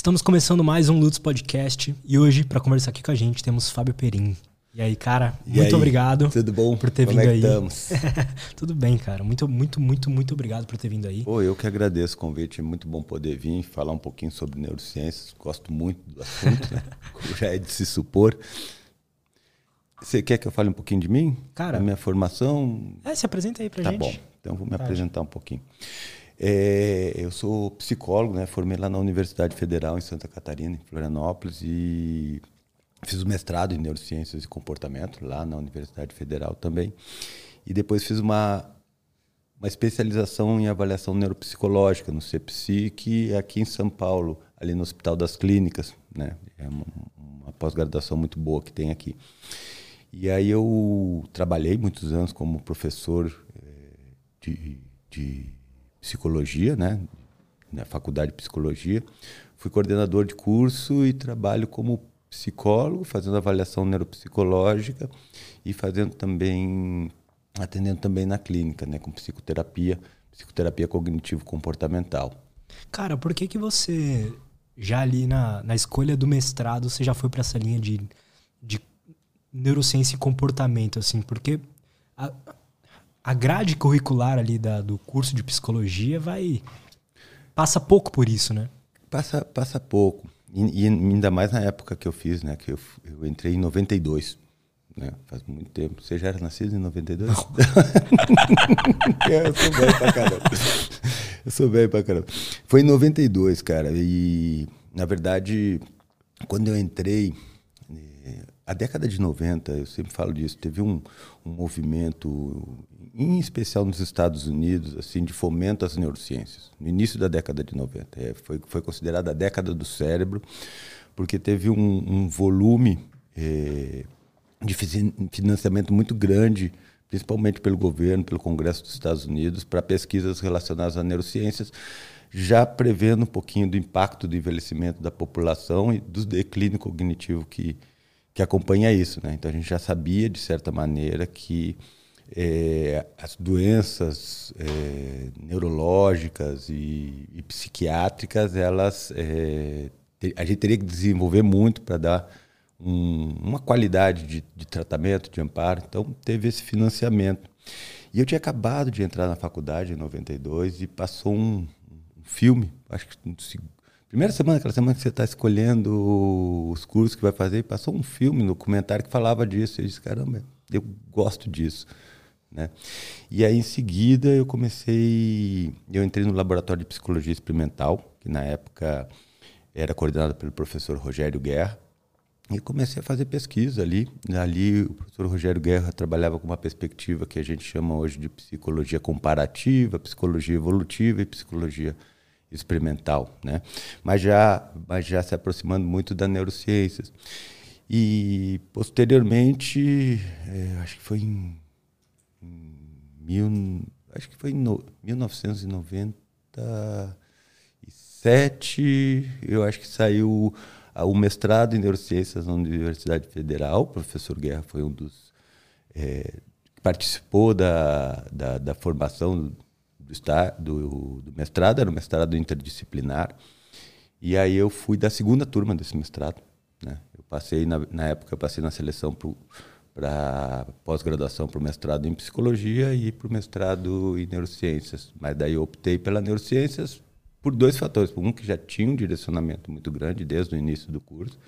Estamos começando mais um Lutz Podcast e hoje, para conversar aqui com a gente, temos Fábio Perim. E aí, cara, E muito aí, obrigado Tudo bom? por ter Como vindo é aí. estamos? Tudo bem, cara. Muito, muito, muito, muito obrigado por ter vindo aí. Pô, eu que agradeço o convite. É muito bom poder vir falar um pouquinho sobre neurociências. Gosto muito do assunto, né? Já é de se supor. Você quer que eu fale um pouquinho de mim? Cara. Da minha formação? É, se apresenta aí pra Tá gente. bom. Então vou me apresentar um pouquinho. É, eu sou psicólogo, né? Formei lá na Universidade Federal em Santa Catarina, em Florianópolis, e fiz o mestrado em neurociências e comportamento lá na Universidade Federal também. E depois fiz uma uma especialização em avaliação neuropsicológica no CEPSIC, aqui em São Paulo, ali no Hospital das Clínicas, né? É uma, uma pós-graduação muito boa que tem aqui. E aí eu trabalhei muitos anos como professor eh, de, de psicologia, né? Na faculdade de psicologia. Fui coordenador de curso e trabalho como psicólogo, fazendo avaliação neuropsicológica e fazendo também atendendo também na clínica, né, com psicoterapia, psicoterapia cognitivo comportamental. Cara, por que que você, já ali na, na escolha do mestrado, você já foi pra essa linha de, de neurociência e comportamento, assim? Porque a, a grade curricular ali da, do curso de psicologia vai... Passa pouco por isso, né? Passa passa pouco. E, e ainda mais na época que eu fiz, né, que eu, eu entrei em 92. Né? Faz muito tempo. Você já era nascido em 92? eu sou velho pra caramba. Eu sou velho pra caramba. Foi em 92, cara. E, na verdade, quando eu entrei, eh, a década de 90, eu sempre falo disso, teve um, um movimento, em especial nos Estados Unidos, assim, de fomento às neurociências. No início da década de 90. É, foi, foi considerada a década do cérebro, porque teve um, um volume eh, de financiamento muito grande, principalmente pelo governo, pelo Congresso dos Estados Unidos, para pesquisas relacionadas a neurociências, já prevendo um pouquinho do impacto do envelhecimento da população e do declínio cognitivo que, que acompanha isso. Né? Então a gente já sabia, de certa maneira, que eh, as doenças eh, neurológicas e, e psiquiátricas, elas eh, te- a gente teria que desenvolver muito para dar um- uma qualidade de, de tratamento, de amparo. Então, teve esse financiamento. E eu tinha acabado de entrar na faculdade em 92 e passou um, um filme, acho que primeira semana, aquela semana que você está escolhendo os cursos que vai fazer, passou um filme, um documentário que falava disso. E eu disse, caramba, eu gosto disso. Né? E aí, em seguida, eu comecei. Eu entrei no laboratório de psicologia experimental, que na época era coordenado pelo professor Rogério Guerra. E comecei a fazer pesquisa ali. Ali o professor Rogério Guerra trabalhava com uma perspectiva que a gente chama hoje de psicologia comparativa, psicologia evolutiva e psicologia experimental, né? Mas já, mas já se aproximando muito da neurociências. E posteriormente, eh, acho que foi em, em mil, acho que foi em no, 1997, eu acho que saiu o mestrado em neurociências na Universidade Federal. O professor Guerra foi um dos eh, que participou da, da, da formação do, esta- do, do mestrado, era um mestrado interdisciplinar. E aí eu fui da segunda turma desse mestrado. Né? Eu passei, na, na época, eu passei na seleção para pós-graduação para o mestrado em psicologia e para o mestrado em neurociências. Mas daí eu optei pela neurociências por dois fatores. Um, que já tinha um direcionamento muito grande desde o início do curso.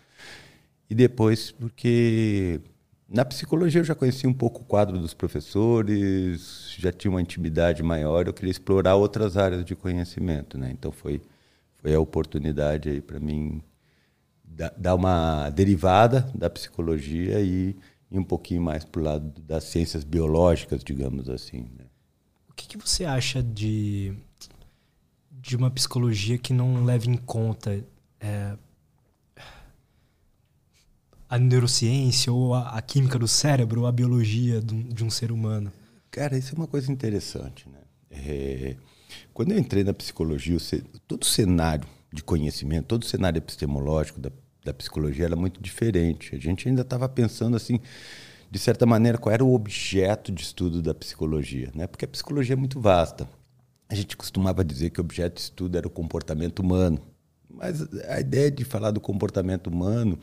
E depois, porque na psicologia eu já conhecia um pouco o quadro dos professores, já tinha uma intimidade maior, eu queria explorar outras áreas de conhecimento, né? Então foi foi a oportunidade aí para mim da- dar uma derivada da psicologia e ir um pouquinho mais para o lado das ciências biológicas, digamos assim. Né? O que, que você acha de, de uma psicologia que não leva em conta é, a neurociência ou a, a química do cérebro ou a biologia de um, ser humano? Cara, isso é uma coisa interessante, né? É, quando eu entrei na psicologia, todo o cenário de conhecimento, todo o cenário epistemológico da, da psicologia era muito diferente. A gente ainda estava pensando assim, de certa maneira, qual era o objeto de estudo da psicologia, né? Porque a psicologia é muito vasta. A gente costumava dizer que o objeto de estudo era o comportamento humano, Mas a ideia de falar do comportamento humano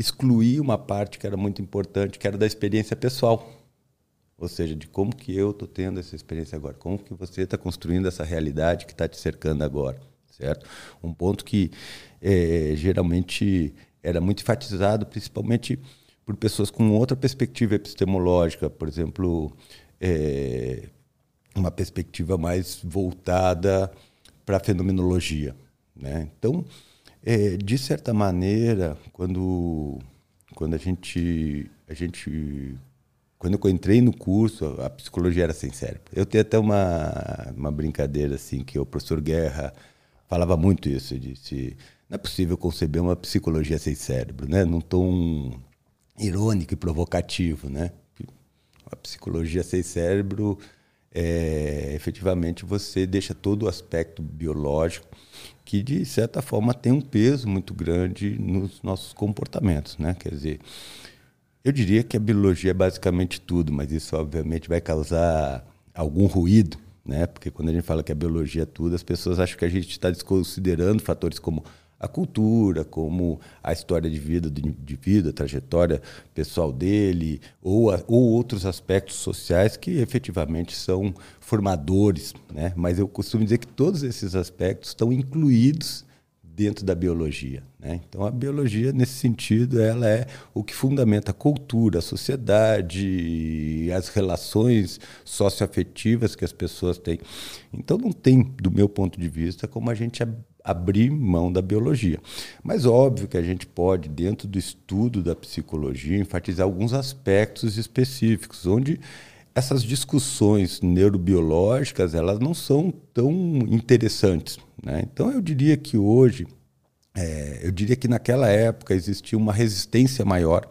excluía uma parte que era muito importante, que era da experiência pessoal. Ou seja, de como que eu estou tendo essa experiência agora, como que você está construindo essa realidade que está te cercando agora, certo? Um ponto que é, geralmente era muito enfatizado, principalmente por pessoas com outra perspectiva epistemológica, por exemplo, é, uma perspectiva mais voltada para a fenomenologia. Né? Então, é, de certa maneira, quando, quando a gente, a gente quando eu entrei no curso, a psicologia era sem cérebro. Eu tenho até uma, uma brincadeira assim que o professor Guerra falava muito isso, disse, não é possível conceber uma psicologia sem cérebro, né? Num tom irônico e provocativo, né? A psicologia sem cérebro é, efetivamente você deixa todo o aspecto biológico que de certa forma tem um peso muito grande nos nossos comportamentos, né? Quer dizer, eu diria que a biologia é basicamente tudo, mas isso obviamente vai causar algum ruído, né? Porque quando a gente fala que a biologia é tudo, as pessoas acham que a gente está desconsiderando fatores como a cultura, como a história de vida do indivíduo, a trajetória pessoal dele, ou, a, ou outros aspectos sociais que efetivamente são formadores. Né? Mas eu costumo dizer que todos esses aspectos estão incluídos dentro da biologia. Né? Então, a biologia, nesse sentido, ela é o que fundamenta a cultura, a sociedade, as relações socioafetivas que as pessoas têm. Então, não tem, do meu ponto de vista, como a gente abrir mão da biologia. Mas óbvio que a gente pode, dentro do estudo da psicologia, enfatizar alguns aspectos específicos, onde essas discussões neurobiológicas elas não são tão interessantes. Né? Então eu diria que hoje, é, eu diria que naquela época existia uma resistência maior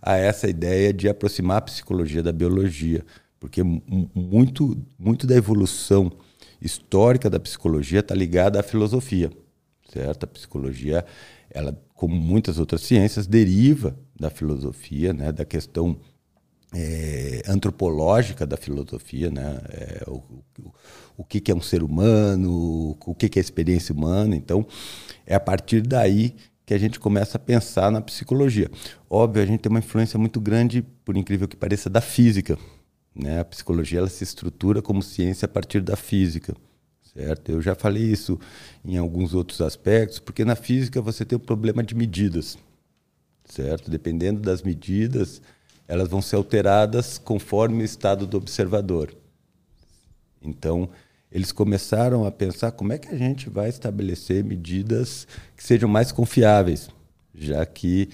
a essa ideia de aproximar a psicologia da biologia, porque muito, muito da evolução histórica da psicologia está ligada à filosofia, certo? A psicologia, ela, como muitas outras ciências, deriva da filosofia, né? Da questão é, antropológica da filosofia, né? É, o, o, o que, que, é um ser humano, o que, que é experiência humana. Então, é a partir daí que a gente começa a pensar na psicologia. Óbvio, a gente tem uma influência muito grande, por incrível que pareça, da física. Né? A psicologia ela se estrutura como ciência a partir da física. Certo? Eu já falei isso em alguns outros aspectos, porque na física você tem o problema de medidas. Certo? Dependendo das medidas, elas vão ser alteradas conforme o estado do observador. Então, eles começaram a pensar como é que a gente vai estabelecer medidas que sejam mais confiáveis, já que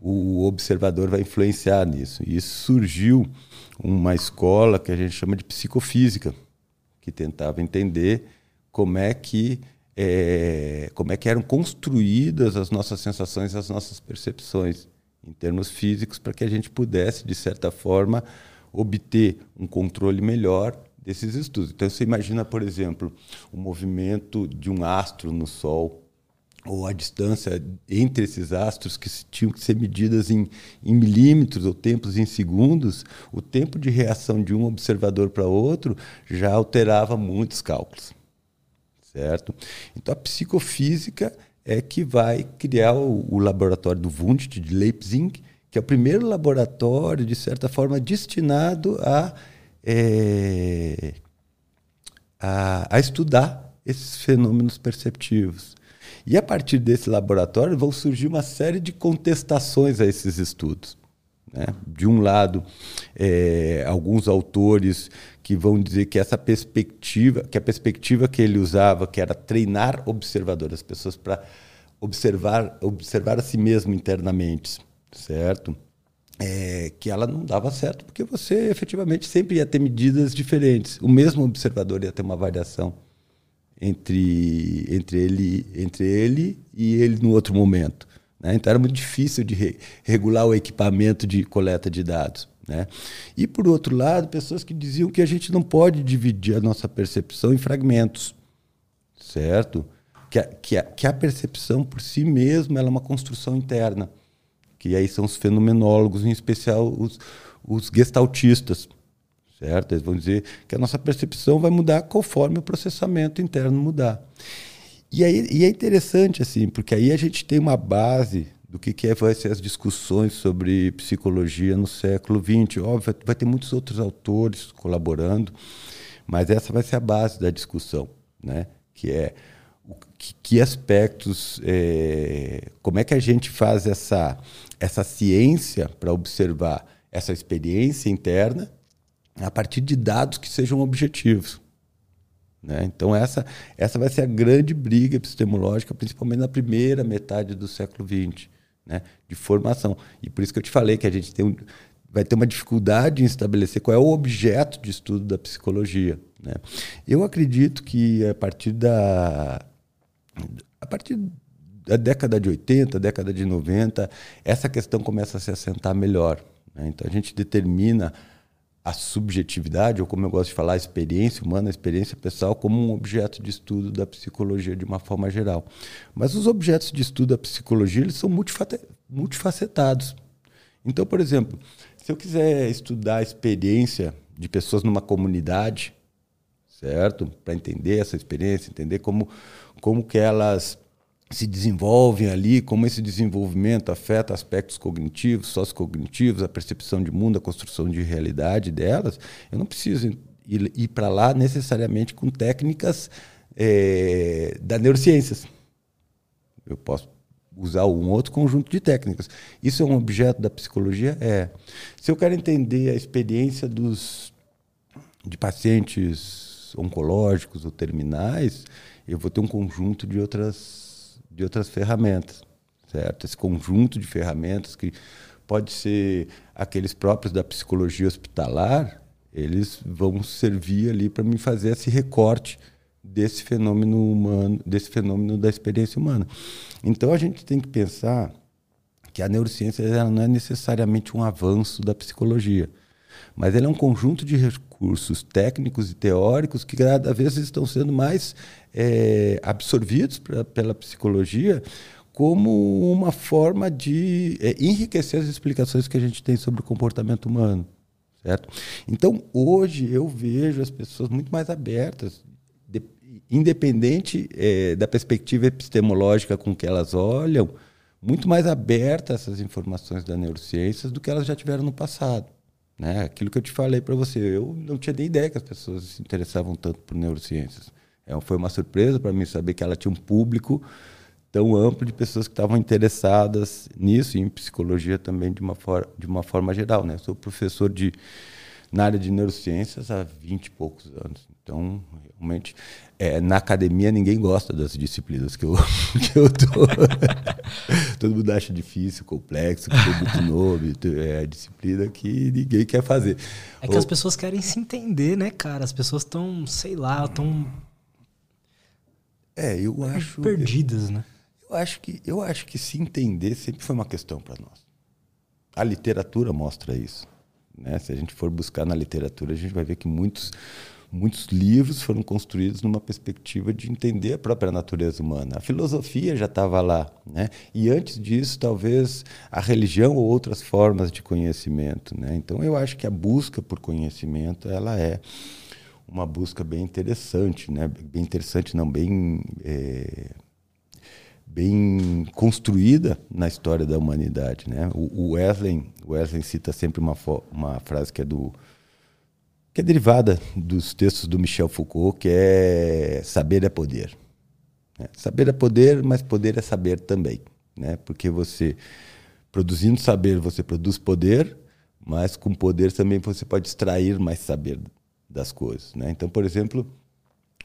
o observador vai influenciar nisso. E isso surgiu uma escola que a gente chama de psicofísica, que tentava entender como é que é, como é que eram construídas as nossas sensações, as nossas percepções em termos físicos, para que a gente pudesse, de certa forma, obter um controle melhor desses estudos. Então, você imagina, por exemplo, o movimento de um astro no Sol, ou a distância entre esses astros que tinham que ser medidas em, em milímetros ou tempos em segundos, o tempo de reação de um observador para outro já alterava muitos cálculos. Certo? Então, a psicofísica é que vai criar o, o laboratório do Wundt de Leipzig, que é o primeiro laboratório, de certa forma, destinado a, é, a, a estudar esses fenômenos perceptivos. E a partir desse laboratório vão surgir uma série de contestações a esses estudos. Né? De um lado, é, alguns autores que vão dizer que essa perspectiva, que a perspectiva que ele usava, que era treinar observadores, as pessoas para observar, observar a si mesmo internamente, certo? É, que ela não dava certo porque você efetivamente sempre ia ter medidas diferentes. O mesmo observador ia ter uma variação entre, entre, ele, entre ele e ele no outro momento. Né? Então era muito difícil de re regular o equipamento de coleta de dados. Né? E, por outro lado, pessoas que diziam que a gente não pode dividir a nossa percepção em fragmentos, certo? Que a, que a, que a percepção por si mesma é uma construção interna, que aí são os fenomenólogos, em especial os, os gestaltistas, certo? Eles vão dizer que a nossa percepção vai mudar conforme o processamento interno mudar. E, aí, e é interessante, assim, porque aí a gente tem uma base do que, que é, vai ser as discussões sobre psicologia no século XX. Óbvio, vai ter muitos outros autores colaborando, mas essa vai ser a base da discussão, né? que é o, que, que aspectos, é, como é que a gente faz essa, essa ciência para observar essa experiência interna a partir de dados que sejam objetivos. Né? Então, essa, essa vai ser a grande briga epistemológica, principalmente na primeira metade do século XX, né? de formação. E por isso que eu te falei que a gente tem um, vai ter uma dificuldade em estabelecer qual é o objeto de estudo da psicologia. Né? Eu acredito que a partir da. A partir da década de 80, década de 90, essa questão começa a se assentar melhor. Né? Então a gente determina a subjetividade, ou como eu gosto de falar, a experiência humana, a experiência pessoal, como um objeto de estudo da psicologia de uma forma geral. Mas os objetos de estudo da psicologia eles são multifacetados. Então, por exemplo, se eu quiser estudar a experiência de pessoas numa comunidade, certo? Para entender essa experiência, entender como, como que elas se desenvolvem ali, como esse desenvolvimento afeta aspectos cognitivos, sociocognitivos, a percepção de mundo, a construção de realidade delas, eu não preciso ir, ir para lá necessariamente com técnicas é, da neurociências. Eu posso usar um outro conjunto de técnicas. Isso é um objeto da psicologia? É. Se eu quero entender a experiência dos, de pacientes oncológicos ou terminais, eu vou ter um conjunto de outras de outras ferramentas, certo? Esse conjunto de ferramentas que pode ser aqueles próprios da psicologia hospitalar, eles vão servir ali para me fazer esse recorte desse fenômeno humano, desse fenômeno da experiência humana. Então a gente tem que pensar que a neurociência não é necessariamente um avanço da psicologia, mas ela é um conjunto de recursos técnicos e teóricos que cada vez estão sendo mais é, absorvidos pra, pela psicologia como uma forma de é, enriquecer as explicações que a gente tem sobre o comportamento humano. Certo? Então, hoje eu vejo as pessoas muito mais abertas, de, independente é, da perspectiva epistemológica com que elas olham, muito mais abertas essas informações da neurociência do que elas já tiveram no passado. Né? Aquilo que eu te falei para você, eu não tinha nem ideia que as pessoas se interessavam tanto por neurociências. É, foi uma surpresa para mim saber que ela tinha um público tão amplo de pessoas que estavam interessadas nisso e em psicologia também de uma, for de uma forma geral. Né? Eu sou professor de, na área de neurociências há 20 e poucos anos. Então, realmente, é, na academia ninguém gosta das disciplinas que eu, que eu tô. Todo mundo acha difícil, complexo, que tem muito nome. É a disciplina que ninguém quer fazer. É que Ou... as pessoas querem se entender, né, cara? As pessoas estão, sei lá, estão é, eu acho. Perdidas, eu, né? Eu acho, que, eu acho que se entender sempre foi uma questão para nós. A literatura mostra isso. Né? Se a gente for buscar na literatura, a gente vai ver que muitos, muitos livros foram construídos numa perspectiva de entender a própria natureza humana. A filosofia já estava lá. Né? E antes disso, talvez a religião ou outras formas de conhecimento. Né? Então, eu acho que a busca por conhecimento ela é uma busca bem interessante, né? Bem interessante, não bem é, bem construída na história da humanidade, né? O, Wesley, Wesley cita sempre uma, uma frase que é do que é derivada dos textos do Michel Foucault, que é saber é poder. Né? Saber é poder, mas poder é saber também, né? Porque você produzindo saber, você produz poder, mas com poder também você pode extrair mais saber das coisas. Né? Então, por exemplo,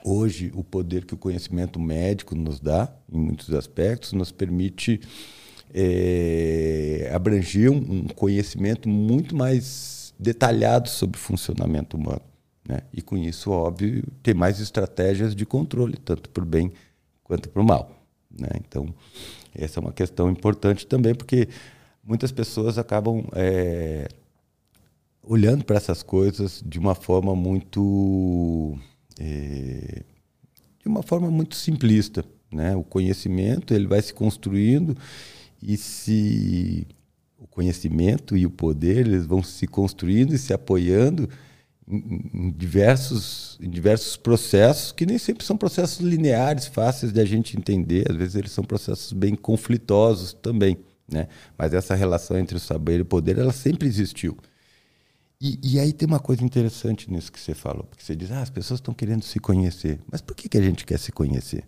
hoje o poder que o conhecimento médico nos dá, em muitos aspectos, nos permite é, abranger um, um, conhecimento muito mais detalhado sobre o funcionamento humano. Né? E com isso, óbvio, ter mais estratégias de controle, tanto para o bem quanto para o mal. Né? Então, essa é uma questão importante também, porque muitas pessoas acabam é, olhando para essas coisas de uma forma muito é, de uma forma muito simplista, né? O conhecimento ele vai se construindo e se conhecimento e o poder eles vão se construindo e se apoiando em, diversos, em diversos processos que nem sempre são processos lineares, fáceis de a gente entender. Às vezes eles são processos bem conflitosos também. Né? Mas essa relação entre o saber e o poder, ela sempre existiu. E, e, aí tem uma coisa interessante nisso que você falou, porque você diz, ah, as pessoas estão querendo se conhecer. Mas por que, que a gente quer se conhecer?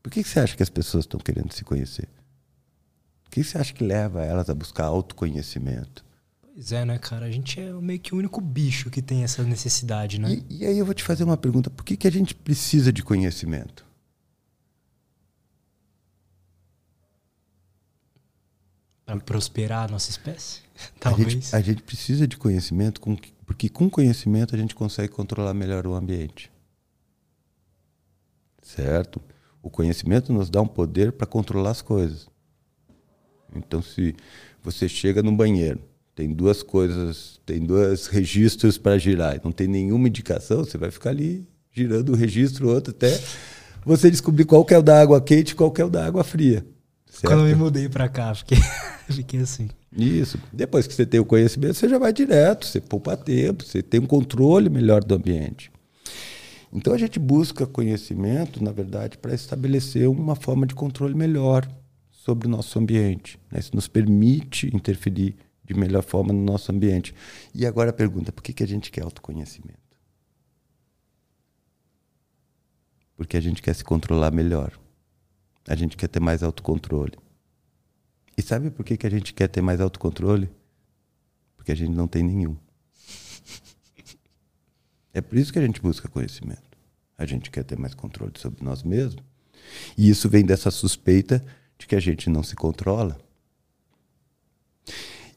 Por que, que você acha que as pessoas estão querendo se conhecer? O que você acha que leva elas a buscar autoconhecimento? Pois é, né, cara? A gente é meio que o único bicho que tem essa necessidade, né? E, e aí eu vou te fazer uma pergunta: por que, que a gente precisa de conhecimento? Para prosperar a nossa espécie? Talvez. A gente, a gente precisa de conhecimento, com, porque com conhecimento a gente consegue controlar melhor o ambiente. Certo? O conhecimento nos dá um poder para controlar as coisas. Então, se você chega no banheiro, tem duas coisas, tem dois registros para girar, e não tem nenhuma indicação, você vai ficar ali girando um registro, outro, até você descobrir qual que é o da água quente e qual que é o da água fria. Certo? Quando eu me mudei para cá, fiquei, fiquei assim. Isso. Depois que você tem o conhecimento, você já vai direto, você poupa tempo, você tem um controle melhor do ambiente. Então a gente busca conhecimento, na verdade, para estabelecer uma forma de controle melhor sobre o nosso ambiente. Né? Isso nos permite interferir de melhor forma no nosso ambiente. E agora a pergunta: por que, que a gente quer autoconhecimento? Porque a gente quer se controlar melhor. A gente quer ter mais autocontrole. E sabe por que, que a gente quer ter mais autocontrole? Porque a gente não tem nenhum. É por isso que a gente busca conhecimento. A gente quer ter mais controle sobre nós mesmos. E isso vem dessa suspeita de que a gente não se controla.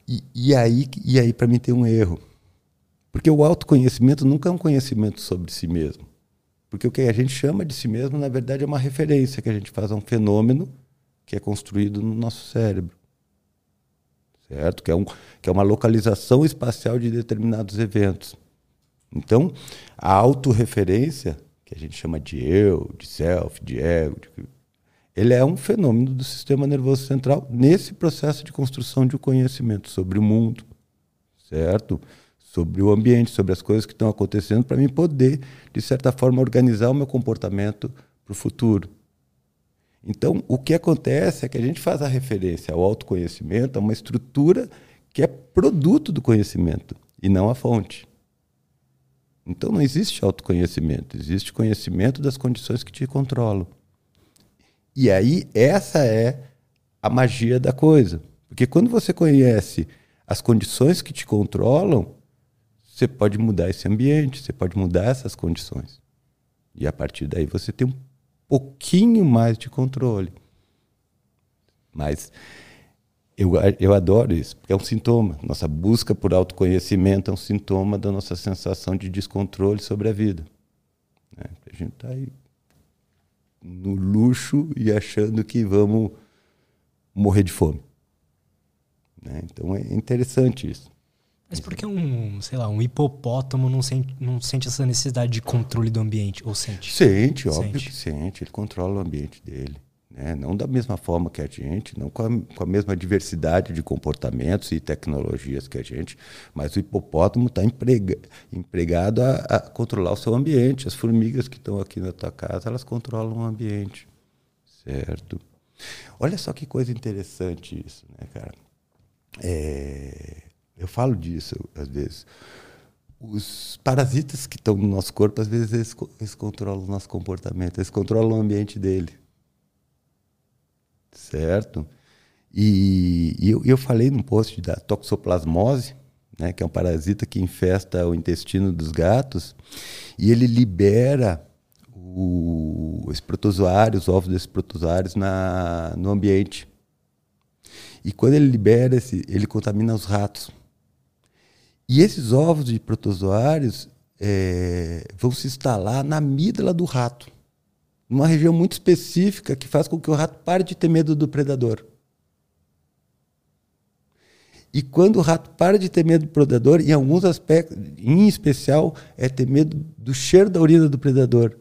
E, e aí, e aí para mim, tem um erro. Porque o autoconhecimento nunca é um conhecimento sobre si mesmo. Porque o que a gente chama de si mesmo, na verdade, é uma referência que a gente faz a um fenômeno que é construído no nosso cérebro. Certo? Que é, um, que é uma localização espacial de determinados eventos. Então, a autorreferência, que a gente chama de eu, de self, de ego, de ele é um fenômeno do sistema nervoso central nesse processo de construção de um conhecimento sobre o mundo, certo? Sobre o ambiente, sobre as coisas que estão acontecendo, para mim poder, de certa forma, organizar o meu comportamento para o futuro. Então, o que acontece é que a gente faz a referência ao autoconhecimento, a uma estrutura que é produto do conhecimento e não a fonte. Então, não existe autoconhecimento, existe conhecimento das condições que te controlam. E aí, essa é a magia da coisa. Porque quando você conhece as condições que te controlam, você pode mudar esse ambiente, você pode mudar essas condições. E a partir daí você tem um pouquinho mais de controle. Mas eu, eu adoro isso, porque é um sintoma. Nossa busca por autoconhecimento é um sintoma da nossa sensação de descontrole sobre a vida. Né? A gente está aí no luxo e achando que vamos morrer de fome. Né? Então é interessante isso. Mas por que um, sei lá, um hipopótamo não sente, não sente essa necessidade de controle do ambiente? Ou sente? Sente, óbvio sente. que sente. Ele controla o ambiente dele. Né? Não da mesma forma que a gente, não com a, com a mesma diversidade de comportamentos e tecnologias que a gente, mas o hipopótamo está emprega, empregado a, a, controlar o seu ambiente. As formigas que estão aqui na tua casa, elas controlam o ambiente, certo? Olha só que coisa interessante isso, né, cara? É, eu falo disso às vezes. Os parasitas que estão no nosso corpo, às vezes eles, eles controlam o nosso comportamento, eles controlam o ambiente dele certo? E, e eu, eu, falei num post da toxoplasmose, né, que é um parasita que infesta o intestino dos gatos, e ele libera os protozoários, os ovos desses protozoários na, no ambiente. E quando ele libera, esse, ele contamina os ratos. E esses ovos de protozoários é, vão se instalar na amígdala do rato numa região muito específica que faz com que o rato pare de ter medo do predador. E quando o rato para de ter medo do predador, em alguns aspectos, em especial, é ter medo do cheiro da urina do predador,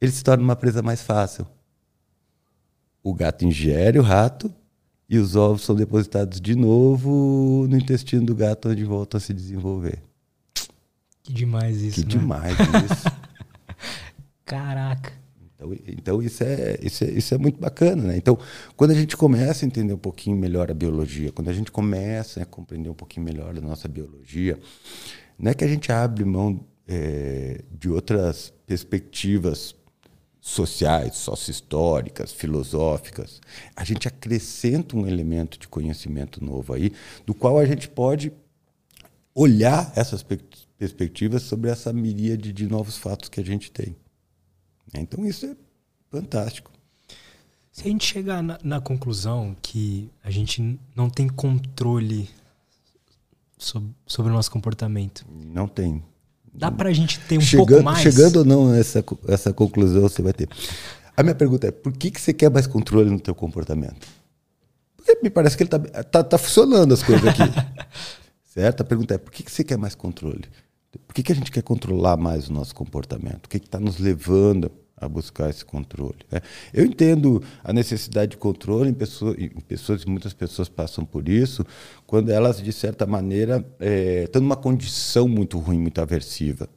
ele se torna uma presa mais fácil. O gato ingere o rato e os ovos são depositados de novo no intestino do gato, onde voltam a se desenvolver. Que demais isso, Que né? demais isso. Caraca. Então, então isso, é, isso, é, isso é muito bacana, né? Então, quando a gente começa a entender um pouquinho melhor a biologia, quando a gente começa a compreender um pouquinho melhor a nossa biologia, não é que a gente abre mão é, de outras perspectivas sociais, sócio-históricas, filosóficas, a gente acrescenta um elemento de conhecimento novo aí, do qual a gente pode olhar essas perspectivas sobre essa miríade de novos fatos que a gente tem. Então isso é fantástico. Se a gente chegar na, na conclusão que a gente não tem controle sobre, sobre o nosso comportamento, Não tem. dá pra gente ter um chegando, pouco mais? Chegando ou não essa essa conclusão você vai ter. A minha pergunta é: por que, que você quer mais controle no teu comportamento? Porque me parece que ele tá, tá, tá funcionando as coisas aqui. certo? A pergunta é: por que, que você quer mais controle? Por que, que a gente quer controlar mais o nosso comportamento? O que está nos levando a buscar esse controle? Né? Eu entendo a necessidade de controle em pessoas, em pessoas, muitas pessoas passam por isso, quando elas, de certa maneira, é, estão numa condição muito ruim, muito aversiva.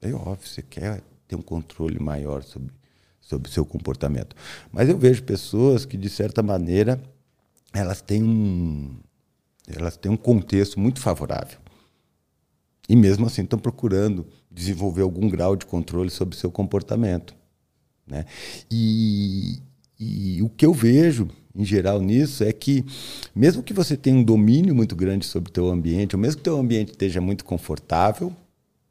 É óbvio, você quer ter um controle maior sobre, sobre o seu comportamento. Mas eu vejo pessoas que, de certa maneira, elas têm um, elas têm um contexto muito favorável. E mesmo assim estão procurando desenvolver algum grau de controle sobre o seu comportamento. Né? E, e o que eu vejo, em geral, nisso é que, mesmo que você tenha um domínio muito grande sobre o teu ambiente, ou mesmo que o teu ambiente esteja muito confortável,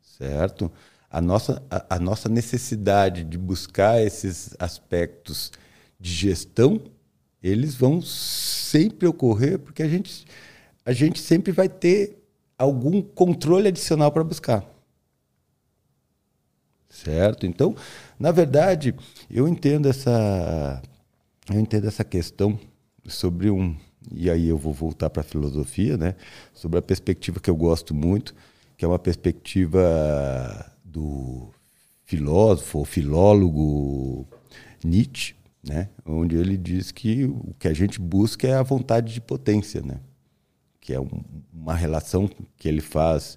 certo? A nossa, a, a nossa necessidade de buscar esses aspectos de gestão, eles vão sempre ocorrer porque a gente, a gente sempre vai ter algum controle adicional para buscar. Certo? Então, na verdade, eu entendo essa eu entendo essa questão sobre um e aí eu vou voltar para a filosofia, né? Sobre a perspectiva que eu gosto muito, que é uma perspectiva do filósofo filólogo Nietzsche, né? Onde ele diz que o que a gente busca é a vontade de potência, né? que é um, uma relação que ele faz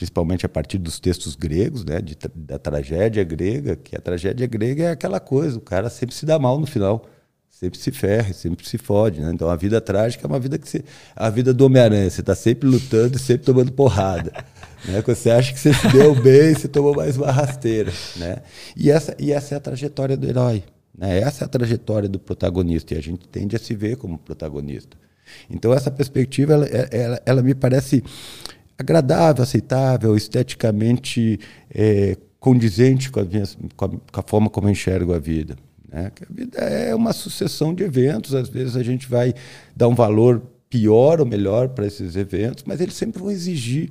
principalmente a partir dos textos gregos, né, de, da tragédia grega, que a tragédia grega é aquela coisa, o cara sempre se dá mal no final, sempre se ferra, sempre se fode, né? Então a vida trágica é uma vida que você, a vida do Homem-Aranha, você está sempre lutando, sempre tomando porrada, né? Quando você acha que você se deu bem, você tomou mais uma rasteira, né? E essa e essa é a trajetória do herói, né? Essa é a trajetória do protagonista e a gente tende a se ver como protagonista. Então, essa perspectiva, ela, ela, ela me parece agradável, aceitável, esteticamente é, condizente com a, minha, com, a, com a, forma como eu enxergo a vida. Né? A vida é uma sucessão de eventos, às vezes a gente vai dar um valor pior ou melhor para esses eventos, mas eles sempre vão exigir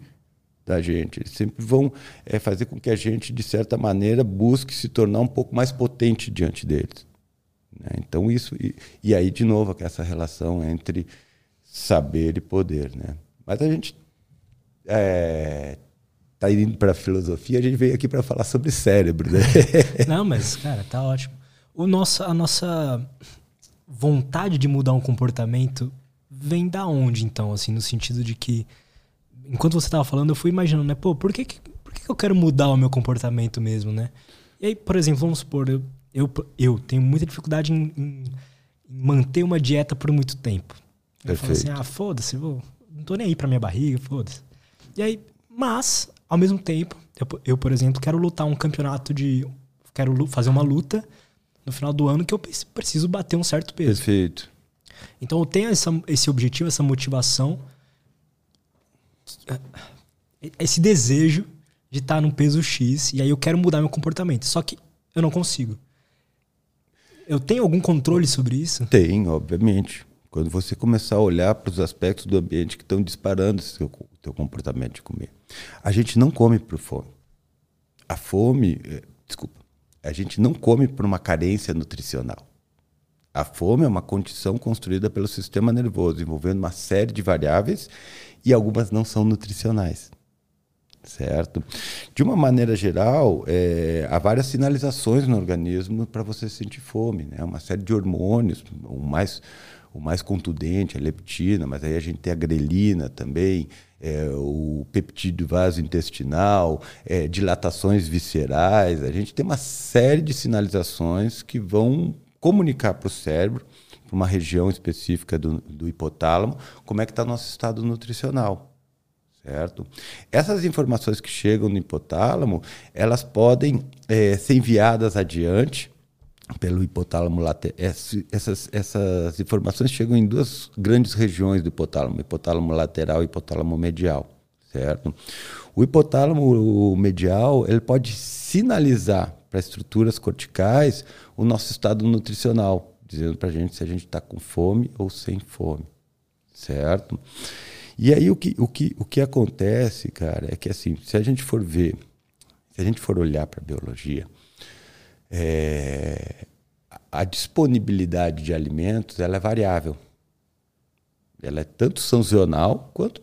da gente, eles sempre vão é, fazer com que a gente, de certa maneira, busque se tornar um pouco mais potente diante deles. Né? Então, isso. E, e aí, de novo, essa relação entre saber e poder, né? Mas a gente é, tá indo para a filosofia, a gente veio aqui para falar sobre cérebro, né? Não, mas cara, tá ótimo. O nosso, a nossa vontade de mudar um comportamento vem da onde, então, assim, no sentido de que enquanto você estava falando, eu fui imaginando, né? Pô, por que, que, por que eu quero mudar o meu comportamento mesmo, né? E aí, por exemplo, vamos supor, eu, eu, eu tenho muita dificuldade em, em manter uma dieta por muito tempo. Eu falo assim, ah, foda-se, vou, não tô nem aí pra minha barriga, foda-se. E aí, mas, ao mesmo tempo, eu, eu, por exemplo, quero lutar um campeonato de. Quero fazer uma luta no final do ano que eu preciso bater um certo peso. Perfeito. Então eu tenho essa, esse objetivo, essa motivação, esse desejo de estar num peso X, e aí eu quero mudar meu comportamento. Só que eu não consigo. Eu tenho algum controle sobre isso? Tem, obviamente. Quando você começar a olhar para os aspectos do ambiente que estão disparando esse seu, comportamento de comer. A gente não come por fome. A fome, é, desculpa, a gente não come por uma carência nutricional. A fome é uma condição construída pelo sistema nervoso, envolvendo uma série de variáveis e algumas não são nutricionais. Certo? De uma maneira geral, é, há várias sinalizações no organismo para você sentir fome. Né? Uma série de hormônios, o mais, o mais contundente, a leptina, mas aí a gente tem a grelina também, é, o peptídeo vasointestinal, é, dilatações viscerais. A gente tem uma série de sinalizações que vão comunicar para o cérebro, para uma região específica do, do hipotálamo, como é que está nosso estado nutricional. Certo? Essas informações que chegam no hipotálamo, elas podem é, ser enviadas adiante pelo hipotálamo lateral. Essas, essas informações chegam em duas grandes regiões do hipotálamo, hipotálamo lateral e hipotálamo medial, certo? O hipotálamo medial, ele pode sinalizar para estruturas corticais o nosso estado nutricional, dizendo para a gente se a gente está com fome ou sem fome, certo? E aí o que, o, que, o que acontece, cara, é que assim, se a gente for ver, se a gente for olhar para a biologia, é, a disponibilidade de alimentos ela é variável. Ela é tanto sazonal quanto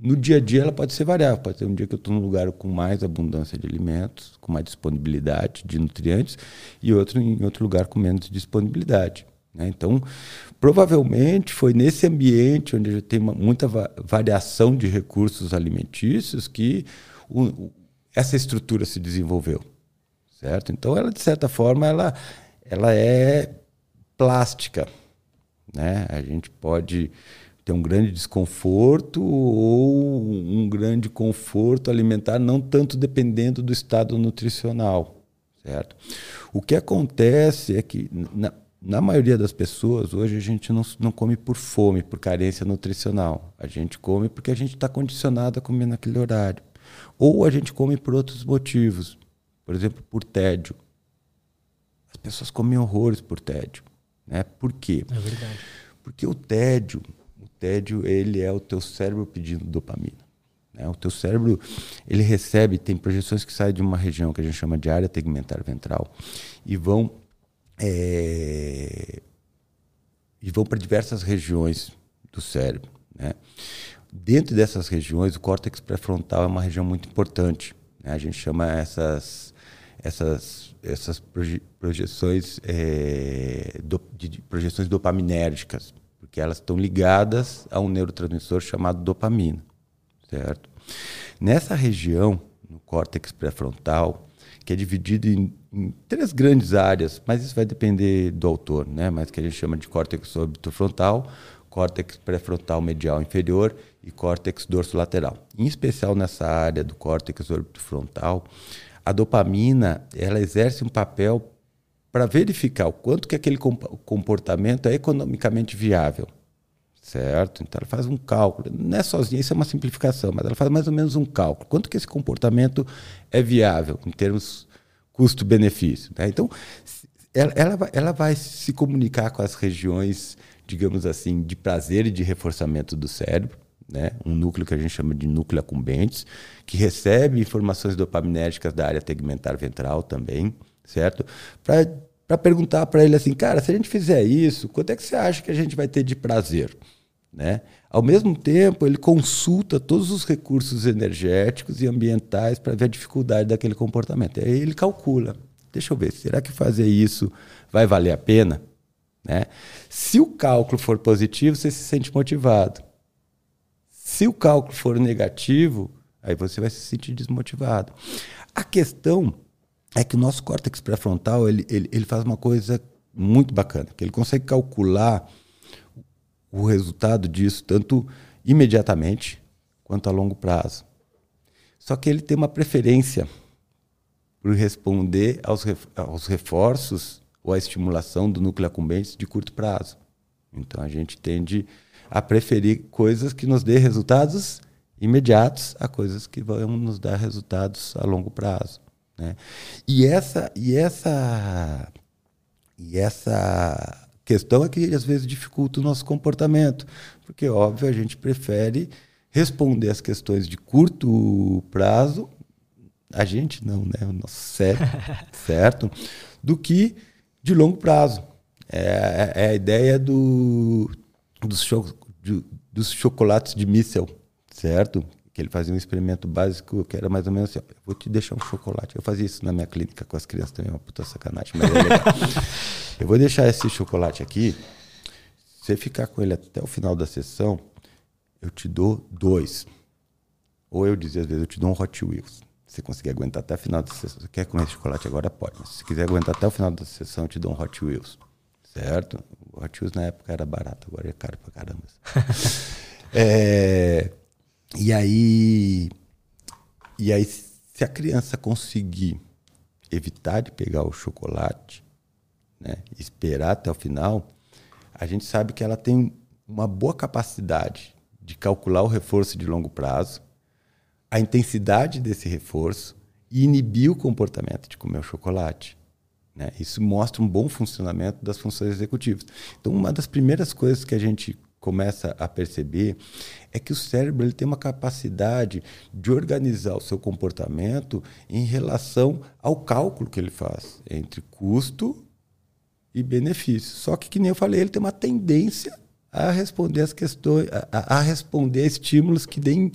no dia a dia ela pode ser variável. Pode ter um dia que eu estou num lugar com mais abundância de alimentos, com mais disponibilidade de nutrientes, e outro em outro lugar com menos disponibilidade. Né? Então, provavelmente foi nesse ambiente onde tem uma, muita va variação de recursos alimentícios que o, essa estrutura se desenvolveu, certo? Então ela de certa forma ela ela é plástica, né? A gente pode ter um grande desconforto ou um grande conforto alimentar, não tanto dependendo do estado nutricional, certo? O que acontece é que na, na maioria das pessoas, hoje a gente não, não come por fome, por carência nutricional. A gente come porque a gente está condicionado a comer naquele horário. Ou a gente come por outros motivos. Por exemplo, por tédio. As pessoas comem horrores por tédio. Né? Por quê? É verdade. Porque o tédio, o tédio, ele é o teu cérebro pedindo dopamina. Né? O teu cérebro, ele recebe, tem projeções que saem de uma região que a gente chama de área tegmentar ventral e vão é, e vão para diversas regiões do cérebro, né? Dentro dessas regiões, o córtex pré-frontal é uma região muito importante. Né? A gente chama essas, essas, essas proje projeções é, do, de projeções dopaminérgicas, porque elas estão ligadas a um neurotransmissor chamado dopamina, certo? Nessa região, no córtex pré-frontal, que é dividido em, em, três grandes áreas, mas isso vai depender do autor, né? Mas que a gente chama de córtex orbitofrontal, córtex pré-frontal medial inferior e córtex dorsolateral. Em especial nessa área do córtex orbitofrontal, a dopamina ela exerce um papel para verificar o quanto que aquele comportamento é economicamente viável, certo? Então ela faz um cálculo, não é sozinha, isso é uma simplificação, mas ela faz mais ou menos um cálculo, quanto que esse comportamento é viável em termos custo-benefício. Né? Então ela, ela, ela vai se comunicar com as regiões digamos assim, de prazer e de reforçamento do cérebro, né? um núcleo que a gente chama de núcleo acumbentes, que recebe informações dopaminérgicas da área tegmentar ventral também, certo? Para perguntar para ele assim, cara, se a gente fizer isso, quanto é que você acha que a gente vai ter de prazer? Né? Ao mesmo tempo, ele consulta todos os recursos energéticos e ambientais para ver a dificuldade daquele comportamento. Aí ele calcula. Deixa eu ver, será que fazer isso vai valer a pena? Né? Se o cálculo for positivo, você se sente motivado. Se o cálculo for negativo, aí você vai se sentir desmotivado. A questão é que o nosso córtex pré-frontal ele, ele, ele faz uma coisa muito bacana, que ele consegue calcular o resultado disso tanto imediatamente quanto a longo prazo. Só que ele tem uma preferência por responder aos, aos reforços ou a estimulação do núcleo accumbens de curto prazo. Então a gente tende a preferir coisas que nos dê resultados imediatos a coisas que vão nos dar resultados a longo prazo. Né? E essa e essa e essa questão é que às vezes dificulta o nosso comportamento, porque óbvio a gente prefere responder as questões de curto prazo, a gente não, né, o nosso cérebro, certo? Do que de longo prazo. É, é a ideia do, dos, cho, de, dos chocolates de míssel, certo? que ele fazia um experimento básico que era mais ou menos assim: ó, vou te deixar um chocolate. Eu fazia isso na minha clínica com as crianças também, uma puta sacanagem, mas é legal. eu vou deixar esse chocolate aqui. Se você ficar com ele até o final da sessão, eu te dou dois. Ou eu dizia às vezes, eu te dou um Hot Wheels. Se você conseguir aguentar até o final da sessão, você quer comer chocolate agora, pode. Mas se quiser aguentar até o final da sessão, eu te dou um Hot Wheels. Certo? O Hot Wheels na época era barato, agora é caro pra caramba. é, e aí, e aí, se a criança conseguir evitar de pegar o chocolate, né, esperar até o final, a gente sabe que ela tem uma boa capacidade de calcular o reforço de longo prazo, a intensidade desse reforço e inibir o comportamento de comer o chocolate. Né? Isso mostra um bom funcionamento das funções executivas. Então, uma das primeiras coisas que a gente começa a perceber é que o cérebro ele tem uma capacidade de organizar o seu comportamento em relação ao cálculo que ele faz entre custo e benefício. Só que, que nem eu falei, ele tem uma tendência a responder as questões, a, a responder a estímulos que deem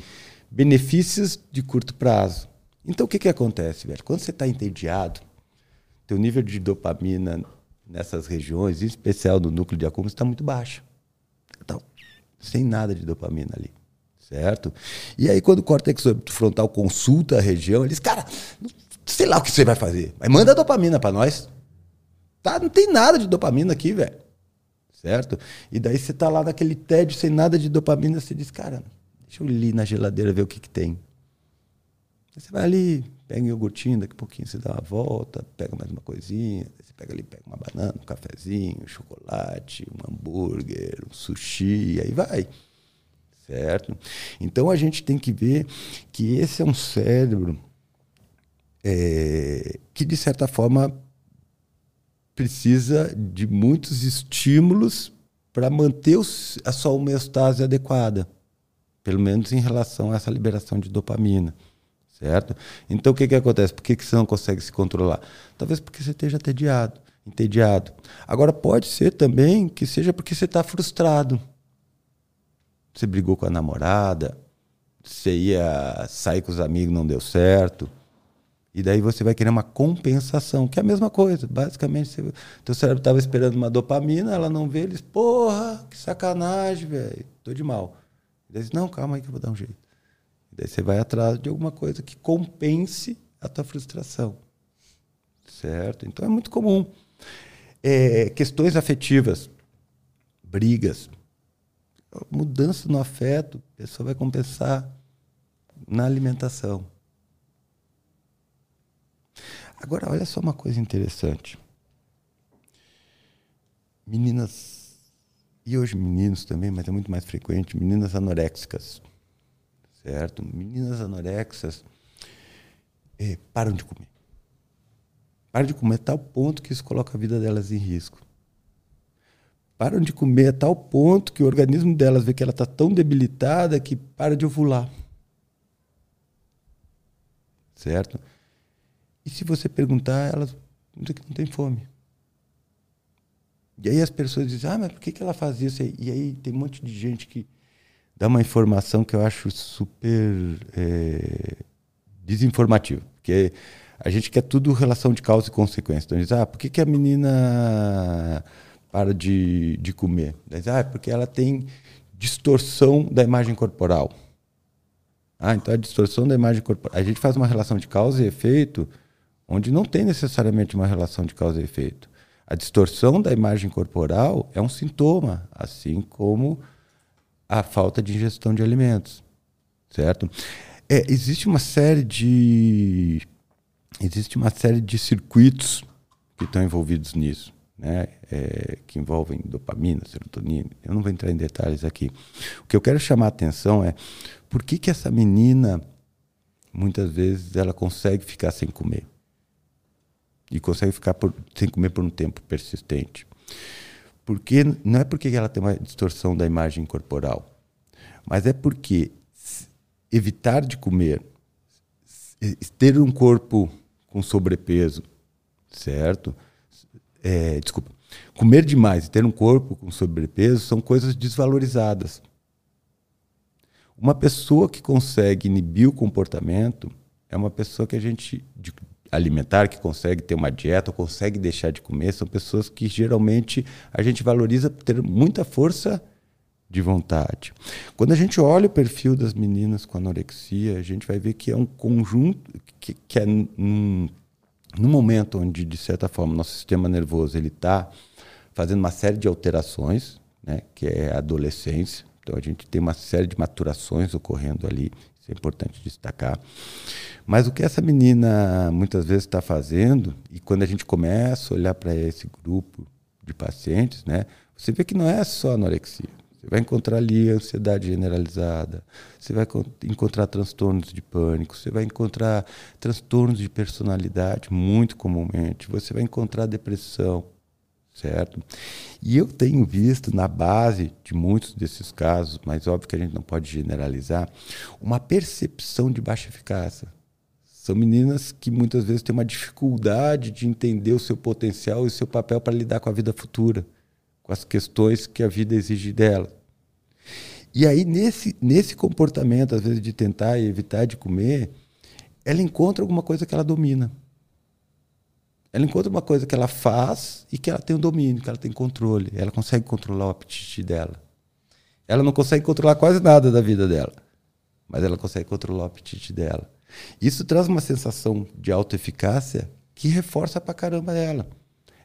benefícios de curto prazo. Então, o que, que acontece, velho? Quando você está entediado, teu nível de dopamina nessas regiões, em especial no núcleo de acúmulo, está muito baixo sem nada de dopamina ali. Certo? E aí, quando o córtex frontal consulta a região, ele diz: Cara, sei lá o que você vai fazer, mas manda dopamina para nós. Tá, não tem nada de dopamina aqui, velho. Certo? E daí você tá lá naquele tédio sem nada de dopamina, você diz: Cara, deixa eu ir na geladeira ver o que, que tem. Aí você vai ali, pega um iogurtinho, daqui a pouquinho você dá uma volta, pega mais uma coisinha, você pega ali, pega uma banana, um cafezinho, um chocolate, um hambúrguer, um sushi, aí vai. Certo? Então a gente tem que ver que esse é um cérebro é, que, de certa forma, precisa de muitos estímulos para manter a sua homeostase adequada, pelo menos em relação a essa liberação de dopamina certo? Então o que, que acontece? Por que, que você não consegue se controlar? Talvez porque você esteja entediado, entediado. Agora pode ser também que seja porque você está frustrado. Você brigou com a namorada, você ia sair com os amigos, não deu certo. E daí você vai querer uma compensação, que é a mesma coisa. Basicamente, você, teu cérebro estava esperando uma dopamina, ela não vê, eles, porra, que sacanagem, velho, tô de mal. E daí, não, calma aí que eu vou dar um jeito. Daí você vai atrás de alguma coisa que compense a tua frustração. Certo? Então é muito comum. É, questões afetivas, brigas, mudança no afeto, a pessoa vai compensar na alimentação. Agora, olha só uma coisa interessante. Meninas, e hoje meninos também, mas é muito mais frequente, meninas anoréxicas certo? Meninas anorexas é, param de comer. Param de comer a tal ponto que isso coloca a vida delas em risco. Param de comer a tal ponto que o organismo delas vê que ela está tão debilitada que para de ovular. Certo? E se você perguntar, elas não tem fome. E aí as pessoas dizem, ah, mas por que, que ela faz isso? E aí tem um monte de gente que dá uma informação que eu acho super é, desinformativa. Porque a gente quer tudo relação de causa e consequência. Então diz, ah, por que, que a menina para de, de comer? Diz, ah, porque ela tem distorção da imagem corporal. Ah, então a distorção da imagem corporal. A gente faz uma relação de causa e efeito onde não tem necessariamente uma relação de causa e efeito. A distorção da imagem corporal é um sintoma, assim como a falta de ingestão de alimentos, certo? É, existe uma série de existe uma série de circuitos que estão envolvidos nisso, né? É, que envolvem dopamina, serotonina. Eu não vou entrar em detalhes aqui. O que eu quero chamar a atenção é por que, que essa menina muitas vezes ela consegue ficar sem comer e consegue ficar por, sem comer por um tempo persistente. Porque não é porque ela tem uma distorção da imagem corporal, mas é porque evitar de comer, ter um corpo com sobrepeso, certo? É, desculpa. Comer demais e ter um corpo com sobrepeso são coisas desvalorizadas. Uma pessoa que consegue inibir o comportamento é uma pessoa que a gente de, alimentar que consegue ter uma dieta, consegue deixar de comer, são pessoas que geralmente a gente valoriza ter muita força de vontade. Quando a gente olha o perfil das meninas com anorexia, a gente vai ver que é um conjunto que, que é num, num momento onde de certa forma nosso sistema nervoso ele está fazendo uma série de alterações, né, que é a adolescência. Então a gente tem uma série de maturações ocorrendo ali, isso é importante destacar. Mas o que essa menina muitas vezes está fazendo, e quando a gente começa a olhar para esse grupo de pacientes, né, você vê que não é só anorexia. Você vai encontrar ali ansiedade generalizada, você vai encontrar transtornos de pânico, você vai encontrar transtornos de personalidade, muito comumente, você vai encontrar depressão, certo? E eu tenho visto na base de muitos desses casos, mas óbvio que a gente não pode generalizar, uma percepção de baixa eficácia. São meninas que muitas vezes têm uma dificuldade de entender o seu potencial e o seu papel para lidar com a vida futura, com as questões que a vida exige dela. E aí, nesse, nesse comportamento, às vezes, de tentar evitar de comer, ela encontra alguma coisa que ela domina. Ela encontra uma coisa que ela faz e que ela tem o domínio, que ela tem controle. Ela consegue controlar o apetite dela. Ela não consegue controlar quase nada da vida dela, mas ela consegue controlar o apetite dela. Isso traz uma sensação de autoeficácia que reforça pra caramba ela.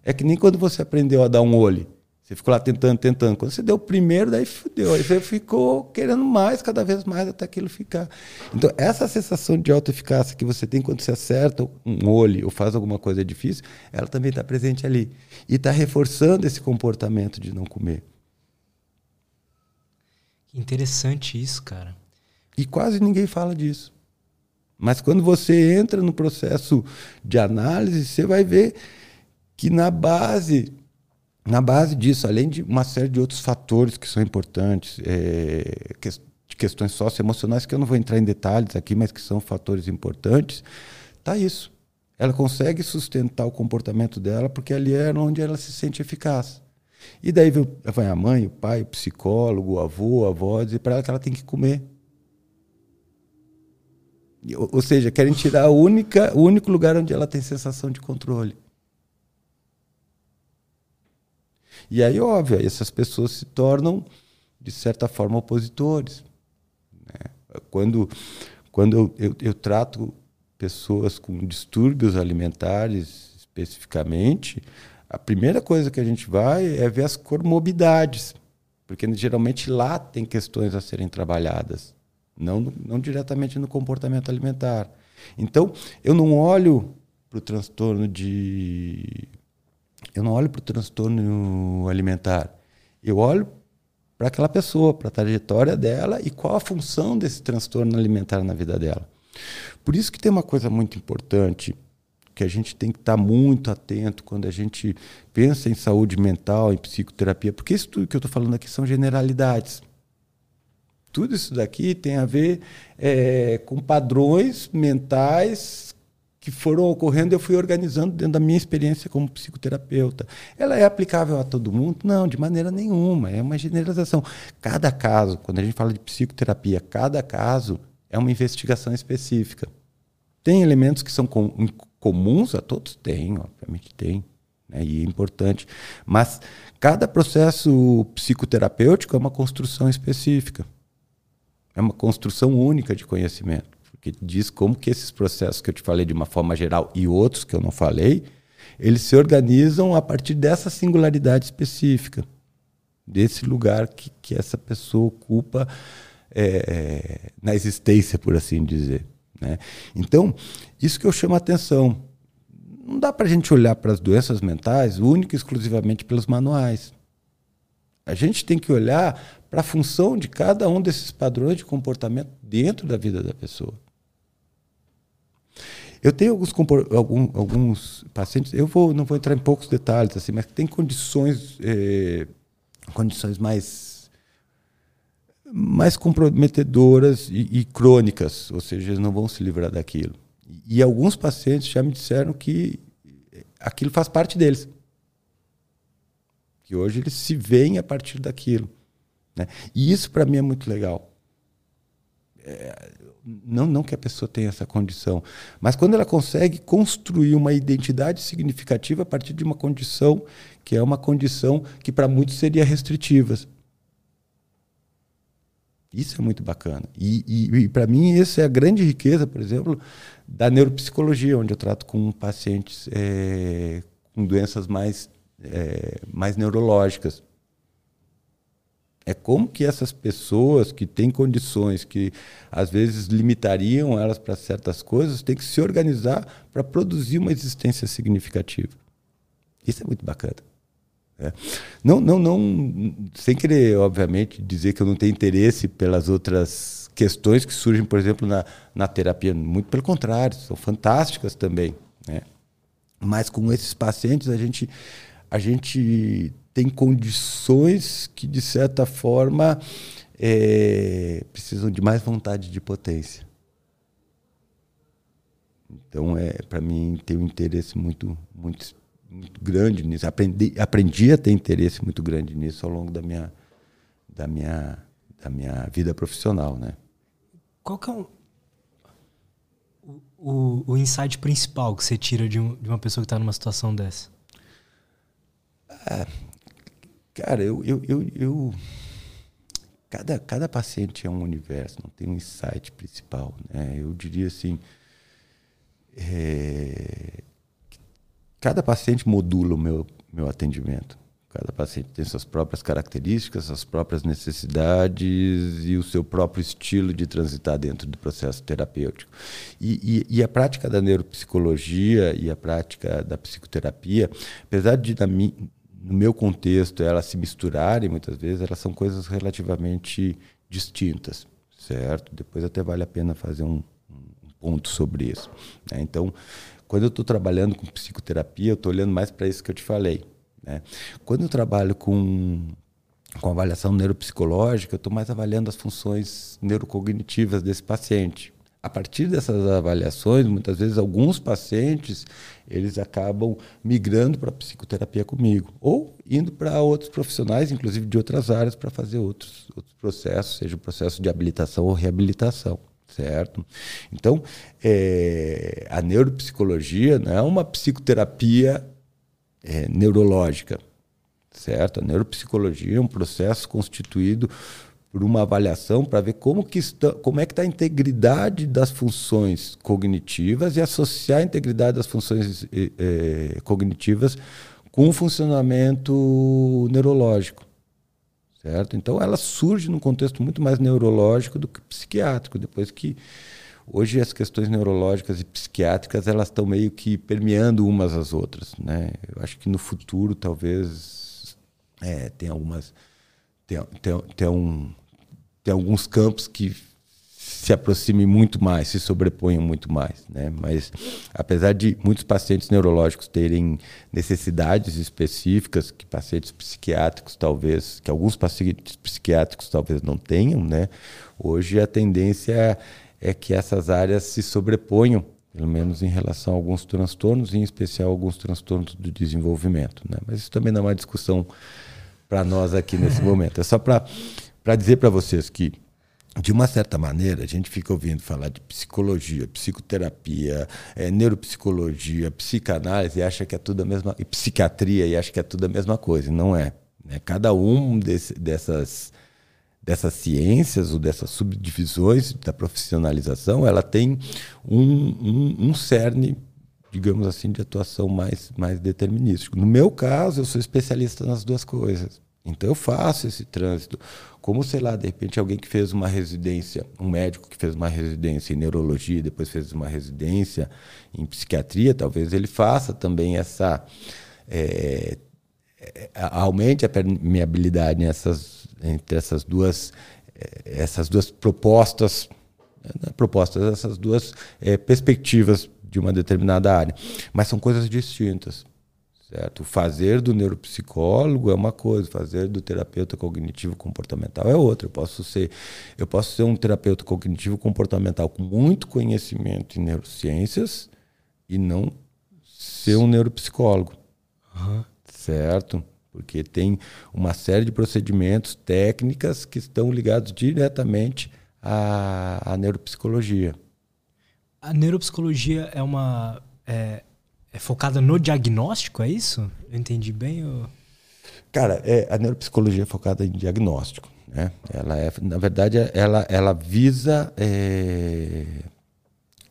É que nem quando você aprendeu a dar um olho. Você ficou lá tentando, tentando. Quando você deu o primeiro, daí fudeu. Aí você ficou querendo mais, cada vez mais, até aquilo ficar. Então, essa sensação de autoeficácia que você tem quando você acerta um olho ou faz alguma coisa difícil, ela também está presente ali. E está reforçando esse comportamento de não comer. Interessante isso, cara. E quase ninguém fala disso. Mas quando você entra no processo de análise, você vai ver que na base na base disso, além de uma série de outros fatores que são importantes, é, que, de questões socioemocionais, que eu não vou entrar em detalhes aqui, mas que são fatores importantes, tá isso. Ela consegue sustentar o comportamento dela porque ali é onde ela se sente eficaz. E daí vai a mãe, o pai, o psicólogo, o avô, a avó, dizer para ela que ela tem que comer. Ou seja, querem tirar a única, o único lugar onde ela tem sensação de controle. E aí, óbvio, essas pessoas se tornam, de certa forma, opositores. Né? Quando, quando eu, eu, eu trato pessoas com distúrbios alimentares especificamente, a primeira coisa que a gente vai é ver as comorbidades, porque geralmente lá tem questões a serem trabalhadas, não, não diretamente no comportamento alimentar. Então, eu não olho para o transtorno de eu não olho para o transtorno alimentar. Eu olho para aquela pessoa, para a trajetória dela e qual a função desse transtorno alimentar na vida dela. Por isso que tem uma coisa muito importante que a gente tem que estar muito atento quando a gente pensa em saúde mental, em psicoterapia, porque isso tudo que eu estou falando aqui são generalidades. Tudo isso daqui tem a ver é, com padrões mentais que foram ocorrendo, eu fui organizando dentro da minha experiência como psicoterapeuta. Ela é aplicável a todo mundo? Não, de maneira nenhuma. É uma generalização. Cada caso, quando a gente fala de psicoterapia, cada caso é uma investigação específica. Tem elementos que são com, comuns a todos? Tem, obviamente tem. Né? E é importante. Mas cada processo psicoterapêutico é uma construção específica. É uma construção única de conhecimento que diz como que esses processos que eu te falei de uma forma geral e outros que eu não falei, eles se organizam a partir dessa singularidade específica, desse lugar que, que essa pessoa ocupa é, na existência, por assim dizer. Né? Então, isso que eu chamo a atenção. Não dá para a gente olhar para as doenças mentais única e exclusivamente pelos manuais. A gente tem que olhar para a função de cada um desses padrões de comportamento dentro da vida da pessoa. Eu tenho alguns, algum, alguns pacientes, eu vou, não vou entrar em poucos detalhes, assim, mas tem condições, eh, condições mais, mais comprometedoras e, e, crônicas, ou seja, eles não vão se livrar daquilo. E, e alguns pacientes já me disseram que aquilo faz parte deles. Que hoje eles se veem a partir daquilo. Né? E isso para mim é muito legal. é, não, não que a pessoa tenha essa condição, mas quando ela consegue construir uma identidade significativa a partir de uma condição que é uma condição que para muitos seria restritiva. Isso é muito bacana. E, e, e para mim, essa é a grande riqueza, por exemplo, da neuropsicologia, onde eu trato com pacientes é, com doenças mais, é, mais neurológicas é como que essas pessoas que têm condições que às vezes limitariam elas para certas coisas têm que se organizar para produzir uma existência significativa. Isso é muito bacana. É. Não, não, não, sem querer, obviamente, dizer que eu não tenho interesse pelas outras questões que surgem, por exemplo, na, na terapia. Muito pelo contrário, são fantásticas também. Né? Mas com esses pacientes, a gente, a gente tem condições que, de certa forma, é, precisam de mais vontade de potência. Então, é, para mim, tem um interesse muito, muito, muito grande nisso. Aprendi, aprendi a ter interesse muito grande nisso ao longo da minha, da minha, da minha vida profissional, né? Qual que é o, o, o insight principal que você tira de, um, de uma pessoa que está numa situação dessa? Ah, Cara, eu, eu, eu, eu, cada, cada paciente é um universo, não tem um insight principal. Né? Eu diria assim, é, cada paciente modula o meu, meu atendimento. Cada paciente tem suas próprias características, suas próprias necessidades e o seu próprio estilo de transitar dentro do processo terapêutico. E, e, e a prática da neuropsicologia e a prática da psicoterapia, apesar de, na, no meu contexto, elas se misturarem muitas vezes, elas são coisas relativamente distintas, certo? Depois até vale a pena fazer um, um ponto sobre isso. Né? Então, quando eu estou trabalhando com psicoterapia, eu estou olhando mais para isso que eu te falei. Né? Quando eu trabalho com, com avaliação neuropsicológica, eu estou mais avaliando as funções neurocognitivas desse paciente a partir dessas avaliações, muitas vezes alguns pacientes eles acabam migrando para psicoterapia comigo ou indo para outros profissionais, inclusive de outras áreas, para fazer outros, outros processos, seja o processo de habilitação ou reabilitação, certo? Então, é, a neuropsicologia não é uma psicoterapia é, neurológica, certo? A neuropsicologia é um processo constituído por uma avaliação para ver como, que está, como é que está a integridade das funções cognitivas e associar a integridade das funções eh, cognitivas com o funcionamento neurológico. Certo? Então ela surge num contexto muito mais neurológico do que psiquiátrico, depois que hoje as questões neurológicas e psiquiátricas elas estão meio que permeando umas às outras, né? Eu acho que no futuro talvez é, tem algumas tem, tem, tem um tem alguns campos que se aproximem muito mais, se sobreponham muito mais, né? Mas apesar de muitos pacientes neurológicos terem necessidades específicas que pacientes psiquiátricos talvez, que alguns pacientes psiquiátricos talvez não tenham, né? Hoje a tendência é que essas áreas se sobreponham, pelo menos em relação a alguns transtornos, em especial alguns transtornos do desenvolvimento, né? Mas isso também não é uma discussão para nós aqui nesse momento. É só para para dizer para vocês que, de uma certa maneira, a gente fica ouvindo falar de psicologia, psicoterapia, é, neuropsicologia, psicanálise e acha que é tudo a mesma e psiquiatria e acha que é tudo a mesma coisa. Não é. Né? Cada um desse, dessas dessas ciências ou dessas subdivisões da profissionalização, ela tem um, um, um cerne digamos assim, de atuação mais, mais determinístico. No meu caso, eu sou especialista nas duas coisas. Então eu faço esse trânsito. Como, sei lá, de repente alguém que fez uma residência, um médico que fez uma residência em neurologia, depois fez uma residência em psiquiatria, talvez ele faça também essa. É, é aumente a permeabilidade nessas, entre essas duas, é, essas duas propostas, né, propostas, essas duas é, perspectivas de uma determinada área. Mas são coisas distintas. Certo? O fazer do neuropsicólogo é uma coisa, o fazer do terapeuta cognitivo comportamental é outra. Eu posso ser, eu posso ser um terapeuta cognitivo comportamental com muito conhecimento em neurociências e não ser um neuropsicólogo. Uhum. Certo? Porque tem uma série de procedimentos, técnicas que estão ligados diretamente a, a neuropsicologia. A neuropsicologia é uma. É, é, focada no diagnóstico, é isso? Eu entendi bem? Ou... Cara, é, a neuropsicologia é focada em diagnóstico. Né? Ela é, na verdade, ela, ela visa. É,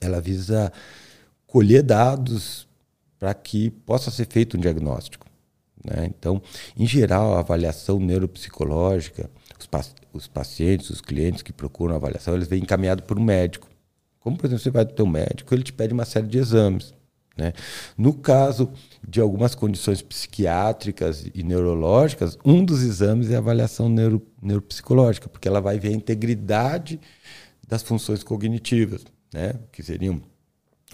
ela visa colher dados para que possa ser feito um diagnóstico. Né? Então, em geral, a avaliação neuropsicológica, os, os pacientes, os clientes que procuram avaliação, eles vêm encaminhados por um médico. Como, por exemplo, você vai do teu médico, ele te pede uma série de exames. Né? No caso de algumas condições psiquiátricas e neurológicas, um dos exames é a avaliação neuro, neuropsicológica, porque ela vai ver a integridade das funções cognitivas, né? que seriam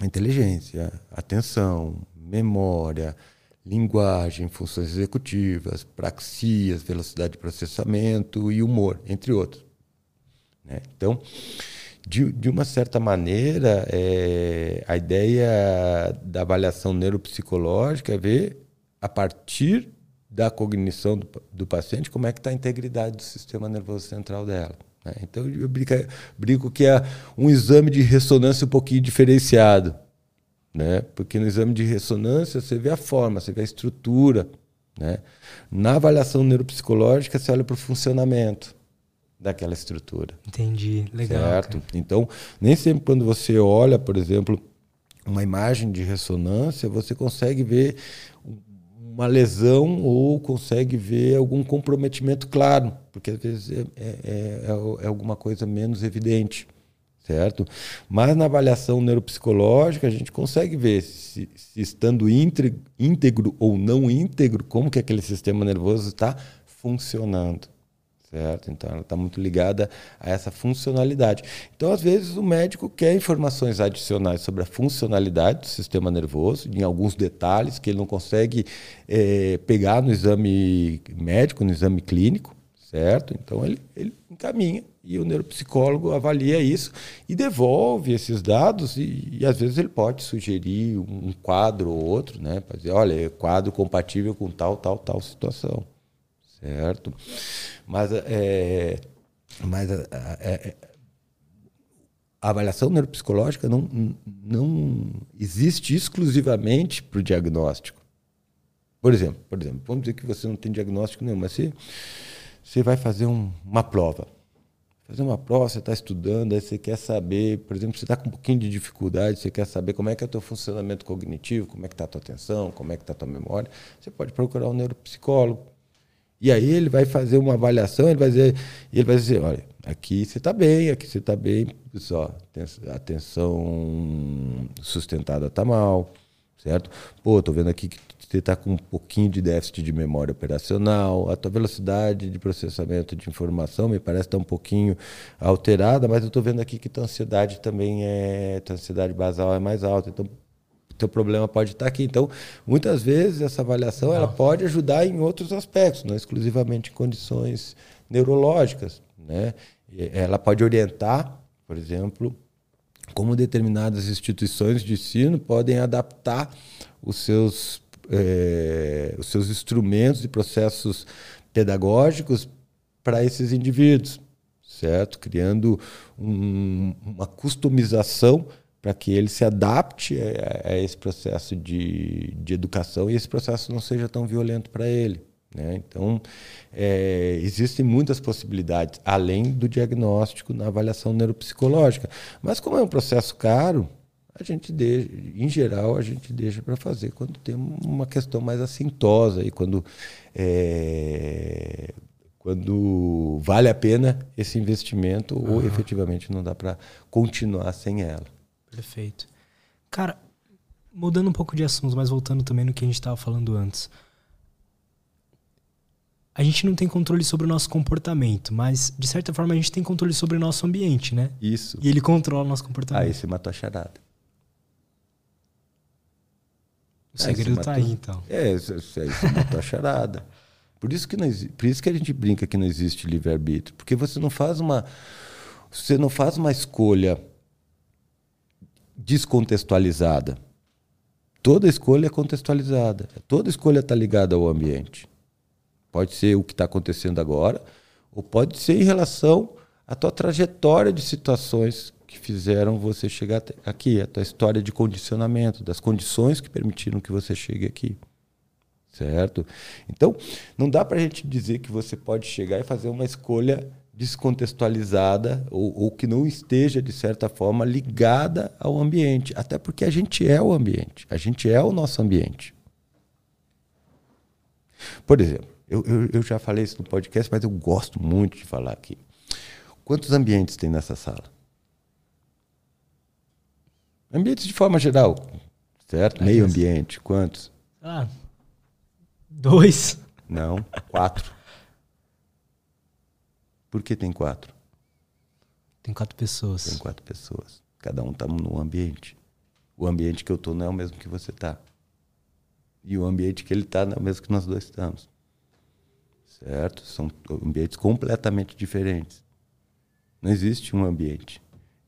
inteligência, atenção, memória, linguagem, funções executivas, praxias, velocidade de processamento e humor, entre outros. Né? Então, de, de uma certa maneira, é, a ideia da avaliação neuropsicológica é ver, a partir da cognição do, do paciente, como é que está a integridade do sistema nervoso central dela. Né? Então, eu brinco, brinco que é um exame de ressonância um pouquinho diferenciado né? Porque no exame de ressonância você vê a forma, você vê a estrutura, né? Na avaliação neuropsicológica você olha para o funcionamento daquela estrutura. Entendi, legal. Certo? Cara. Então, nem sempre quando você olha, por exemplo, uma imagem de ressonância, você consegue ver uma lesão ou consegue ver algum comprometimento claro, porque às vezes é, é, é, é alguma coisa menos evidente certo? Mas na avaliação neuropsicológica a gente consegue ver se, se estando íntegro ou não íntegro, como que aquele sistema nervoso está funcionando, certo? Então ela está muito ligada a essa funcionalidade. Então às vezes o médico quer informações adicionais sobre a funcionalidade do sistema nervoso, em alguns detalhes que ele não consegue é, pegar no exame médico, no exame clínico, certo? Então ele, ele encaminha e o neuropsicólogo avalia isso e devolve esses dados e, e às vezes ele pode sugerir um quadro ou outro, né? Para dizer, olha, é quadro compatível com tal, tal, tal situação, certo? Mas, é, mas é, é, a avaliação neuropsicológica não, não existe exclusivamente para o diagnóstico. Por exemplo, por exemplo, vamos dizer que você não tem diagnóstico nenhum, mas você, você vai fazer um, uma prova fazer uma prova, você está estudando, aí você quer saber, por exemplo, você está com um pouquinho de dificuldade, você quer saber como é que é o teu funcionamento cognitivo, como é que está a tua atenção, como é que está a tua memória, você pode procurar um neuropsicólogo. E aí ele vai fazer uma avaliação, ele vai dizer, ele vai dizer, olha, aqui você está bem, aqui você está bem, só atenção sustentada está mal, certo? Pô, tô vendo aqui que você está com um pouquinho de déficit de memória operacional, a tua velocidade de processamento de informação me parece estar tá um pouquinho alterada, mas eu estou vendo aqui que tua ansiedade também é, tua ansiedade basal é mais alta, então teu problema pode estar tá aqui. Então, muitas vezes essa avaliação ela pode ajudar em outros aspectos, não exclusivamente em condições neurológicas, né? Ela pode orientar, por exemplo, como determinadas instituições de ensino podem adaptar os seus é, os seus instrumentos e processos pedagógicos para esses indivíduos, certo? Criando um, uma customização para que ele se adapte a, a, esse processo de, de educação e esse processo não seja tão violento para ele. Né? Então, é, existem muitas possibilidades, além do diagnóstico na avaliação neuropsicológica. Mas, como é um processo caro, a gente deixa, em geral, a gente deixa para fazer quando tem uma questão mais assintosa e quando, é, quando vale a pena esse investimento uhum. ou efetivamente não dá para continuar sem ela. Perfeito. Cara, mudando um pouco de assunto, mas voltando também no que a gente estava falando antes. A gente não tem controle sobre o nosso comportamento, mas de certa forma a gente tem controle sobre o nosso ambiente, né? Isso. E ele controla o nosso comportamento. Aí você matou a charada. O segredo está aí, então. É, isso, isso matou a charada. Por isso, que não, por isso que a gente brinca que não existe livre-arbítrio. Porque você não faz uma. Você não faz uma escolha descontextualizada. Toda escolha é contextualizada. Toda escolha está ligada ao ambiente. Pode ser o que está acontecendo agora, ou pode ser em relação a tua trajetória de situações que fizeram você chegar aqui, a tua história de condicionamento, das condições que permitiram que você chegue aqui. Certo? Então, não dá para a gente dizer que você pode chegar e fazer uma escolha descontextualizada ou, ou, que não esteja, de certa forma, ligada ao ambiente. Até porque a gente é o ambiente, a gente é o nosso ambiente. Por exemplo, eu, eu, eu já falei isso no podcast, mas eu gosto muito de falar aqui. Quantos ambientes tem nessa sala? Ambientes de forma geral, certo? Meio ambiente, quantos? Ah, dois. Não, quatro. Por que tem quatro? Tem quatro pessoas. Tem quatro pessoas. Cada um está num ambiente. O ambiente que eu estou não é o mesmo que você está. E o ambiente que ele está não é o mesmo que nós dois estamos. Certo? São ambientes completamente diferentes. Não existe um ambiente.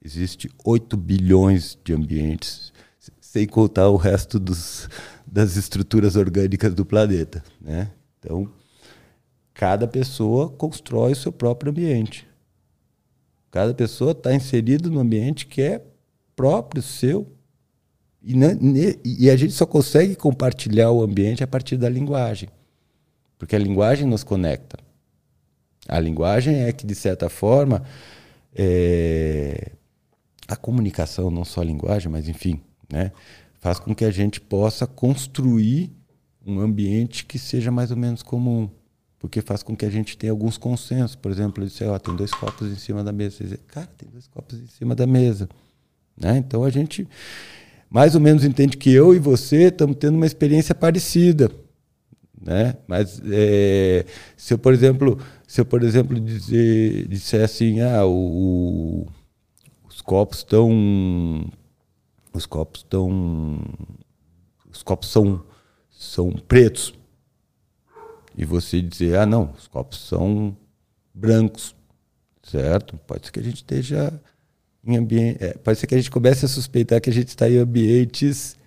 Existe 8 bilhões de ambientes, sem contar o resto dos, das estruturas orgânicas do planeta. Né? Então, cada pessoa constrói o seu próprio ambiente. Cada pessoa está inserida no ambiente que é próprio, seu. E, e a gente só consegue compartilhar o ambiente a partir da linguagem. Porque a linguagem nos conecta. A linguagem é que, de certa forma, é, a comunicação, não só a linguagem, mas enfim, né, faz com que a gente possa construir um ambiente que seja mais ou menos comum, porque faz com que a gente tenha alguns consensos. Por exemplo, eu disse, ó, tem dois copos em cima da mesa. Você diz, cara, tem dois copos em cima da mesa. Né? Então a gente mais ou menos entende que eu e você estamos tendo uma experiência parecida. Né? Mas é, se eu, por exemplo, se eu, por exemplo, dizer, disser assim, ah, o, os copos estão. Os copos estão. Os copos são, são pretos. E você dizer, ah, não, os copos são brancos. Certo? Pode ser que a gente esteja em ambiente. É, pode ser que a gente comece a suspeitar que a gente está em ambientes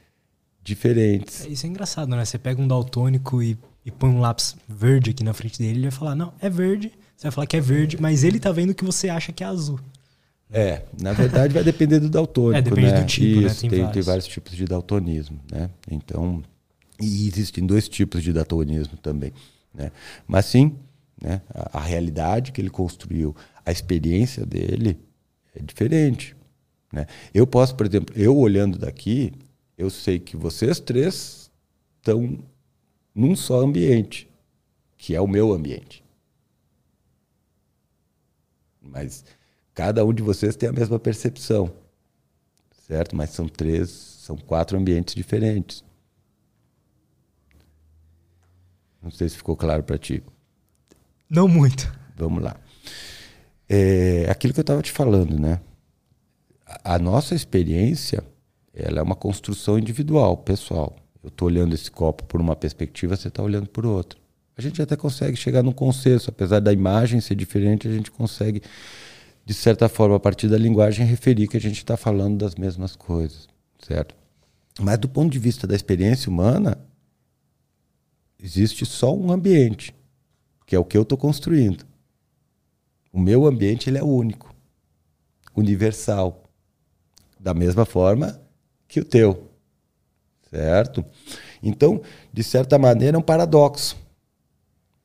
diferentes. É, isso é engraçado, né? Você pega um daltônico e, e põe um lápis verde aqui na frente dele, ele vai falar, não, é verde. Você vai falar que é verde, mas ele tá vendo que você acha que é azul. É, na verdade vai depender do daltônico, é, depende né? do tipo, né? Isso, né? Tem, tem, vários. tem, vários. tipos de daltonismo, né? Então, e existem dois tipos de daltonismo também, né? Mas sim, né? A, a realidade que ele construiu, a experiência dele é diferente, né? Eu posso, por exemplo, eu olhando daqui, eu sei que vocês três estão num só ambiente, que é o meu ambiente. Mas Cada um de vocês tem a mesma percepção, certo? Mas são três, são quatro ambientes diferentes. Não sei se ficou claro para ti. Não muito. Vamos lá. É aquilo que eu estava te falando, né? A, nossa experiência, ela é uma construção individual, pessoal. Eu estou olhando esse copo por uma perspectiva, você está olhando por outra. A gente até consegue chegar num consenso, apesar da imagem ser diferente, a gente consegue de certa forma, a partir da linguagem, referir que a gente está falando das mesmas coisas, certo? Mas do ponto de vista da experiência humana, existe só um ambiente, que é o que eu estou construindo. O meu ambiente ele é único, universal, da mesma forma que o teu, certo? Então, de certa maneira, é um paradoxo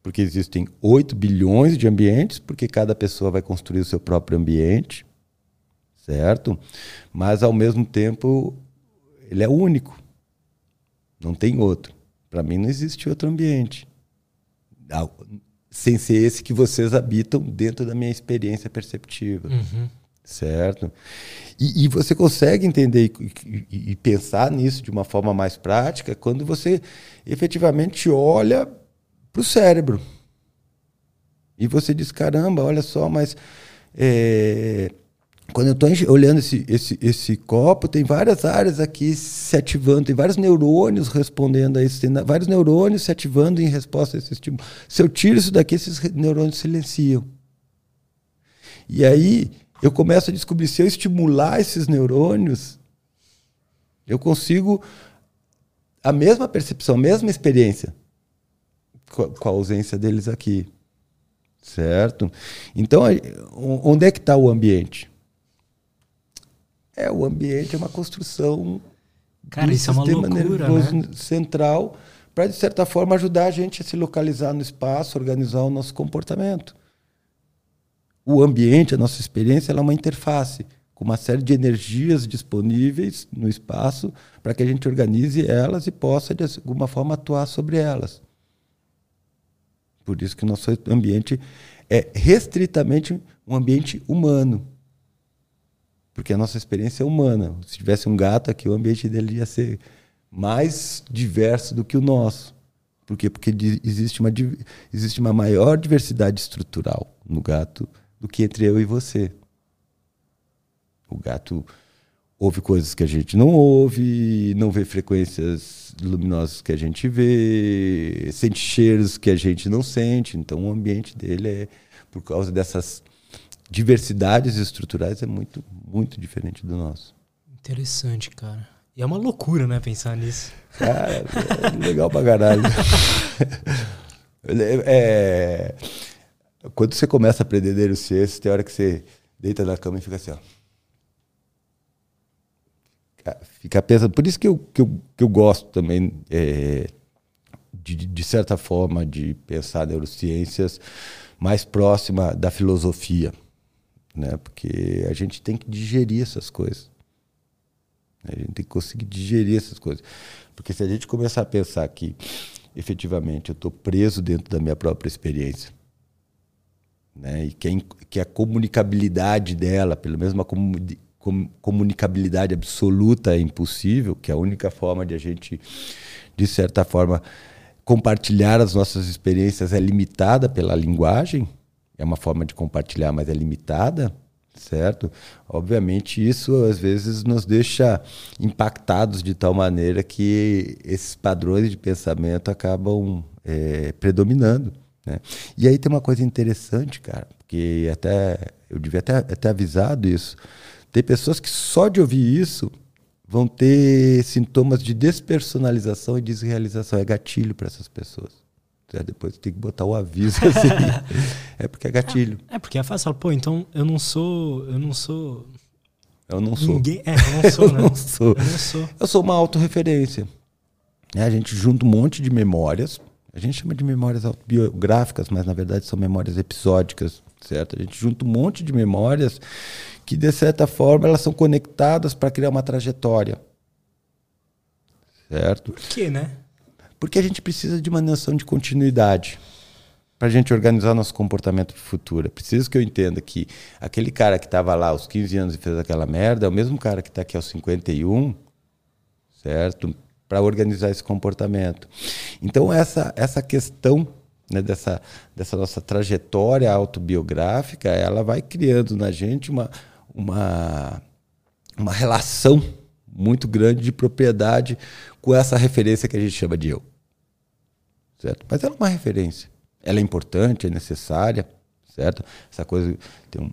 porque existem 8 bilhões de ambientes, porque cada pessoa vai construir o seu próprio ambiente, certo? Mas, ao mesmo tempo, ele é único. Não tem outro. Para mim, não existe outro ambiente. Sem ser esse que vocês habitam dentro da minha experiência perceptiva. Uhum. Certo? E, e, você consegue entender e, e, e pensar nisso de uma forma mais prática quando você efetivamente olha para o cérebro. E você diz: caramba, olha só, mas é, quando eu estou olhando esse, esse, esse copo, tem várias áreas aqui se ativando, tem vários neurônios respondendo a isso, tem vários neurônios se ativando em resposta a esse estímulo. Se eu tiro isso daqui, esses neurônios silenciam. E aí eu começo a descobrir: se eu estimular esses neurônios, eu consigo a mesma percepção, a mesma experiência com a ausência deles aqui. certo? Então, onde é que está o ambiente? É, o ambiente é uma construção Cara, isso é uma loucura, né? central para, de certa forma, ajudar a gente a se localizar no espaço, organizar o nosso comportamento. O ambiente, a nossa experiência, ela é uma interface com uma série de energias disponíveis no espaço para que a gente organize elas e possa, de alguma forma, atuar sobre elas. Por isso que o nosso ambiente é restritamente um ambiente humano. Porque a nossa experiência é humana. Se tivesse um gato aqui, o ambiente dele ia ser mais diverso do que o nosso. Por quê? Porque existe uma, existe uma maior diversidade estrutural no gato do que entre eu e você. O gato ouve coisas que a gente não ouve, não vê frequências luminosas que a gente vê, sente cheiros que a gente não sente. Então, o ambiente dele é, por causa dessas diversidades estruturais, é muito, muito diferente do nosso. Interessante, cara. E é uma loucura, né, pensar nisso. Cara, é legal pra caralho. é, quando você começa a aprender neurociência, tem hora que você deita na cama e fica assim, ó fica pesado. Por isso que eu, que eu, que eu gosto também, é, de, de certa forma, de pensar neurociências mais próxima da filosofia, né? Porque a gente tem que digerir essas coisas. A gente tem que conseguir digerir essas coisas. Porque se a gente começar a pensar que, efetivamente, eu estou preso dentro da minha própria experiência, né? e que a, que a comunicabilidade dela, pelo menos uma comunicabilidade absoluta é impossível, que é a única forma de a gente, de certa forma, compartilhar as nossas experiências é limitada pela linguagem, é uma forma de compartilhar, mas é limitada, certo? Obviamente, isso às vezes nos deixa impactados de tal maneira que esses padrões de pensamento acabam é, predominando. Né? E aí tem uma coisa interessante, cara, porque até eu devia até, até avisado isso. Tem pessoas que só de ouvir isso vão ter sintomas de despersonalização e desrealização. É gatilho para essas pessoas. É, depois tem que botar o aviso assim. é porque é gatilho. É, é porque é fácil. Pô, então eu não sou. Eu não sou. Eu não sou. Ninguém, é, eu não sou, eu né? Não sou. Eu não sou. Eu sou uma autorreferência. É, a gente junta um monte de memórias. A gente chama de memórias autobiográficas, mas na verdade são memórias episódicas, certo? A gente junta um monte de memórias que de certa forma elas são conectadas para criar uma trajetória. Certo? Por quê, né? Porque a gente precisa de uma noção de continuidade para a gente organizar nosso comportamento para o futuro. É preciso que eu entenda que aquele cara que estava lá aos 15 anos e fez aquela merda é o mesmo cara que está aqui aos 51, certo? Para organizar esse comportamento. Então, essa, essa questão né, dessa, dessa nossa trajetória autobiográfica, ela vai criando na gente uma, uma, uma relação muito grande de propriedade com essa referência que a gente chama de eu. Certo? Mas ela é uma referência. Ela é importante, é necessária, certo? Essa coisa tem um,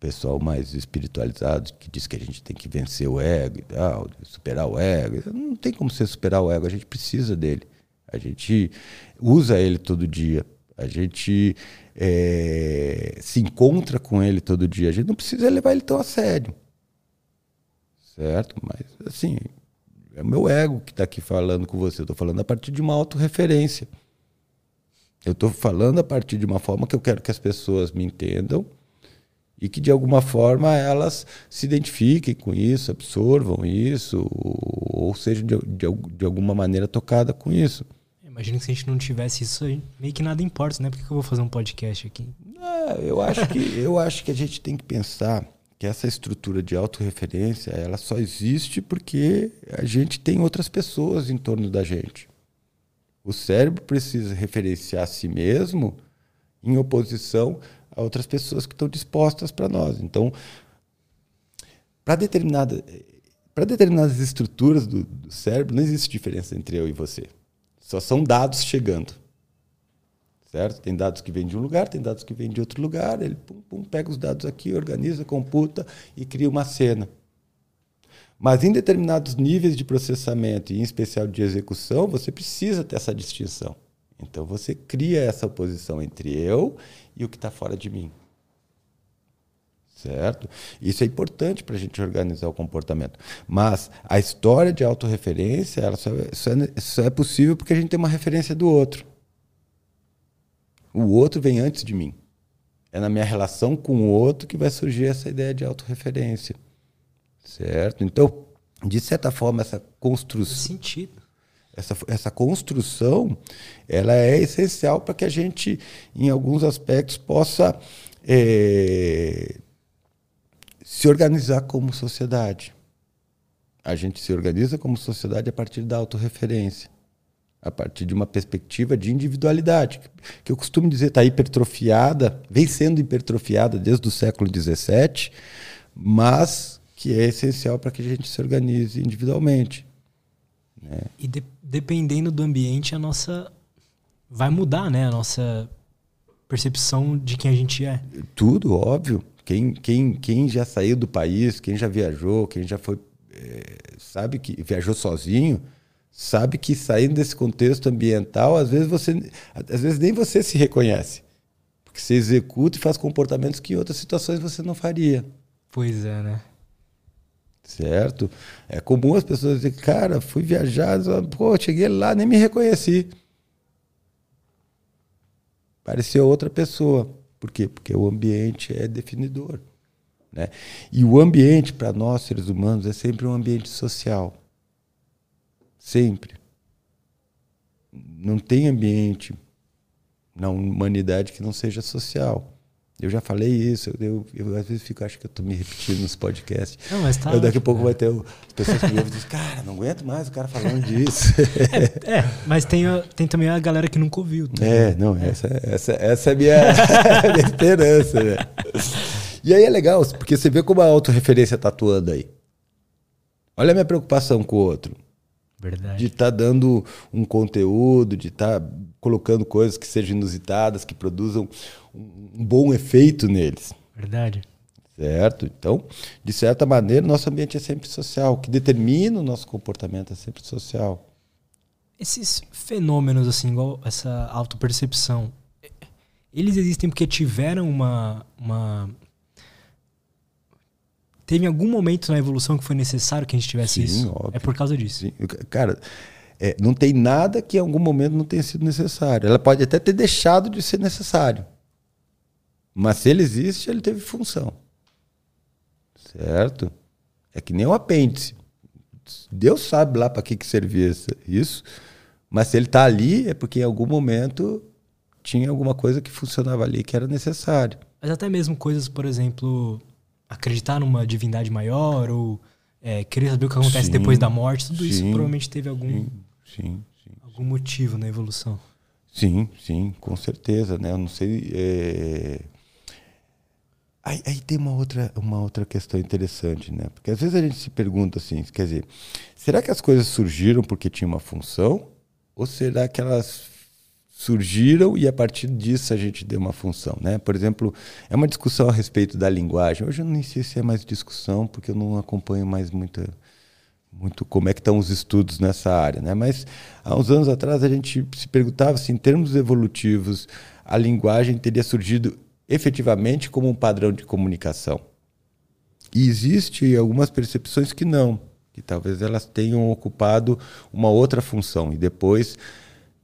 pessoal mais espiritualizado que diz que a gente tem que vencer o ego e tal, superar o ego. Não tem como você superar o ego, a gente precisa dele. A gente usa ele todo dia. A gente é, se encontra com ele todo dia. A gente não precisa levar ele tão a sério. Certo? Mas, assim, é o meu ego que está aqui falando com você. Eu estou falando a partir de uma autorreferência. Eu estou falando a partir de uma forma que eu quero que as pessoas me entendam e que, de alguma forma, elas se identifiquem com isso, absorvam isso, ou sejam, de, de, de alguma maneira, tocada com isso. Imagina que se a gente não tivesse isso, meio que nada importa, né? Por que eu vou fazer um podcast aqui? É, eu, acho que, eu acho que a gente tem que pensar que essa estrutura de autorreferência, ela só existe porque a gente tem outras pessoas em torno da gente. O cérebro precisa referenciar a si mesmo em oposição a outras pessoas que estão dispostas para nós. Então, para determinada, para determinadas estruturas do, do cérebro, não existe diferença entre eu e você. Só são dados chegando. Certo? Tem dados que vêm de um lugar, tem dados que vêm de outro lugar. Ele pum, pum, pega os dados aqui, organiza, computa e cria uma cena. Mas em determinados níveis de processamento, e em especial de execução, você precisa ter essa distinção Então você cria essa oposição entre eu e o que está fora de mim. Certo? Isso é importante para a gente organizar o comportamento. Mas a história de autorreferência ela só, é, só, é, é possível porque a gente tem uma referência do outro. O outro vem antes de mim. É na minha relação com o outro que vai surgir essa ideia de autorreferência. Certo? Então, de certa forma, essa construção. Sentido. Essa, essa construção ela é essencial para que a gente, em alguns aspectos, possa é, se organizar como sociedade. A gente se organiza como sociedade a partir da autorreferência, a partir de uma perspectiva de individualidade, que eu costumo dizer está hipertrofiada, vem sendo hipertrofiada desde o século XVII, mas que é essencial para que a gente se organize individualmente. Né? E de, dependendo do ambiente, a nossa. vai mudar, né? A nossa percepção de quem a gente é. Tudo, óbvio. Quem, quem, quem já saiu do país, quem já viajou, quem já foi. É, sabe que viajou sozinho, sabe que saindo desse contexto ambiental, às vezes você. Às vezes nem você se reconhece. Porque você executa e faz comportamentos que em outras situações você não faria. Pois é, né? certo? É comum as pessoas dizerem, cara, fui viajar, pô, cheguei lá, nem me reconheci. Pareceu outra pessoa. Por quê? Porque o ambiente é definidor. Né? E o ambiente, para nós, seres humanos, é sempre um ambiente social. Sempre. Não tem ambiente na humanidade que não seja social. Eu já falei isso, eu, eu, eu às vezes fico, acho que eu estou me repetindo nos podcasts. Não, mas tá eu, daqui a pouco vai ter as pessoas que me ouvem e dizem, cara, não aguento mais o cara falando disso. É, é mas tem, tem também a galera que nunca ouviu. Tá? É, não, é. Essa, essa, essa é a minha, minha esperança. Né? E aí é legal, porque você vê como a autorreferência está atuando aí. Olha a minha preocupação com o outro. Verdade. De estar tá dando um conteúdo, de estar tá colocando coisas que sejam inusitadas, que produzam um bom efeito neles. Verdade. Certo? Então, de certa maneira, nosso ambiente é sempre social. O que determina o nosso comportamento é sempre social. Esses fenômenos, assim, igual essa autopercepção, eles existem porque tiveram uma, uma teve algum momento na evolução que foi necessário que a gente tivesse Sim, isso? Óbvio. É por causa disso. Sim. Cara, é, não tem nada que em algum momento não tenha sido necessário. Ela pode até ter deixado de ser necessário. Mas se ele existe, ele teve função. Certo? É que nem o apêndice. Deus sabe lá para que, que servia isso. Mas se ele está ali, é porque em algum momento tinha alguma coisa que funcionava ali que era necessário. Mas até mesmo coisas, por exemplo, acreditar numa divindade maior ou é, querer saber o que acontece sim, depois da morte, tudo sim, isso provavelmente teve algum, sim, sim, algum motivo na evolução. Sim, sim, com certeza, né? Eu não sei. É... Aí, aí, tem uma outra, uma outra questão interessante, né? Porque às vezes a gente se pergunta assim, quer dizer, será que as coisas surgiram porque tinha uma função? Ou será que elas surgiram e a partir disso a gente deu uma função, né? Por exemplo, é uma discussão a respeito da linguagem. Hoje eu nem sei se é mais discussão, porque eu não acompanho mais muita muito como é que estão os estudos nessa área, né? Mas há uns anos atrás a gente se perguntava se em termos evolutivos a linguagem teria surgido efetivamente como um padrão de comunicação. E existe algumas percepções que não, que talvez elas tenham ocupado uma outra função. E depois,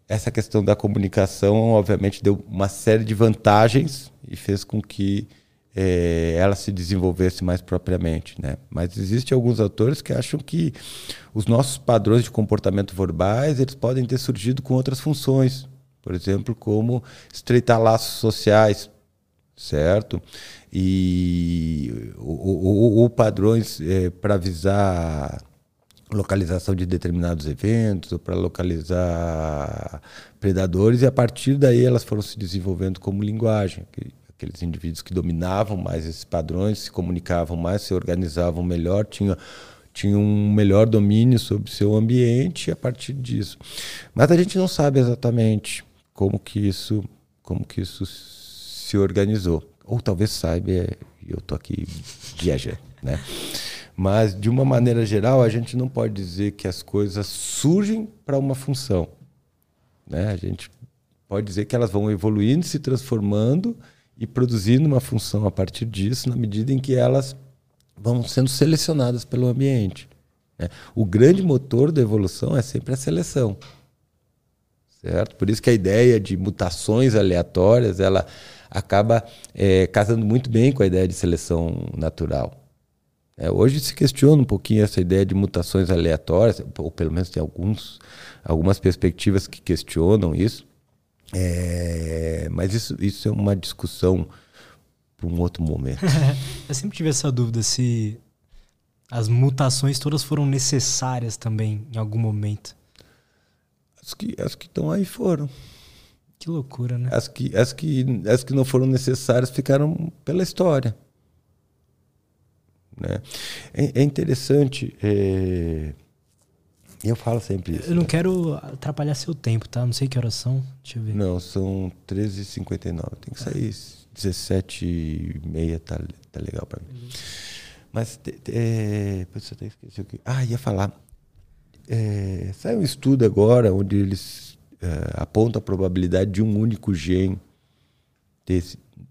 essa questão da comunicação, obviamente, deu uma série de vantagens e fez com que é, ela se desenvolvesse mais propriamente. Né? Mas existem alguns autores que acham que os nossos padrões de comportamento verbais eles podem ter surgido com outras funções. Por exemplo, como estreitar laços sociais, certo? E ou, ou padrões é, para avisar localização de determinados eventos ou para localizar predadores e a partir daí elas foram se desenvolvendo como linguagem aqueles indivíduos que dominavam mais esses padrões se comunicavam mais se organizavam melhor tinham tinham um melhor domínio sobre seu ambiente a partir disso mas a gente não sabe exatamente como que isso como que isso se organizou. Ou talvez saiba, eu estou aqui viajando, né? Mas, de uma maneira geral, a gente não pode dizer que as coisas surgem para uma função. Né? A gente pode dizer que elas vão evoluindo, se transformando e produzindo uma função a partir disso, na medida em que elas vão sendo selecionadas pelo ambiente. Né? O grande motor da evolução é sempre a seleção. Certo? Por isso que a ideia de mutações aleatórias ela acaba é, casando muito bem com a ideia de seleção natural. É, hoje se questiona um pouquinho essa ideia de mutações aleatórias, ou pelo menos tem alguns, algumas perspectivas que questionam isso. É, mas isso, isso é uma discussão para um outro momento. Eu sempre tive essa dúvida se as mutações todas foram necessárias também em algum momento. As que as que estão aí foram. Que loucura, né? As que, as, que, as que não foram necessárias ficaram pela história. Né? É, é interessante. É... Eu falo sempre isso. Eu não né? quero atrapalhar seu tempo, tá? Não sei que horas são. Deixa eu ver. Não, são 13h59. Tem que sair 17h30, tá, tá legal para mim. Uhum. Mas, é, você até esqueci o que. Ah, ia falar. É, sai um estudo agora onde eles é, apontam a probabilidade de um único gene ter,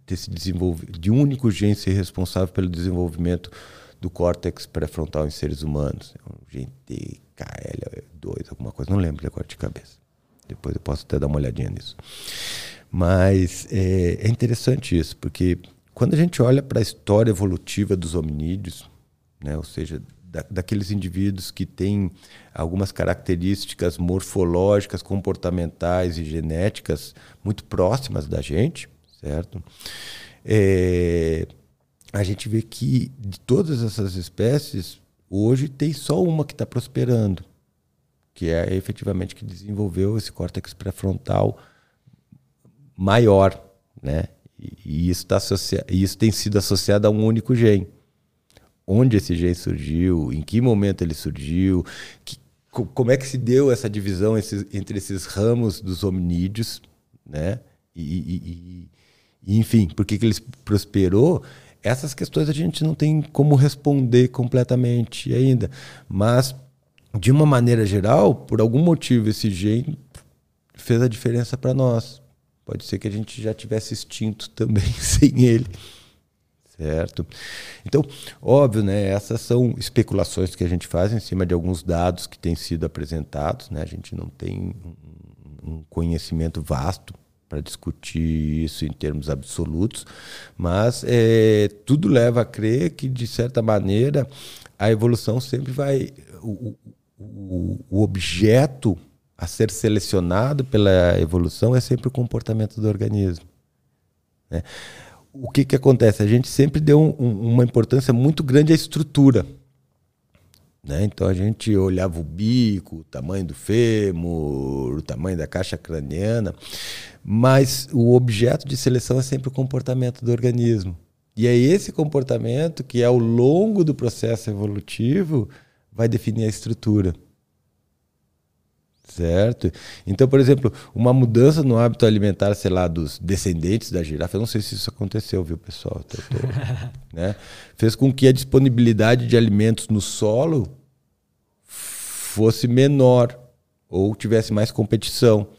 ter se desenvolvido, de único gene ser responsável pelo desenvolvimento do córtex pré-frontal em seres humanos. É um gene TKL2, alguma coisa, não lembro agora de cabeça. Depois eu posso até dar uma olhadinha nisso. Mas é, é interessante isso, porque quando a gente olha para a história evolutiva dos hominídeos, né, ou seja, da, daqueles indivíduos que têm algumas características morfológicas, comportamentais e genéticas muito próximas da gente, certo? É, a gente vê que de todas essas espécies, hoje tem só uma que está prosperando, que é efetivamente que desenvolveu esse córtex pré-frontal maior, né? E isso, tá isso tem sido associado a um único gene. Onde esse gene surgiu, em que momento ele surgiu, que, como é que se deu essa divisão esses, entre esses ramos dos hominídeos, né? E, e, e enfim, por que, que ele prosperou? Essas questões a gente não tem como responder completamente ainda. Mas, de uma maneira geral, por algum motivo, esse gene fez a diferença para nós. Pode ser que a gente já tivesse extinto também sem ele. Certo? Então, óbvio, né, essas são especulações que a gente faz em cima de alguns dados que têm sido apresentados. Né? A gente não tem um conhecimento vasto para discutir isso em termos absolutos, mas é, tudo leva a crer que, de certa maneira, a evolução sempre vai. O, o, o objeto a ser selecionado pela evolução é sempre o comportamento do organismo. Né? O que, que acontece? A gente sempre deu um, uma importância muito grande à estrutura. Né? Então a gente olhava o bico, o tamanho do fêmur, o tamanho da caixa craniana, mas o objeto de seleção é sempre o comportamento do organismo. E é esse comportamento que, ao longo do processo evolutivo, vai definir a estrutura. Certo? Então, por exemplo, uma mudança no hábito alimentar, sei lá, dos descendentes da girafa, eu não sei se isso aconteceu, viu, pessoal? Tô, tô, né? Fez com que a disponibilidade de alimentos no solo fosse menor ou tivesse mais competição.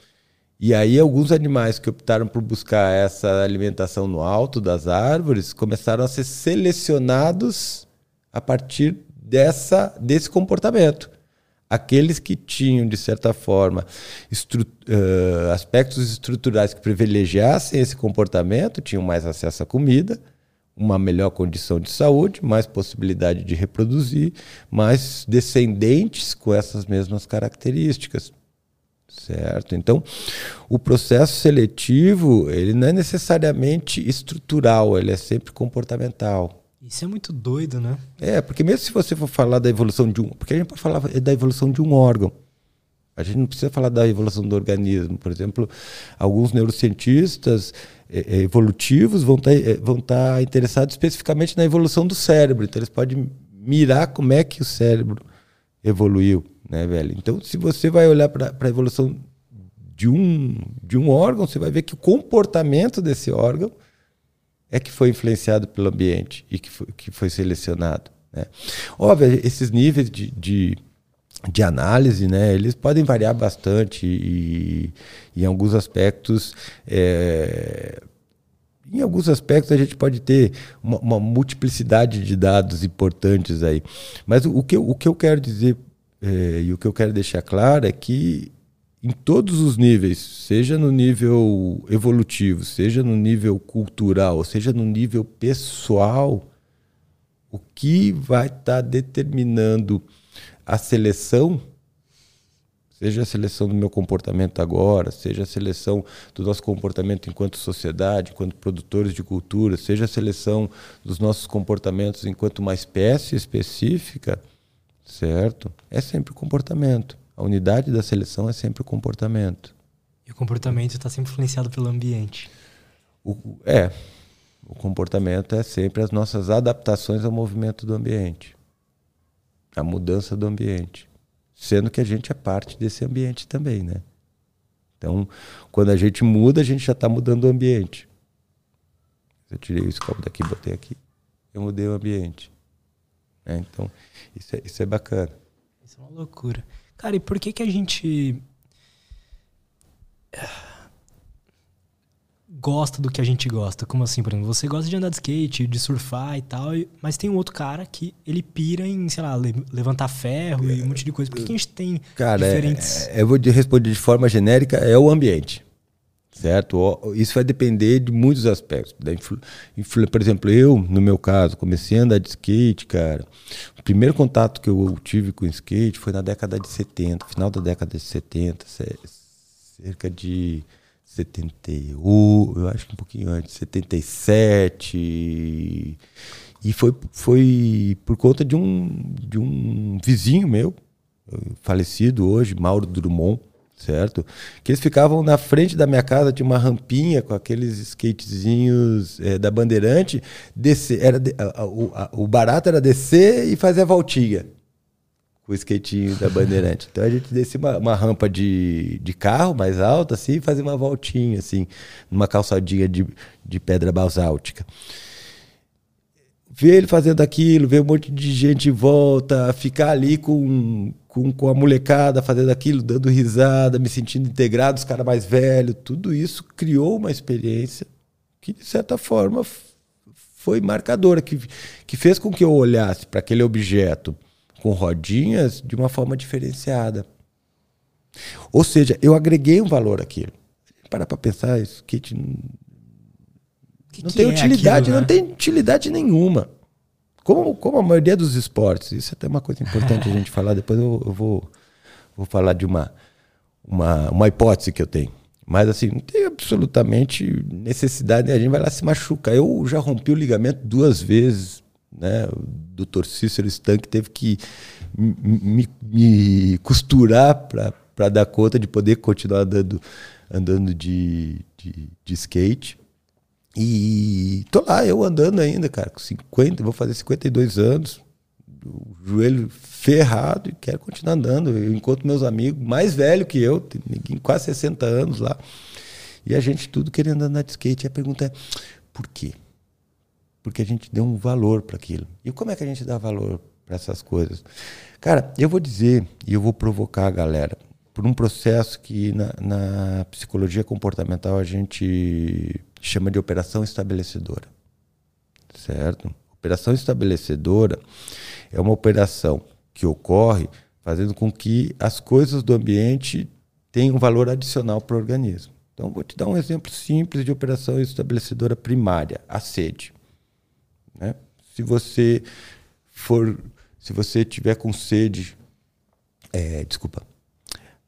E aí, alguns animais que optaram por buscar essa alimentação no alto das árvores começaram a ser selecionados a partir dessa, desse comportamento aqueles que tinham, de certa forma, estru uh, aspectos estruturais que privilegiassem esse comportamento tinham mais acesso à comida, uma melhor condição de saúde, mais possibilidade de reproduzir, mais descendentes com essas mesmas características. Certo? Então, o processo seletivo, ele não é necessariamente estrutural, ele é sempre comportamental. Isso é muito doido, né? É, porque mesmo se você for falar da evolução de um. Porque a gente pode falar da evolução de um órgão. A gente não precisa falar da evolução do organismo. Por exemplo, alguns neurocientistas é, é evolutivos vão estar, tá, é, vão tá interessados especificamente na evolução do cérebro. Então, eles podem mirar como é que o cérebro evoluiu, né, velho? Então, se você vai olhar para a evolução de um, de um órgão, você vai ver que o comportamento desse órgão é que foi influenciado pelo ambiente e que foi, que foi selecionado. Né? Óbvio, esses níveis de, de, de análise, né, eles podem variar bastante e, e em alguns aspectos, é, em alguns aspectos a gente pode ter uma, uma, multiplicidade de dados importantes aí. Mas o, o, que, eu, o que eu quero dizer é, e o que eu quero deixar claro é que em todos os níveis, seja no nível evolutivo, seja no nível cultural, seja no nível pessoal, o que vai estar tá determinando a seleção, seja a seleção do meu comportamento agora, seja a seleção do nosso comportamento enquanto sociedade, enquanto produtores de cultura, seja a seleção dos nossos comportamentos enquanto uma espécie específica, certo? É sempre o comportamento. A unidade da seleção é sempre o comportamento. E o comportamento está sempre influenciado pelo ambiente. O, é. O comportamento é sempre as nossas adaptações ao movimento do ambiente. A mudança do ambiente. Sendo que a gente é parte desse ambiente também, né? Então, quando a gente muda, a gente já está mudando o ambiente. Eu tirei o escopo daqui, botei aqui, eu mudei o ambiente. É, então, isso é, isso é bacana. Isso é uma loucura. Cara, e por que que a gente gosta do que a gente gosta? Como assim, por exemplo, você gosta de andar de skate, de surfar e tal, mas tem um outro cara que ele pira em, sei lá, levantar ferro e um monte de coisa. Por que, que a gente tem cara, diferentes... É, eu vou responder de forma genérica, é o ambiente certo? Isso vai depender de muitos aspectos. Por exemplo, eu, no meu caso, comecei a andar de skate, cara. O primeiro contato que eu tive com skate foi na década de 70, final da década de 70, cerca de 71, eu acho que um pouquinho antes, 77. E foi, foi por conta de um, de um vizinho meu, falecido hoje, Mauro Drummond certo? Que eles ficavam na frente da minha casa, tinha uma rampinha com aqueles skatezinhos é, da Bandeirante, descer, era de, a, a, o barato era descer e fazer a voltinha com o skatinho da Bandeirante. Então a gente descia uma, uma, rampa de, de carro mais alta, assim, e fazia uma voltinha, assim, numa calçadinha de, de pedra basáltica ver ele fazendo aquilo, ver um monte de gente em volta, ficar ali com, com, com a molecada fazendo aquilo, dando risada, me sentindo integrado, os caras mais velhos, tudo isso criou uma experiência que, de certa forma, foi marcadora, que, que fez com que eu olhasse para aquele objeto com rodinhas de uma forma diferenciada. Ou seja, eu agreguei um valor àquilo. Para para pensar, kit que não que tem é utilidade, aquilo, né? não tem utilidade nenhuma. Como, como a maioria dos esportes. Isso é até uma coisa importante a gente falar. Depois eu, eu, vou, vou falar de uma, uma, uma hipótese que eu tenho. Mas assim, não tem absolutamente necessidade, a gente vai lá se machucar. Eu já rompi o ligamento duas vezes, né? O doutor Cícero Stank teve que me, me costurar para dar conta de poder continuar andando, andando de, de, de skate. E tô lá, eu andando ainda, cara, com 50, vou fazer 52 anos, o joelho ferrado e quero continuar andando. Eu encontro meus amigos mais velho que eu, tem quase 60 anos lá. E a gente tudo querendo andar de skate. E a pergunta é: por quê? Porque a gente deu um valor para aquilo. E como é que a gente dá valor para essas coisas? Cara, eu vou dizer e eu vou provocar a galera por um processo que na, na psicologia comportamental a gente chama de operação estabelecedora. Certo? Operação estabelecedora é uma operação que ocorre fazendo com que as coisas do ambiente tenham um valor adicional para o organismo. Então, vou te dar um exemplo simples de operação estabelecedora primária, a sede. Né? Se você for, se você tiver com sede, é, desculpa,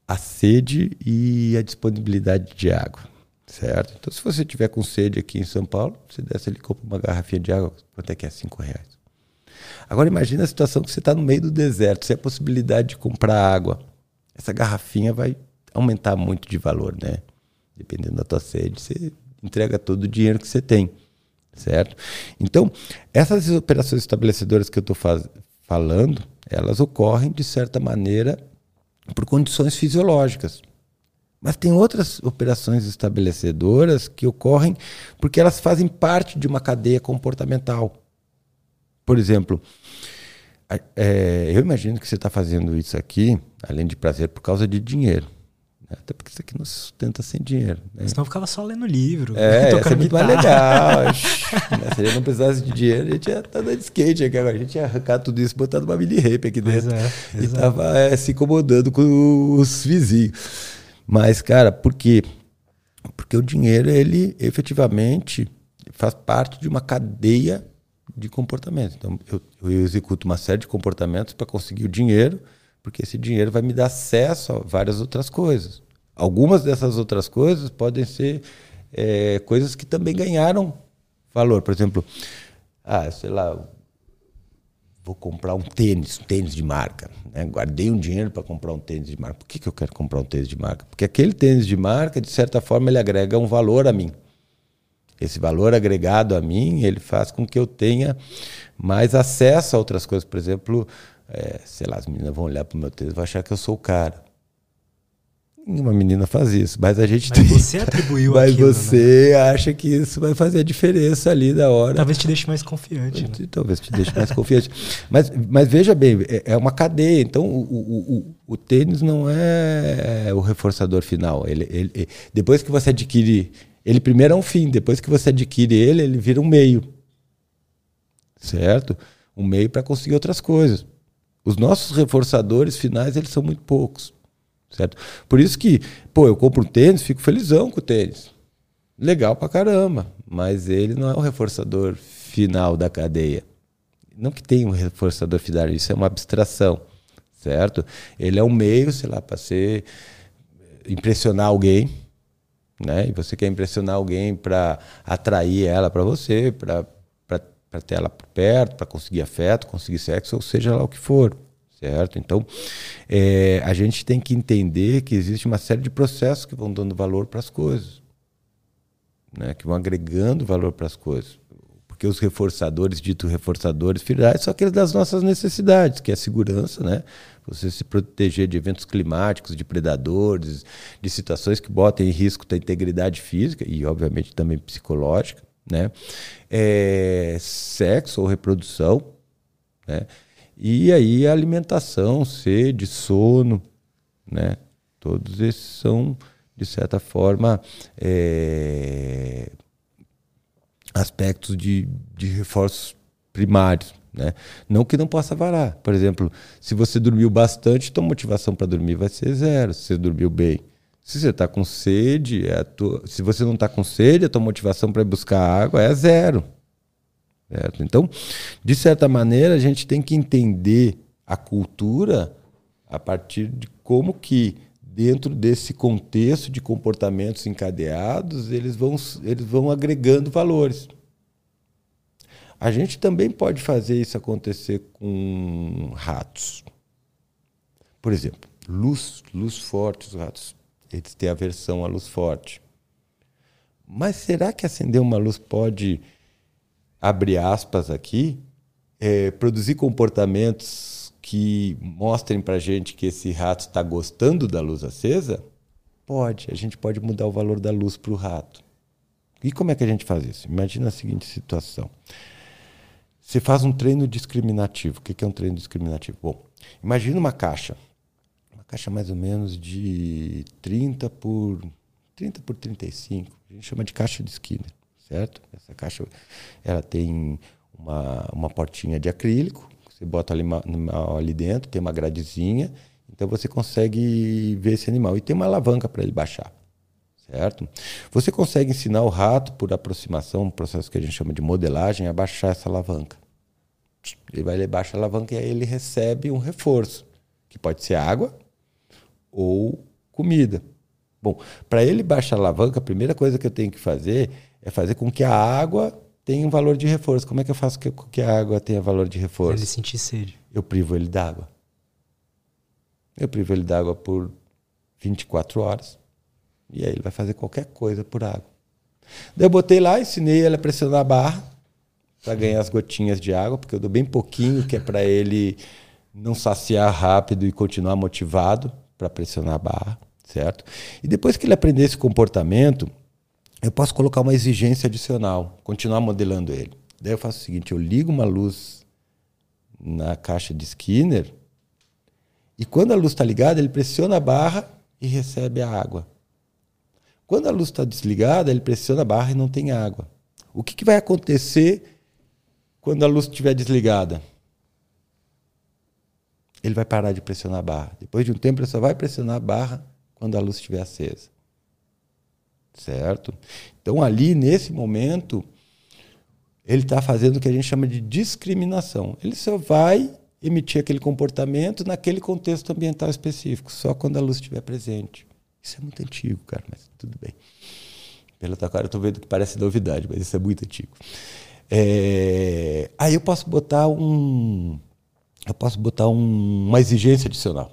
a sede e a disponibilidade de água certo? Então, se você tiver com sede aqui em São Paulo, você desce ali e compra uma garrafinha de água, quanto é que é? Cinco reais. Agora, imagine a situação que você está no meio do deserto, sem a possibilidade de comprar água. Essa garrafinha vai aumentar muito de valor, né? Dependendo da tua sede, você entrega todo o dinheiro que você tem, certo? Então, essas operações estabelecedoras que eu estou falando, elas ocorrem, de certa maneira, por condições fisiológicas. Mas tem outras operações estabelecedoras que ocorrem porque elas fazem parte de uma cadeia comportamental. Por exemplo, é, eu imagino que você está fazendo isso aqui, além de prazer, por causa de dinheiro. Né? Até porque isso aqui não se sustenta sem dinheiro. Né? Senão ficava só lendo livro. É, isso é muito mais legal. né? Se gente não precisasse de dinheiro, a gente ia estar tá dando skate aqui agora. A gente ia arrancar tudo isso e botar numa mini rape aqui dentro. É, e tava é, se incomodando com os vizinhos. Mas, cara, por quê? Porque o dinheiro, ele efetivamente faz parte de uma cadeia de comportamentos. Então, eu, eu executo uma série de comportamentos para conseguir o dinheiro, porque esse dinheiro vai me dar acesso a várias outras coisas. Algumas dessas outras coisas podem ser é, coisas que também ganharam valor. Por exemplo, ah, sei lá, vou comprar um tênis, um tênis de marca. Né? Guardei um dinheiro para comprar um tênis de marca. Por que, que eu quero comprar um tênis de marca? Porque aquele tênis de marca, de certa forma, ele agrega um valor a mim. Esse valor agregado a mim, ele faz com que eu tenha mais acesso a outras coisas. Por exemplo, é, sei lá, as meninas vão olhar para o meu tênis e vão achar que eu sou o cara. Nenhuma menina faz isso, mas a gente mas tem. Você atribuiu Mas aquilo, você né? acha que isso vai fazer a diferença ali da hora. Talvez te deixe mais confiante. Né? Talvez te deixe mais confiante. Mas, mas veja bem, é, é uma cadeia. Então, o, o, o, o tênis não é o reforçador final. Ele, ele, depois que você adquire ele primeiro é um fim, depois que você adquire ele, ele vira um meio. Certo? Um meio para conseguir outras coisas. Os nossos reforçadores finais, eles são muito poucos. Certo? Por isso que, pô, eu compro um tênis, fico felizão com o tênis. Legal pra caramba, mas ele não é o reforçador final da cadeia. Não que tenha um reforçador final, isso é uma abstração, certo? Ele é um meio, sei lá, para ser impressionar alguém, né? E você quer impressionar alguém para atrair ela para você, para ter ela por perto, para conseguir afeto, conseguir sexo, ou seja lá o que for, certo? Então, é, a gente tem que entender que existe uma série de processos que vão dando valor para as coisas, né? Que vão agregando valor para as coisas. Porque os reforçadores, dito reforçadores finais, são aqueles das nossas necessidades, que é a segurança, né? você se proteger de eventos climáticos, de predadores, de situações que botem em risco a integridade física e, obviamente, também psicológica, né? É, sexo ou reprodução, né? E aí alimentação, sede, sono, né? Todos esses são, de certa forma, é, aspectos de, de reforços primários, né? Não que não possa varar. Por exemplo, se você dormiu bastante, tua motivação para dormir vai ser zero, se você dormiu bem. Se você está com sede, é tua... se você não está com sede, a tua motivação para buscar água é zero. Certo? Então, de certa maneira, a gente tem que entender a cultura a partir de como que dentro desse contexto de comportamentos encadeados, eles vão, eles vão agregando valores. A gente também pode fazer isso acontecer com ratos. Por exemplo, luz, luz forte, os ratos eles têm aversão à luz forte. Mas será que acender uma luz pode, abrir aspas aqui, é, produzir comportamentos que mostrem para a gente que esse rato está gostando da luz acesa? Pode. A gente pode mudar o valor da luz para o rato. E como é que a gente faz isso? Imagina a seguinte situação. Você faz um treino discriminativo. O que é um treino discriminativo? Bom, imagina uma caixa. Caixa mais ou menos de 30 por 30 por 35. A gente chama de caixa de Skinner, certo? Essa caixa ela tem uma, uma portinha de acrílico. Você bota ali, ali dentro, tem uma gradezinha. Então você consegue ver esse animal. E tem uma alavanca para ele baixar certo? Você consegue ensinar o rato, por aproximação, um processo que a gente chama de modelagem, a baixar essa alavanca. Ele vai, ele baixa a alavanca e aí ele recebe um reforço, que pode ser água ou comida. Bom, para ele baixar a alavanca, a primeira coisa que eu tenho que fazer é fazer com que a água tenha um valor de reforço. Como é que eu faço com que a água tenha valor de reforço? Ele sentir sede. Eu privo ele d'água. Eu privo ele d'água por 24 horas. E aí ele vai fazer qualquer coisa por água. Daí eu botei lá, ensinei ele a pressionar a barra para ganhar as gotinhas de água, porque eu dou bem pouquinho, que é para ele não saciar rápido e continuar motivado para pressionar a barra, certo? E depois que ele aprender esse comportamento, eu posso colocar uma exigência adicional, continuar modelando ele. Daí eu faço o seguinte, eu ligo uma luz na caixa de Skinner e quando a luz está ligada, ele pressiona a barra e recebe a água. Quando a luz está desligada, ele pressiona a barra e não tem água. O que, que vai acontecer quando a luz estiver desligada? Ele vai parar de pressionar a barra. Depois de um tempo, ele só vai pressionar a barra quando a luz estiver acesa. Certo? Então, ali, nesse momento, ele está fazendo o que a gente chama de discriminação. Ele só vai emitir aquele comportamento naquele contexto ambiental específico, só quando a luz estiver presente. Isso é muito antigo, cara, mas tudo bem. Pela tua cara, eu estou vendo que parece novidade, mas isso é muito antigo. É... Aí eu posso botar um, eu posso botar um, uma exigência adicional.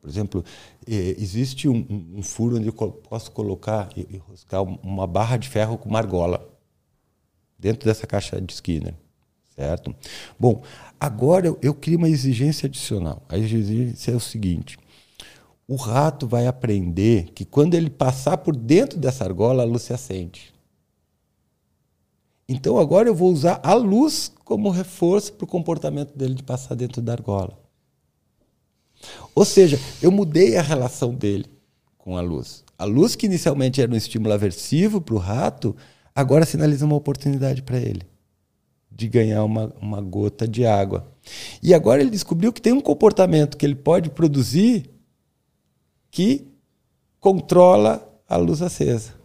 Por exemplo, é, existe um, um, furo onde eu posso colocar e enroscar uma barra de ferro com uma argola dentro dessa caixa de Skinner, certo? Bom, agora eu, eu crio uma exigência adicional. A exigência é o seguinte: o rato vai aprender que quando ele passar por dentro dessa argola, a luz se acende. Então agora eu vou usar a luz como reforço para o comportamento dele de passar dentro da argola. Ou seja, eu mudei a relação dele com a luz. A luz que inicialmente era um estímulo aversivo para o rato, agora sinaliza uma oportunidade para ele de ganhar uma, uma gota de água. E agora ele descobriu que tem um comportamento que ele pode produzir que controla a luz acesa.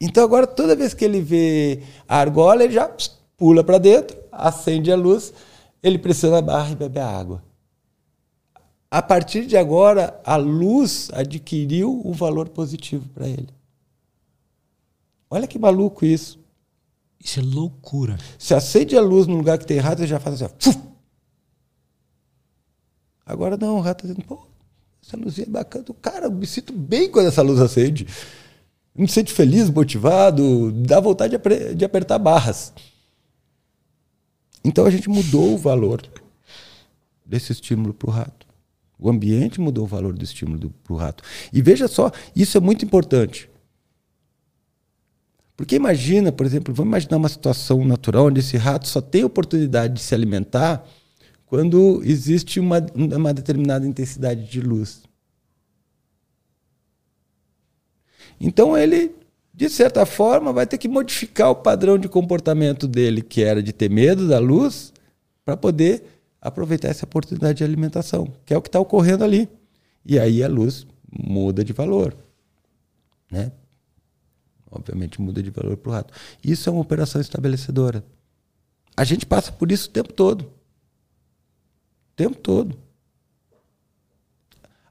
Então agora toda vez que ele vê a argola, ele já pula para dentro, acende a luz, ele pressiona a barra e bebe a água. A partir de agora, a luz adquiriu um valor positivo para ele. Olha que maluco isso. Isso é loucura. Se acende a luz no lugar que tem rato, ele já faz assim. Ó, Agora não, o rato está dizendo, pô, essa luzinha é bacana. Cara, eu me sinto bem quando essa luz acende. Me sinto feliz, motivado, dá vontade de, de apertar barras. Então a gente mudou o valor desse estímulo para o rato. O ambiente mudou o valor do estímulo para o rato. E veja só, isso é muito importante. Porque imagina, por exemplo, vamos imaginar uma situação natural onde esse rato só tem oportunidade de se alimentar quando existe uma, uma determinada intensidade de luz. Então ele, de certa forma, vai ter que modificar o padrão de comportamento dele, que era de ter medo da luz, para poder aproveitar essa oportunidade de alimentação, que é o que está ocorrendo ali. E aí a luz muda de valor. Né? Obviamente muda de valor para o rato. Isso é uma operação estabelecedora. A gente passa por isso o tempo todo. O tempo todo.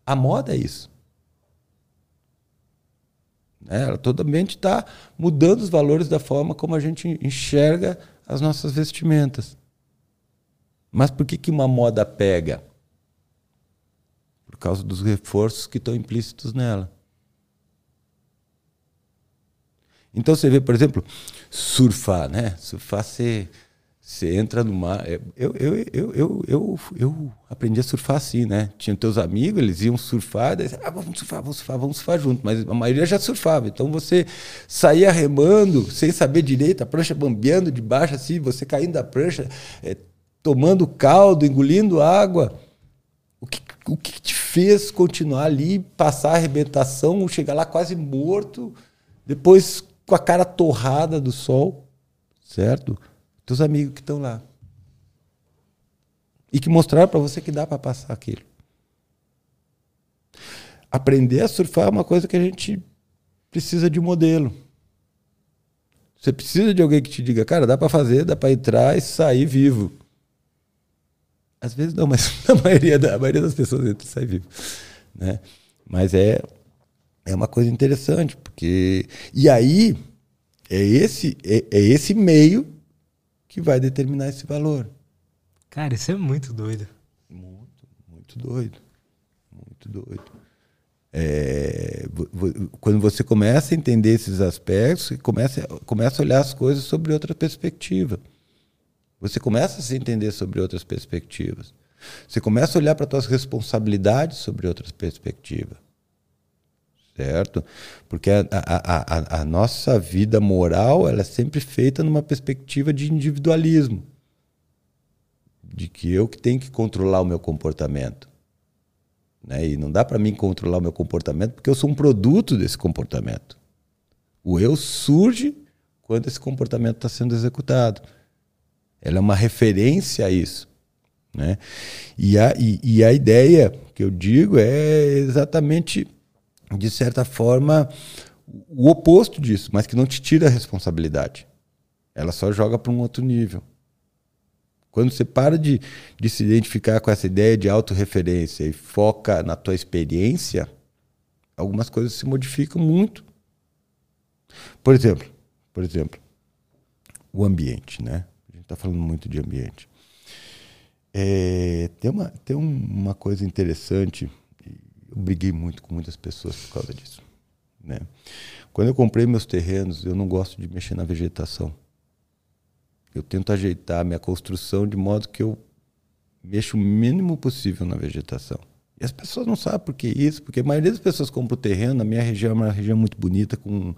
A moda é isso. Né? Ela totalmente está mudando os valores da forma como a gente enxerga as nossas vestimentas. Mas por que, que uma moda pega? Por causa dos reforços que estão implícitos nela. Então você vê, por exemplo, surfar, né? Surfar você você entra no mar. É, eu, eu, eu, eu, eu, eu aprendi a surfar assim, né? Tinha teus amigos, eles iam surfar, daí, ah, vamos surfar, vamos surfar, vamos surfar junto. Mas a maioria já surfava. Então você saía remando, sem saber direito, a prancha bambeando de baixo, assim, você caindo da prancha, é, tomando caldo, engolindo água. O que, o que te fez continuar ali, passar a arrebentação, chegar lá quase morto, depois com a cara torrada do sol, certo? Teus amigos que estão lá. E que mostraram para você que dá para passar aquilo. Aprender a surfar é uma coisa que a gente precisa de um modelo. Você precisa de alguém que te diga, cara, dá para fazer, dá para entrar e sair vivo. Às vezes não, mas a maioria, da, maioria das pessoas entra e sai vivo. Né? Mas é, é uma coisa interessante, porque. E aí, é esse, é, é esse meio que vai determinar esse valor. Cara, isso é muito doido. Muito, muito doido. Muito doido. É, quando você começa a entender esses aspectos, começa, começa a olhar as coisas sobre outra perspectiva. Você começa a se entender sobre outras perspectivas. Você começa a olhar para as suas responsabilidades sobre outras perspectivas certo? Porque a, a, a, a, nossa vida moral ela é sempre feita numa perspectiva de individualismo, de que eu que tenho que controlar o meu comportamento. Né? E não dá para mim controlar o meu comportamento porque eu sou um produto desse comportamento. O eu surge quando esse comportamento está sendo executado. Ela é uma referência a isso. Né? E, a, e, e a ideia que eu digo é exatamente, de certa forma, o oposto disso, mas que não te tira a responsabilidade. Ela só joga para um outro nível. Quando você para de, de se identificar com essa ideia de autorreferência e foca na tua experiência, algumas coisas se modificam muito. Por exemplo, por exemplo, o ambiente, né? A gente está falando muito de ambiente. É, tem uma, tem uma coisa interessante, eu briguei muito com muitas pessoas por causa disso. Né? Quando eu comprei meus terrenos, eu não gosto de mexer na vegetação. Eu tento ajeitar a minha construção de modo que eu mexo o mínimo possível na vegetação. E as pessoas não sabem por que isso, porque a maioria das pessoas compra o terreno, a minha região é uma região muito bonita, com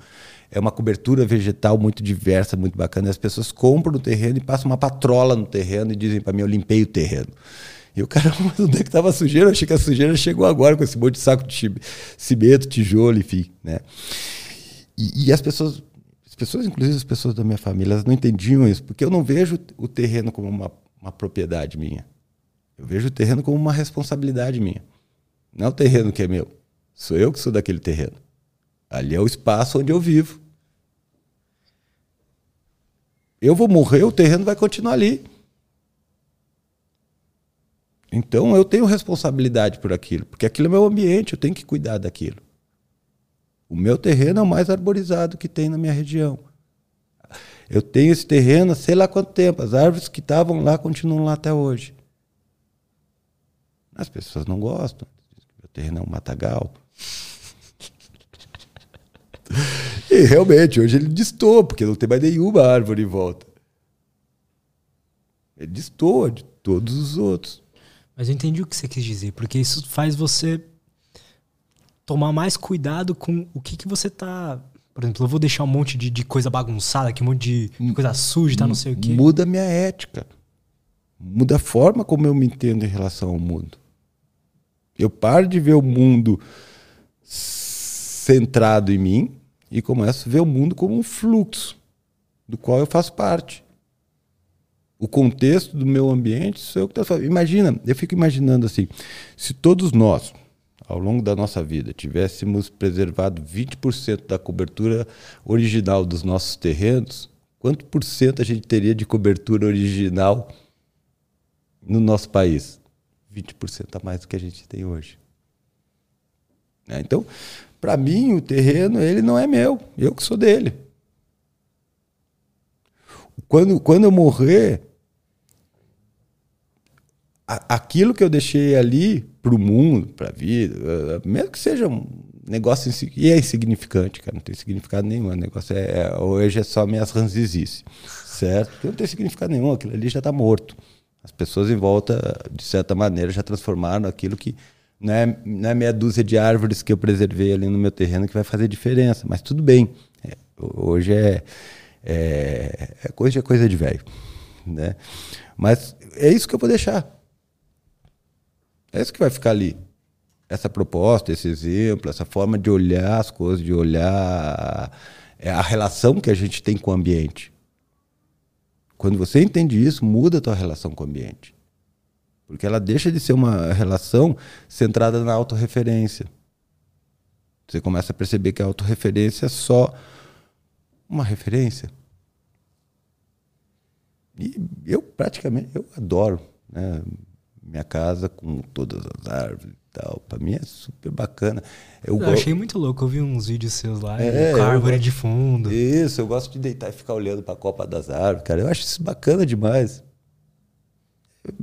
é uma cobertura vegetal muito diversa, muito bacana. E as pessoas compram o terreno e passam uma patrola no terreno e dizem para mim, eu limpei o terreno. E o cara, mas onde é que estava a sujeira? Eu achei que a sujeira chegou agora com esse monte de saco de cimento, tijolo, enfim. Né? E, e as pessoas as pessoas, inclusive as pessoas da minha família, elas não entendiam isso, porque eu não vejo o terreno como uma, uma propriedade minha. Eu vejo o terreno como uma responsabilidade minha. Não é o terreno que é meu. Sou eu que sou daquele terreno. Ali é o espaço onde eu vivo. Eu vou morrer, o terreno vai continuar ali. Então eu tenho responsabilidade por aquilo, porque aquilo é meu ambiente, eu tenho que cuidar daquilo. O meu terreno é o mais arborizado que tem na minha região. Eu tenho esse terreno há sei lá quanto tempo. As árvores que estavam lá continuam lá até hoje. As pessoas não gostam. Meu terreno é um matagal. e realmente, hoje ele destoa, porque não tem mais nenhuma árvore em volta. Ele destoa de todos os outros. Mas eu entendi o que você quis dizer, porque isso faz você tomar mais cuidado com o que, que você tá. Por exemplo, eu vou deixar um monte de, de coisa bagunçada aqui, um monte de coisa suja, tá? Não sei o quê. Muda a minha ética. Muda a forma como eu me entendo em relação ao mundo. Eu paro de ver o mundo centrado em mim e começo a ver o mundo como um fluxo do qual eu faço parte. O contexto do meu ambiente sou eu que estou fazendo. Imagina, eu fico imaginando assim, se todos nós, ao longo da nossa vida, tivéssemos preservado 20% da cobertura original dos nossos terrenos, quanto por cento a gente teria de cobertura original no nosso país? 20% a mais do que a gente tem hoje. É, então, para mim, o terreno ele não é meu, eu que sou dele. Quando, quando eu morrer, aquilo que eu deixei ali para o mundo, para a vida, mesmo que seja um negócio e é insignificante, cara, não tem significado nenhum. O negócio é, é hoje é só minhas ranzizices, certo? Não tem significado nenhum, aquilo ali já está morto. As pessoas em volta, de certa maneira, já transformaram aquilo que não é, não é meia dúzia de árvores que eu preservei ali no meu terreno que vai fazer diferença, mas tudo bem. É, hoje é, é, é coisa, é coisa de velho, né? Mas é isso que eu vou deixar. É isso que vai ficar ali. Essa proposta, esse exemplo, essa forma de olhar as coisas, de olhar é, a relação que a gente tem com o ambiente. Quando você entende isso, muda a tua relação com o ambiente. Porque ela deixa de ser uma relação centrada na autorreferência. Você começa a perceber que a autorreferência é só uma referência. E eu praticamente eu adoro. Né? minha casa com todas as árvores e tal. Para mim é super bacana. Eu, eu achei muito louco, eu vi uns vídeos seus lá, é, com a árvore de fundo. Isso, eu gosto de deitar e ficar olhando para a copa das árvores, cara. Eu acho isso bacana demais. Eu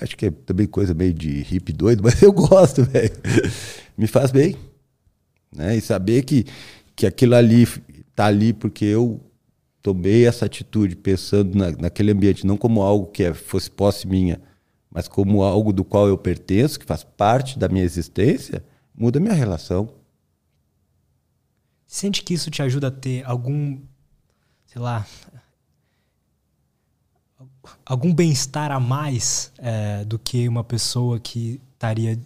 acho que é também coisa meio de hippie doido, mas eu gosto, velho. Me faz bem. Né? E saber que, que aquilo ali tá ali porque eu tomei essa atitude pensando na, naquele ambiente, não como algo que é, fosse posse minha, mas como algo do qual eu pertenço, que faz parte da minha existência, muda minha relação. Sente que isso te ajuda a ter algum, sei lá, algum bem-estar a mais é, do que uma pessoa que estaria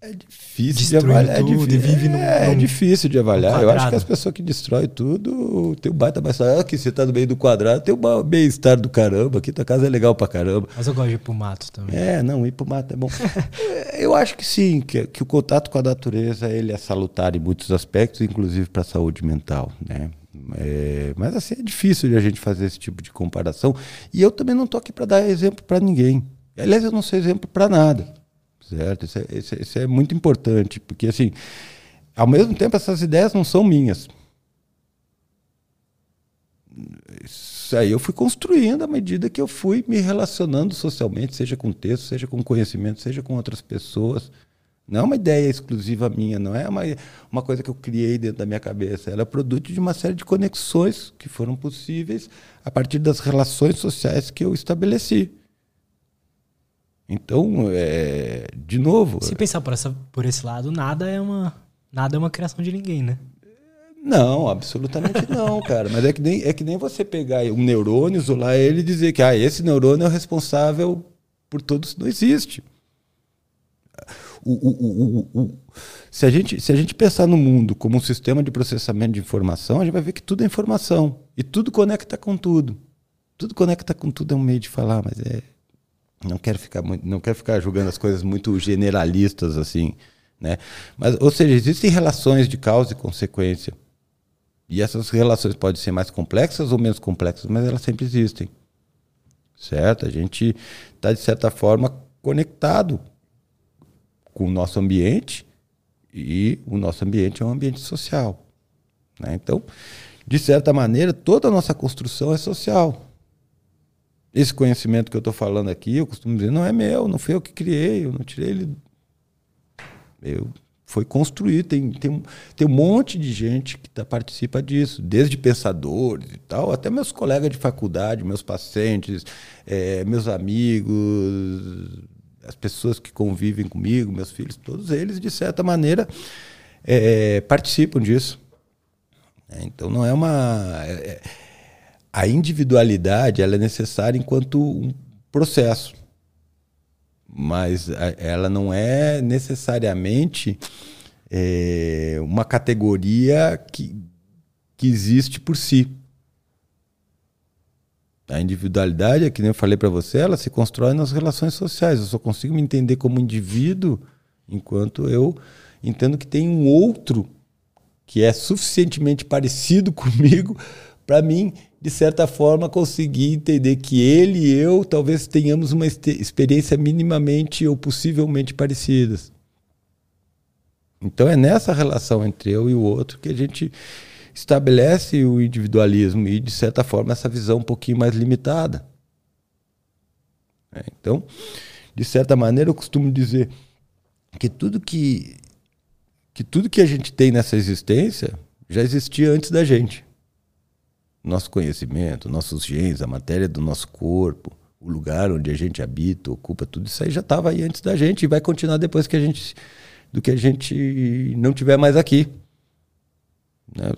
é difícil de avaliar. É tudo, é, difícil, vive num, é, num, é difícil de avaliar. Eu acho que as pessoas que destroem tudo tem um baita mais. Ah, que você tá no meio do quadrado, tem um bem-estar do caramba. Aqui tua casa é legal pra caramba. Mas eu gosto de ir pro mato também. É, não, ir pro mato é bom. eu acho que sim, que, que o contato com a natureza ele é salutar em muitos aspectos, inclusive para a saúde mental, né? É, mas assim é difícil de a gente fazer esse tipo de comparação. E eu também não tô aqui para dar exemplo para ninguém. Aliás, eu não sou exemplo para nada certo? Isso é, isso, é, isso é muito importante, porque assim, ao mesmo tempo essas ideias não são minhas. Isso aí eu fui construindo à medida que eu fui me relacionando socialmente, seja com texto, seja com conhecimento, seja com outras pessoas. Não é uma ideia exclusiva minha, não é uma, uma coisa que eu criei dentro da minha cabeça. Ela é produto de uma série de conexões que foram possíveis a partir das relações sociais que eu estabeleci. Então, é, de novo. Se pensar por, essa, por esse lado, nada é uma nada é uma criação de ninguém, né? Não, absolutamente não, cara. Mas é que, nem, é que nem você pegar um neurônio, isolar ele e dizer que ah, esse neurônio é o responsável por todos. Não existe. O, o, o, se, a gente, se a gente pensar no mundo como um sistema de processamento de informação, a gente vai ver que tudo é informação. E tudo conecta com tudo. Tudo conecta com tudo é um meio de falar, mas é, não quero ficar muito, não quero ficar julgando as coisas muito generalistas assim, né? Mas, ou seja, existem relações de causa e consequência. E essas relações podem ser mais complexas ou menos complexas, mas elas sempre existem. Certo? A gente está, de certa forma, conectado com o nosso ambiente e o nosso ambiente é um ambiente social. Né? Então, de certa maneira, toda a nossa construção é social. Esse conhecimento que eu estou falando aqui, eu costumo dizer, não é meu, não foi eu que criei, eu não tirei ele. Eu, foi construído, tem, tem, tem um monte de gente que tá, participa disso, desde pensadores e tal, até meus colegas de faculdade, meus pacientes, é, meus amigos, as pessoas que convivem comigo, meus filhos, todos eles, de certa maneira, é, participam disso. É, então não é uma. É, é a individualidade ela é necessária enquanto um processo, mas ela não é necessariamente é, uma categoria que, que existe por si. A individualidade, é que nem eu falei para você, ela se constrói nas relações sociais. Eu só consigo me entender como indivíduo enquanto eu entendo que tem um outro que é suficientemente parecido comigo para mim de certa forma, conseguir entender que ele e eu talvez tenhamos uma experiência minimamente ou possivelmente parecidas. Então é nessa relação entre eu e o outro que a gente estabelece o individualismo e, de certa forma, essa visão um pouquinho mais limitada. É, então, de certa maneira, eu costumo dizer que tudo que, que tudo que a gente tem nessa existência já existia antes da gente nosso conhecimento, nossos genes, a matéria do nosso corpo, o lugar onde a gente habita, ocupa, tudo isso aí já estava aí antes da gente e vai continuar depois que a gente do que a gente não tiver mais aqui. Né?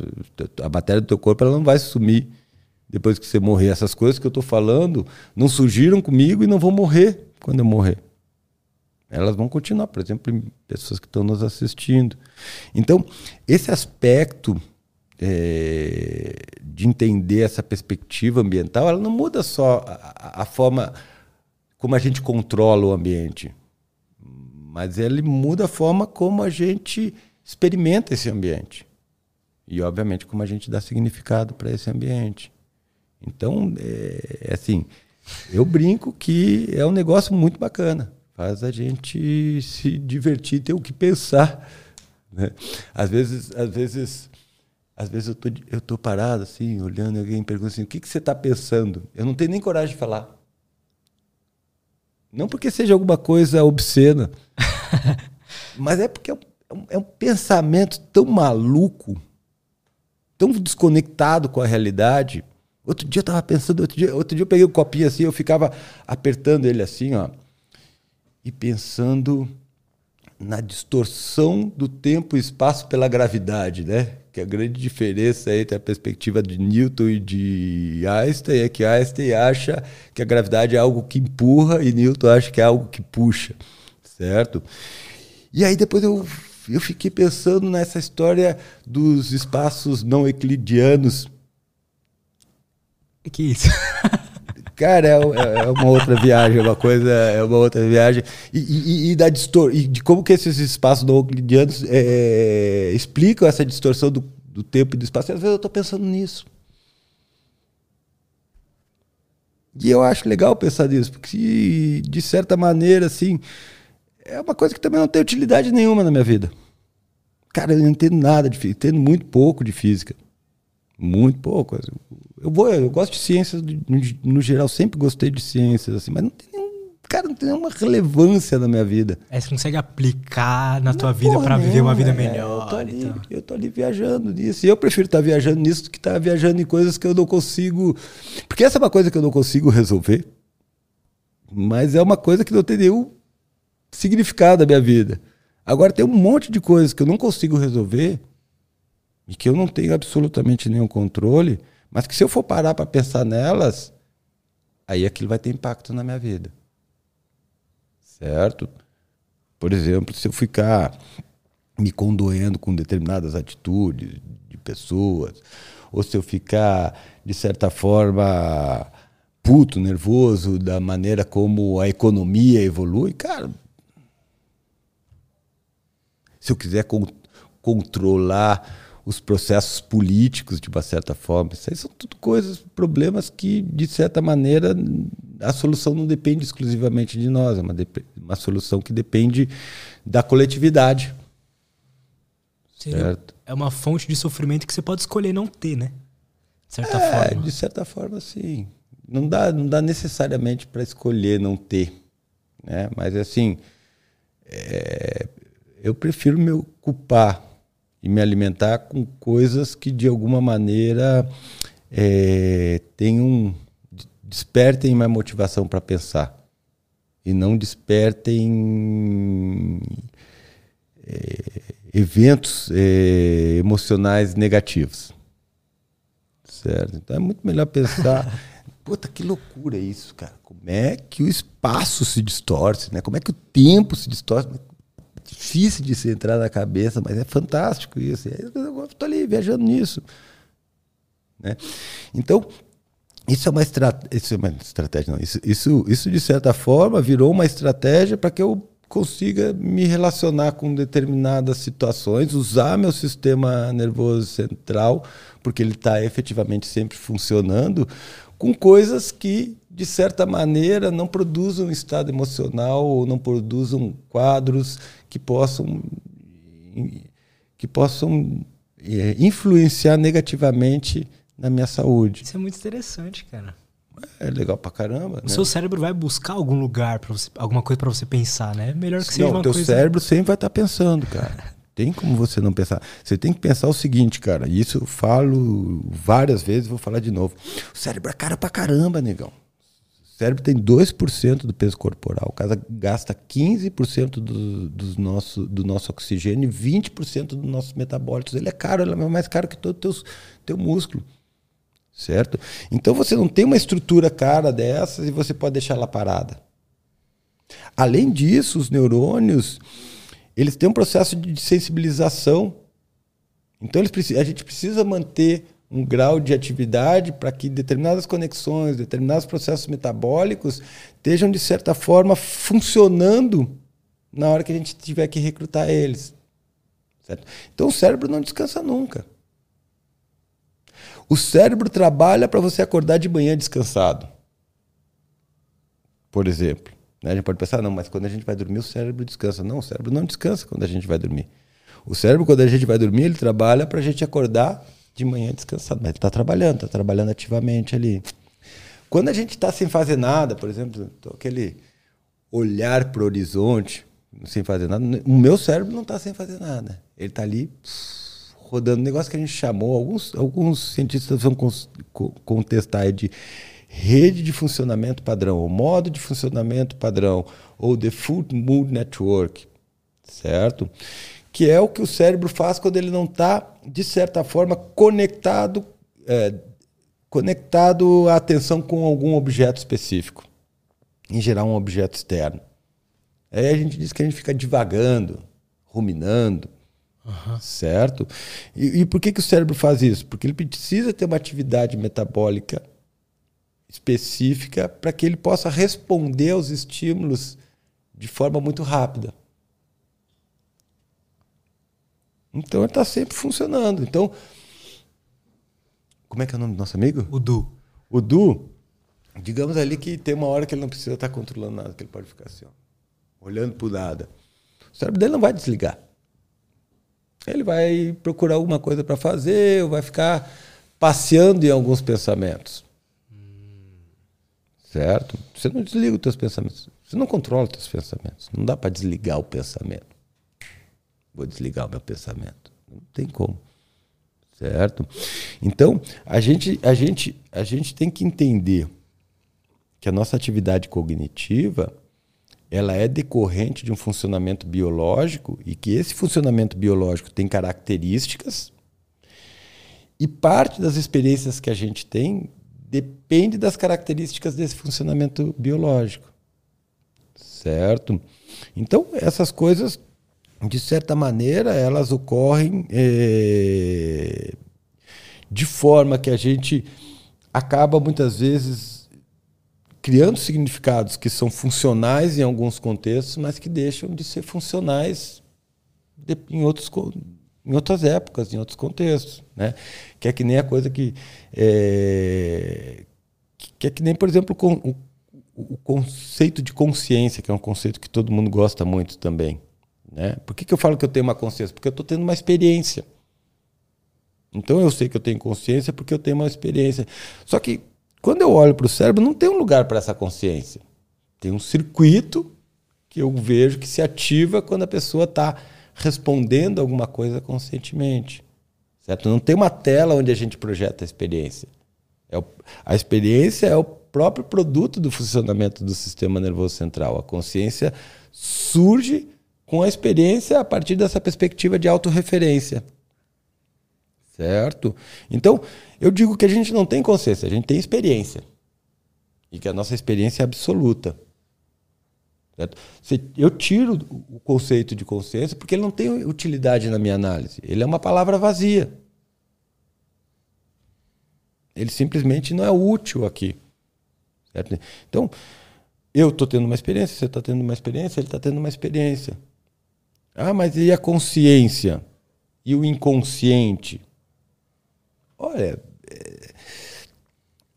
A matéria do teu corpo ela não vai sumir depois que você morrer. Essas coisas que eu estou falando não surgiram comigo e não vão morrer quando eu morrer. Elas vão continuar, por exemplo, pessoas que estão nos assistindo. Então, esse aspecto é, de entender essa perspectiva ambiental, ela não muda só a, a, forma como a gente controla o ambiente, mas ele muda a forma como a gente experimenta esse ambiente. E, obviamente, como a gente dá significado para esse ambiente. Então, é, é assim, eu brinco que é um negócio muito bacana. Faz a gente se divertir, ter o que pensar. Né? Às vezes, às vezes às vezes eu tô, eu tô parado assim, olhando, e alguém pergunta assim: o que, que você está pensando? Eu não tenho nem coragem de falar. Não porque seja alguma coisa obscena, mas é porque é um, é um pensamento tão maluco, tão desconectado com a realidade. Outro dia eu estava pensando, outro dia, outro dia eu peguei um copinho assim, eu ficava apertando ele assim, ó, e pensando na distorção do tempo e espaço pela gravidade, né? Que a grande diferença entre a perspectiva de Newton e de Einstein é que Einstein acha que a gravidade é algo que empurra e Newton acha que é algo que puxa, certo? E aí depois eu, eu fiquei pensando nessa história dos espaços não euclidianos. Que isso? Cara, é, é, é, uma outra viagem, é uma coisa, é uma outra viagem. E, e, e da distor e de como que esses espaços não euclidianos é, explicam essa distorção do, do tempo e do espaço. E às vezes eu estou pensando nisso. E eu acho legal pensar nisso, porque de certa maneira, assim, é uma coisa que também não tem utilidade nenhuma na minha vida. Cara, eu não entendo nada de física, entendo muito pouco de física. Muito pouco. Eu, vou, eu gosto de ciências, no, no geral, sempre gostei de ciências, assim, mas não tem nenhum cara, não tem nenhuma relevância na minha vida. É, você consegue aplicar na tua vida para viver uma vida melhor. É, eu, tô ali, então. eu tô ali viajando nisso. E eu prefiro estar tá viajando nisso do que estar tá viajando em coisas que eu não consigo. Porque essa é uma coisa que eu não consigo resolver. Mas é uma coisa que não tem nenhum significado na minha vida. Agora tem um monte de coisas que eu não consigo resolver e que eu não tenho absolutamente nenhum controle, mas que se eu for parar para pensar nelas, aí aquilo vai ter impacto na minha vida. Certo? Por exemplo, se eu ficar me condoendo com determinadas atitudes de pessoas, ou se eu ficar, de certa forma, puto, nervoso da maneira como a economia evolui, cara. Se eu quiser con controlar os processos políticos de uma certa forma. Isso aí são tudo coisas, problemas que, de certa maneira, a solução não depende exclusivamente de nós, é uma, uma solução que depende da coletividade. certo? É uma fonte de sofrimento que você pode escolher não ter, né? De certa é, forma. De certa forma, sim. Não dá, não dá necessariamente para escolher não ter. Né? Mas, assim, é, eu prefiro me ocupar e me alimentar com coisas que de alguma maneira é, tenham despertem minha motivação para pensar e não despertem é, eventos é, emocionais negativos. Certo? Então é muito melhor pensar. Puta, que loucura isso, cara. Como é que o espaço se distorce, né? Como é que o tempo se distorce? Difícil de se entrar na cabeça, mas é fantástico isso. Eu estou ali viajando nisso. Né? Então, isso é uma, isso é uma estratégia, não. Isso, isso, isso, de certa forma, virou uma estratégia para que eu consiga me relacionar com determinadas situações, usar meu sistema nervoso central, porque ele está efetivamente sempre funcionando, com coisas que, de certa maneira, não produzam estado emocional ou não produzam quadros que possam que possam é, influenciar negativamente na minha saúde. Isso é muito interessante, cara. É legal pra caramba. O né? seu cérebro vai buscar algum lugar para você, alguma coisa para você pensar, né? Melhor que seja não, uma teu coisa. cérebro sempre vai estar tá pensando, cara. Tem como você não pensar. Você tem que pensar o seguinte, cara. E isso eu falo várias vezes, vou falar de novo. O cérebro é cara pra caramba, negão cérebro tem 2% do peso corporal. O gasta 15% do, do, nosso, do nosso oxigênio e 20% dos nossos metabólitos. Ele é caro, ele é mais caro que todo o teu, teu músculo. Certo? Então você não tem uma estrutura cara dessas e você pode deixar ela parada. Além disso, os neurônios, eles têm um processo de sensibilização. Então eles, a gente precisa manter um grau de atividade para que determinadas conexões, determinados processos metabólicos estejam, de certa forma, funcionando na hora que a gente tiver que recrutar eles. Certo? Então o cérebro não descansa nunca. O cérebro trabalha para você acordar de manhã descansado. Por exemplo. Né? A gente pode pensar, não, mas quando a gente vai dormir, o cérebro descansa. Não, o cérebro não descansa quando a gente vai dormir. O cérebro, quando a gente vai dormir, ele trabalha para a gente acordar de manhã descansado, mas ele está trabalhando, está trabalhando ativamente ali. Quando a gente está sem fazer nada, por exemplo, aquele olhar para o horizonte, sem fazer nada, o meu cérebro não está sem fazer nada. Ele está ali rodando um negócio que a gente chamou, alguns, alguns cientistas vão contestar de rede de funcionamento padrão, ou modo de funcionamento padrão, ou Default Mood Network, certo? Que é o que o cérebro faz quando ele não está, de certa forma, conectado, é, conectado a atenção com algum objeto específico. Em geral, um objeto externo. Aí a gente diz que a gente fica divagando, ruminando, uhum. certo? E, e, por que, que o cérebro faz isso? Porque ele precisa ter uma atividade metabólica específica para que ele possa responder aos estímulos de forma muito rápida. Então ele está sempre funcionando. Então, como é que é o nome do nosso amigo? O Du. O Du, digamos ali que tem uma hora que ele não precisa estar tá controlando nada, que ele pode ficar assim, ó, olhando para o nada. O cérebro dele não vai desligar. Ele vai procurar alguma coisa para fazer, ou vai ficar passeando em alguns pensamentos. Certo? Você não desliga os seus pensamentos. Você não controla os seus pensamentos. Não dá para desligar o pensamento. Vou desligar o meu pensamento. Não tem como. Certo? Então, a gente, a gente, a gente tem que entender que a nossa atividade cognitiva ela é decorrente de um funcionamento biológico e que esse funcionamento biológico tem características e parte das experiências que a gente tem depende das características desse funcionamento biológico. Certo? Então, essas coisas, de certa maneira, elas ocorrem é, de forma que a gente acaba muitas vezes criando significados que são funcionais em alguns contextos, mas que deixam de ser funcionais de, em, outros, em outras épocas, em outros contextos. Né? Que é que nem a coisa que. É, que é que nem, por exemplo, o, o, conceito de consciência, que é um conceito que todo mundo gosta muito também. Né? Por que, que eu falo que eu tenho uma consciência? Porque eu estou tendo uma experiência. Então eu sei que eu tenho consciência porque eu tenho uma experiência. Só que quando eu olho para o cérebro, não tem um lugar para essa consciência. Tem um circuito que eu vejo que se ativa quando a pessoa está respondendo alguma coisa conscientemente. Certo? Não tem uma tela onde a gente projeta a experiência. É o, a experiência é o próprio produto do funcionamento do sistema nervoso central. A consciência surge com a experiência a partir dessa perspectiva de autorreferência. Certo? Então, eu digo que a gente não tem consciência, a gente tem experiência. E que a nossa experiência é absoluta. Certo? Eu tiro o conceito de consciência porque ele não tem utilidade na minha análise. Ele é uma palavra vazia. Ele simplesmente não é útil aqui. Certo? Então, eu estou tendo uma experiência, você está tendo uma experiência, ele está tendo uma experiência. Ah, mas e a consciência? E o inconsciente? Olha, é,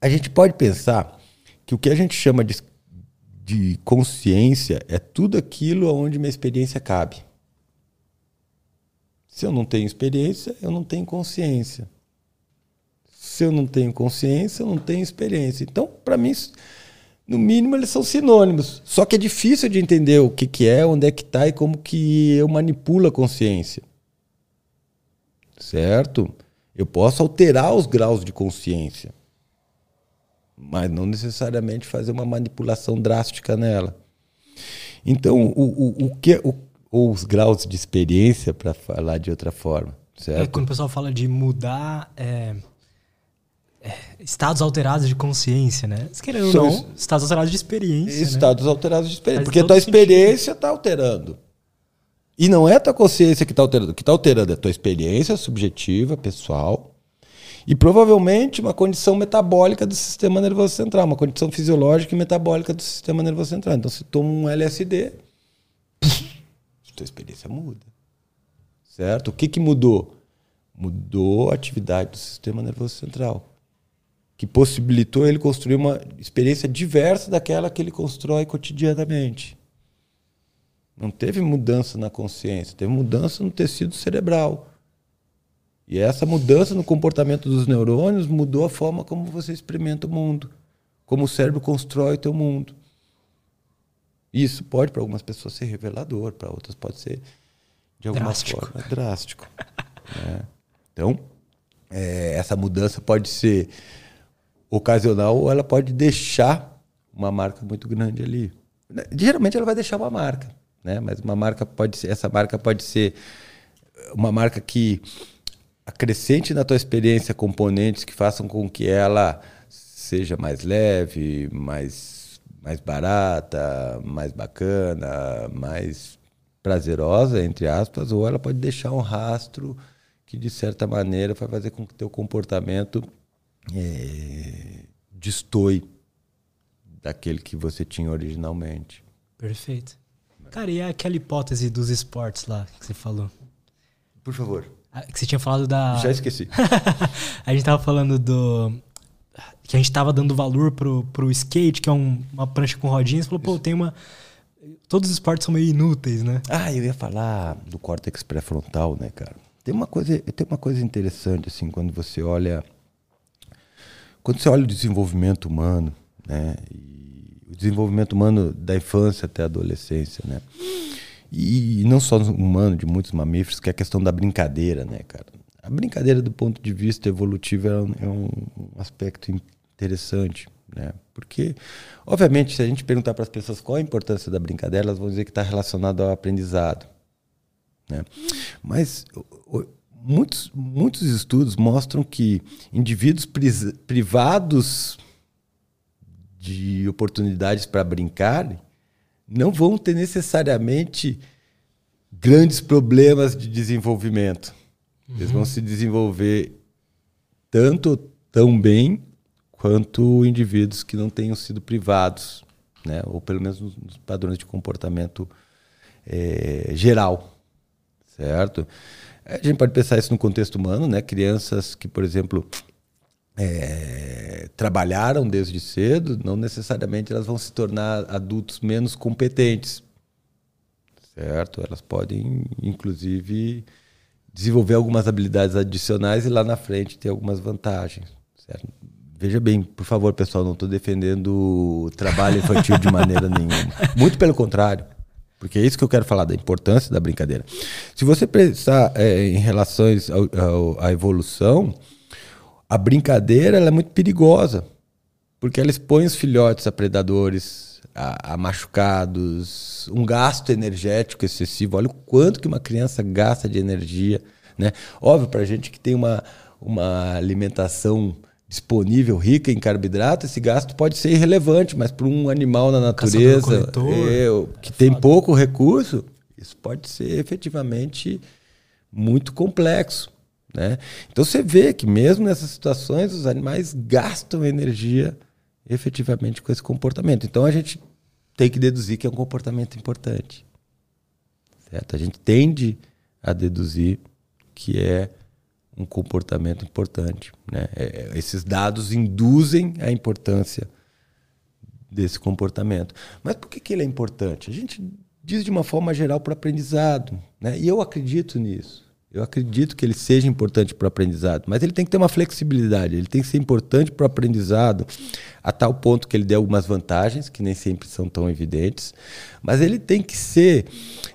a gente pode pensar que o que a gente chama de, de consciência é tudo aquilo onde minha experiência cabe. Se eu não tenho experiência, eu não tenho consciência. Se eu não tenho consciência, eu não tenho experiência. Então, para mim, no mínimo, eles são sinônimos. Só que é difícil de entender o que, que é, onde é que está e como que eu manipulo a consciência. Certo? Eu posso alterar os graus de consciência, mas não necessariamente fazer uma manipulação drástica nela. Então, o, o, o que o, ou os graus de experiência, para falar de outra forma. Certo? É, quando o pessoal fala de mudar é, é, estados alterados de consciência, né? Se querendo ou não, estados alterados de experiência. Né? Estados né? alterados de experiência. Faz porque a tua experiência está alterando. E não é a tua consciência que está alterando. O que está alterando é a tua experiência subjetiva, pessoal, e provavelmente uma condição metabólica do sistema nervoso central, uma condição fisiológica e metabólica do sistema nervoso central. Então, se toma um LSD, a tua experiência muda. Certo? O que, que mudou? Mudou a atividade do sistema nervoso central, que possibilitou ele construir uma experiência diversa daquela que ele constrói cotidianamente. Não teve mudança na consciência, teve mudança no tecido cerebral. E essa mudança no comportamento dos neurônios mudou a forma como você experimenta o mundo, como o cérebro constrói o teu mundo. Isso pode para algumas pessoas ser revelador, para outras pode ser de alguma drástico. forma drástico. né? Então, é, essa mudança pode ser ocasional ou ela pode deixar uma marca muito grande ali. Geralmente ela vai deixar uma marca né? Mas uma marca pode ser, essa marca pode ser uma marca que acrescente na tua experiência componentes que façam com que ela seja mais leve, mais, mais barata, mais bacana, mais prazerosa, entre aspas, ou ela pode deixar um rastro que, de certa maneira, vai fazer com que teu comportamento é, destoie daquele que você tinha originalmente. Perfeito. Cara, e aquela hipótese dos esportes lá que você falou? Por favor. Ah, que você tinha falado da. Já esqueci. a gente tava falando do. Que a gente tava dando valor pro, pro skate, que é um, uma prancha com rodinhas. Você falou, pô, tem uma. Todos os esportes são meio inúteis, né? Ah, eu ia falar do córtex pré-frontal, né, cara? Tem uma coisa, tem uma coisa interessante, assim, quando você olha. Quando você olha o desenvolvimento humano, né? O desenvolvimento humano da infância até a adolescência, né? E, não só humano, de muitos mamíferos, que é a questão da brincadeira, né, cara? A brincadeira, do ponto de vista evolutivo, é um, é um aspecto interessante, né? Porque, obviamente, se a gente perguntar para as pessoas qual a importância da brincadeira, elas vão dizer que está relacionado ao aprendizado. Né? Mas muitos, muitos estudos mostram que indivíduos privados de oportunidades para brincar não vão ter necessariamente grandes problemas de desenvolvimento. Uhum. Eles vão uhum. se desenvolver tanto tão bem quanto indivíduos que não tenham sido privados, né? ou pelo menos nos padrões de comportamento é, geral, certo? A gente pode pensar isso no contexto humano, né? Crianças que, por exemplo, é, trabalharam desde cedo, não necessariamente elas vão se tornar adultos menos competentes, certo? Elas podem, inclusive, desenvolver algumas habilidades adicionais e lá na frente ter algumas vantagens, certo? Veja bem, por favor, pessoal, não estou defendendo o trabalho infantil de maneira nenhuma. Muito pelo contrário. Porque é isso que eu quero falar, da importância da brincadeira. Se você pensar é, em relação à evolução, a brincadeira é muito perigosa, porque ela expõe os filhotes a predadores, a, a, machucados, um gasto energético excessivo. Olha o quanto que uma criança gasta de energia. Né? Óbvio, para a gente que tem uma, uma alimentação disponível rica em carboidrato, esse gasto pode ser irrelevante, mas para um animal na natureza é, que tem pouco recurso, isso pode ser efetivamente muito complexo. Né? Então você vê que mesmo nessas situações os animais gastam energia efetivamente com esse comportamento. Então a gente tem que deduzir que é um comportamento importante. Certo? A gente tende a deduzir que é um comportamento importante. Né? É, é esses dados induzem a importância desse comportamento. Mas por que, que ele é importante? A gente diz de uma forma geral para aprendizado. Né? E eu acredito nisso. Eu acredito que ele seja importante para o aprendizado, mas ele tem que ter uma flexibilidade, ele tem que ser importante para o aprendizado a tal ponto que ele dê algumas vantagens, que nem sempre são tão evidentes, mas ele tem que ser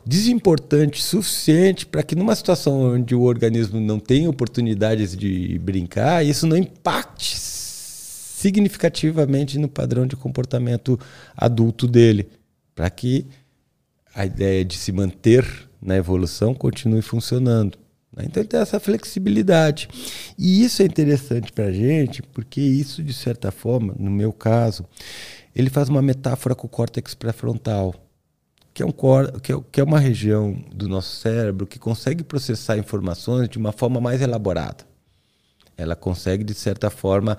desimportante suficiente para que numa situação onde o organismo não tem oportunidades de brincar, isso não impacte significativamente no padrão de comportamento adulto dele, para que a ideia de se manter na evolução continue funcionando. Né? Então ele tem essa flexibilidade. E isso é interessante para a gente, porque isso, de certa forma, no meu caso, ele faz uma metáfora com o córtex pré-frontal, que é, um, que, é, que é uma região do nosso cérebro que consegue processar informações de uma forma mais elaborada. Ela consegue, de certa forma,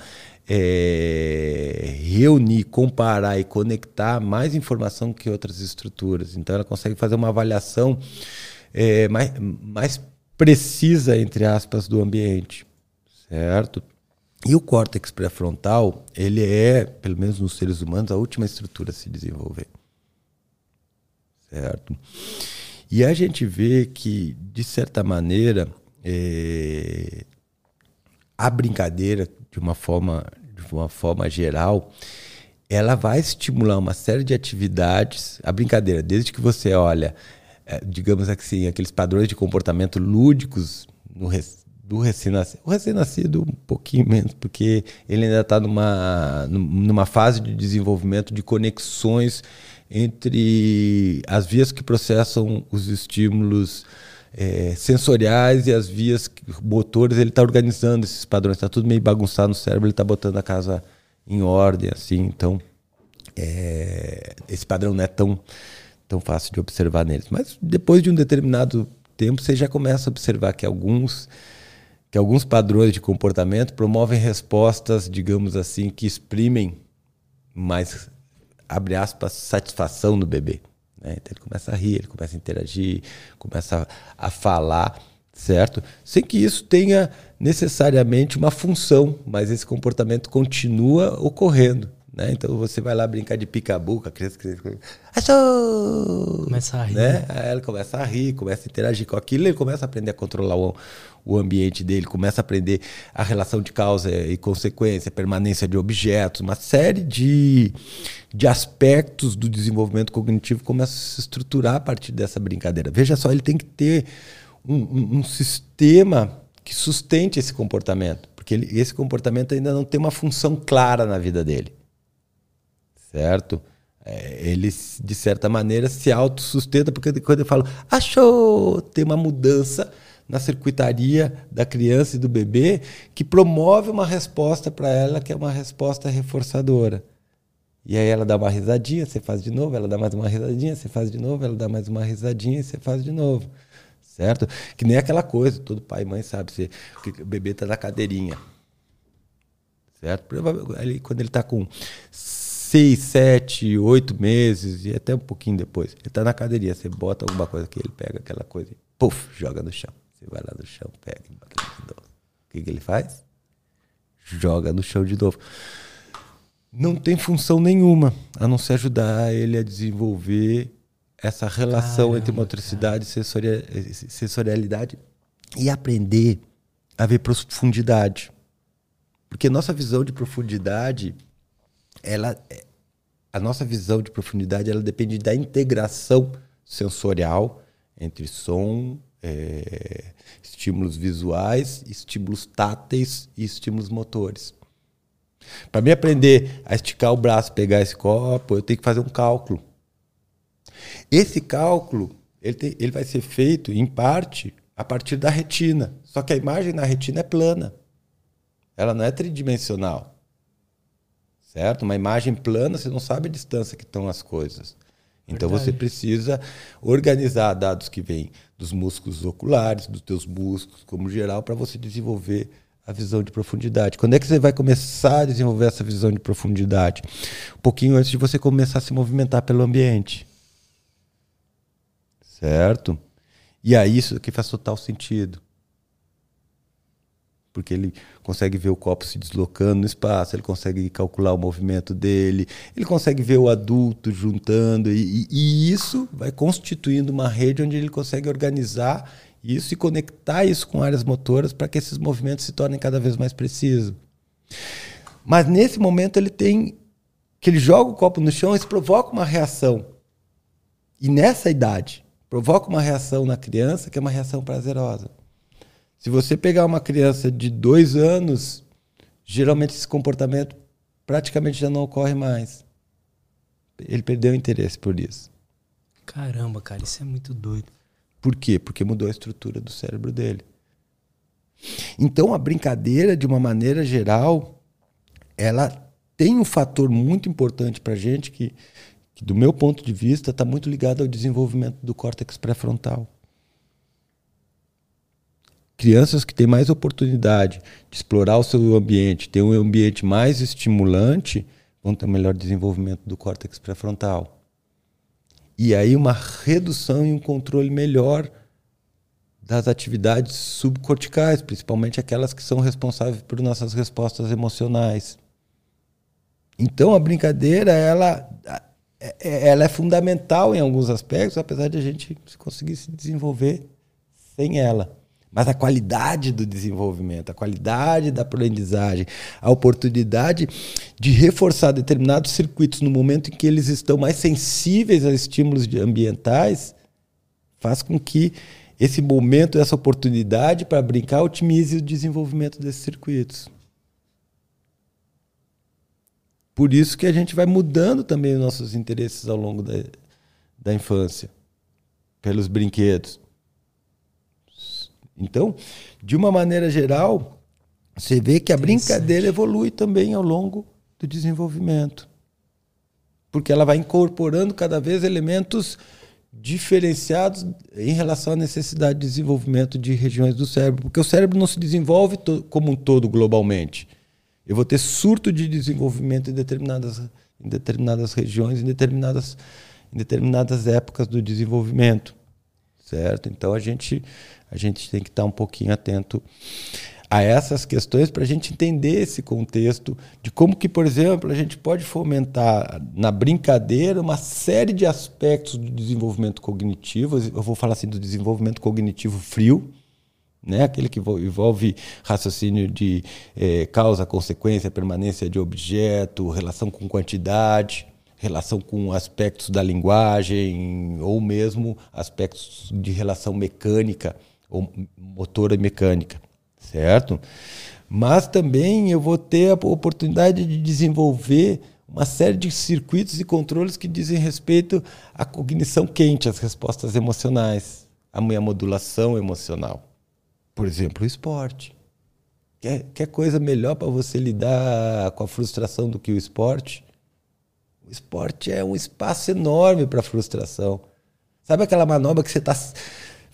é, reunir, comparar e conectar mais informação que outras estruturas. Então, ela consegue fazer uma avaliação é, mais, mais precisa, entre aspas, do ambiente, certo? E o córtex pré-frontal, ele é, pelo menos nos seres humanos, a última estrutura a se desenvolver. Certo? E a gente vê que, de certa maneira, é, a brincadeira, de uma forma, de uma forma geral, ela vai estimular uma série de atividades. A brincadeira, desde que você olha digamos assim, aqueles padrões de comportamento lúdicos no, do recém-nascido. O recém-nascido um pouquinho menos, porque ele ainda está numa, numa fase de desenvolvimento de conexões entre as vias que processam os estímulos é, sensoriais e as vias motores. Ele está organizando esses padrões, está tudo meio bagunçado no cérebro, ele está botando a casa em ordem, assim. Então, é, esse padrão não é tão, tão fácil de observar neles. Mas depois de um determinado tempo, você já começa a observar que alguns que alguns padrões de comportamento promovem respostas, digamos assim, que exprimem mais, abre aspas, satisfação no bebê. Né? Então ele começa a rir, ele começa a interagir, começa a, a falar, certo? Sem que isso tenha necessariamente uma função, mas esse comportamento continua ocorrendo. Né? Então você vai lá brincar de picabu com a criança que Achou! começa a rir. Né? Aí ela começa a rir, começa a interagir com aquilo, ele começa a aprender a controlar o, o ambiente dele, começa a aprender a relação de causa e consequência, permanência de objetos, uma série de, de aspectos do desenvolvimento cognitivo começa a se estruturar a partir dessa brincadeira. Veja só, ele tem que ter um, um, um sistema que sustente esse comportamento, porque ele, esse comportamento ainda não tem uma função clara na vida dele certo? É, ele, de certa maneira, se autossustenta, porque quando eu falo, achou, tem uma mudança na circuitaria da criança e do bebê que promove uma resposta para ela que é uma resposta reforçadora. E aí ela dá uma risadinha, você faz de novo, ela dá mais uma risadinha, você faz de novo, ela dá mais uma risadinha, você faz de novo. Certo? Que nem aquela coisa, todo pai e mãe sabe, você, o bebê está na cadeirinha. Certo? Ali, quando ele está com seis, sete, oito meses e até um pouquinho depois. Ele está na cadeirinha, você bota alguma coisa que ele pega aquela coisa e puf, joga no chão. Você vai lá no chão, pega e bota de novo. O que, que ele faz? Joga no chão de novo. Não tem função nenhuma a não ser ajudar ele a desenvolver essa relação Caramba, entre motricidade e sensorialidade e aprender a ver profundidade. Porque nossa visão de profundidade ela a nossa visão de profundidade ela depende da integração sensorial entre som, é, estímulos visuais, estímulos táteis e estímulos motores. Para mim aprender a esticar o braço, pegar esse copo, eu tenho que fazer um cálculo. Esse cálculo ele, tem, ele vai ser feito, em parte, a partir da retina. Só que a imagem na retina é plana. Ela não é tridimensional certo? Uma imagem plana, você não sabe a distância que estão as coisas. Então Verdade. você precisa organizar dados que vêm dos músculos oculares, dos teus músculos como geral, para você desenvolver a visão de profundidade. Quando é que você vai começar a desenvolver essa visão de profundidade? Um pouquinho antes de você começar a se movimentar pelo ambiente. Certo? E aí isso aqui faz total sentido porque ele consegue ver o copo se deslocando no espaço, ele consegue calcular o movimento dele, ele consegue ver o adulto juntando, e, e, isso vai constituindo uma rede onde ele consegue organizar isso e conectar isso com áreas motoras para que esses movimentos se tornem cada vez mais precisos. Mas nesse momento ele tem que ele joga o copo no chão, isso provoca uma reação. E nessa idade, provoca uma reação na criança que é uma reação prazerosa. Se você pegar uma criança de dois anos, geralmente esse comportamento praticamente já não ocorre mais. Ele perdeu o interesse por isso. Caramba, cara, isso é muito doido. Por quê? Porque mudou a estrutura do cérebro dele. Então a brincadeira, de uma maneira geral, ela tem um fator muito importante para a gente que, que, do meu ponto de vista, está muito ligado ao desenvolvimento do córtex pré-frontal crianças que têm mais oportunidade de explorar o seu ambiente, ter um ambiente mais estimulante, vão ter um melhor desenvolvimento do córtex pré-frontal. E aí uma redução e um controle melhor das atividades subcorticais, principalmente aquelas que são responsáveis por nossas respostas emocionais. Então a brincadeira ela ela é fundamental em alguns aspectos, apesar de a gente conseguir se desenvolver sem ela mas a qualidade do desenvolvimento, a qualidade da aprendizagem, a oportunidade de reforçar determinados circuitos no momento em que eles estão mais sensíveis a estímulos ambientais, faz com que esse momento, essa oportunidade para brincar, otimize o desenvolvimento desses circuitos. Por isso que a gente vai mudando também os nossos interesses ao longo da, da infância, pelos brinquedos. Então, de uma maneira geral, você vê que a brincadeira evolui também ao longo do desenvolvimento. Porque ela vai incorporando cada vez elementos diferenciados em relação à necessidade de desenvolvimento de regiões do cérebro, porque o cérebro não se desenvolve como um todo globalmente. Eu vou ter surto de desenvolvimento em determinadas, em determinadas regiões, em determinadas, em determinadas épocas do desenvolvimento, certo? Então a gente a gente tem que estar um pouquinho atento a essas questões para a gente entender esse contexto de como que, por exemplo, a gente pode fomentar na brincadeira uma série de aspectos do desenvolvimento cognitivo. Eu vou falar assim do desenvolvimento cognitivo frio, né? aquele que envolve raciocínio de eh, causa, consequência, permanência de objeto, relação com quantidade, relação com aspectos da linguagem ou mesmo aspectos de relação mecânica ou motora mecânica certo? Mas também eu vou ter a oportunidade de desenvolver uma série de circuitos e controles que dizem respeito à cognição quente, às respostas emocionais, à minha modulação emocional. Por exemplo, o esporte. Quer, quer coisa melhor para você lidar com a frustração do que o esporte? O esporte é um espaço enorme para frustração. Sabe aquela manobra que você está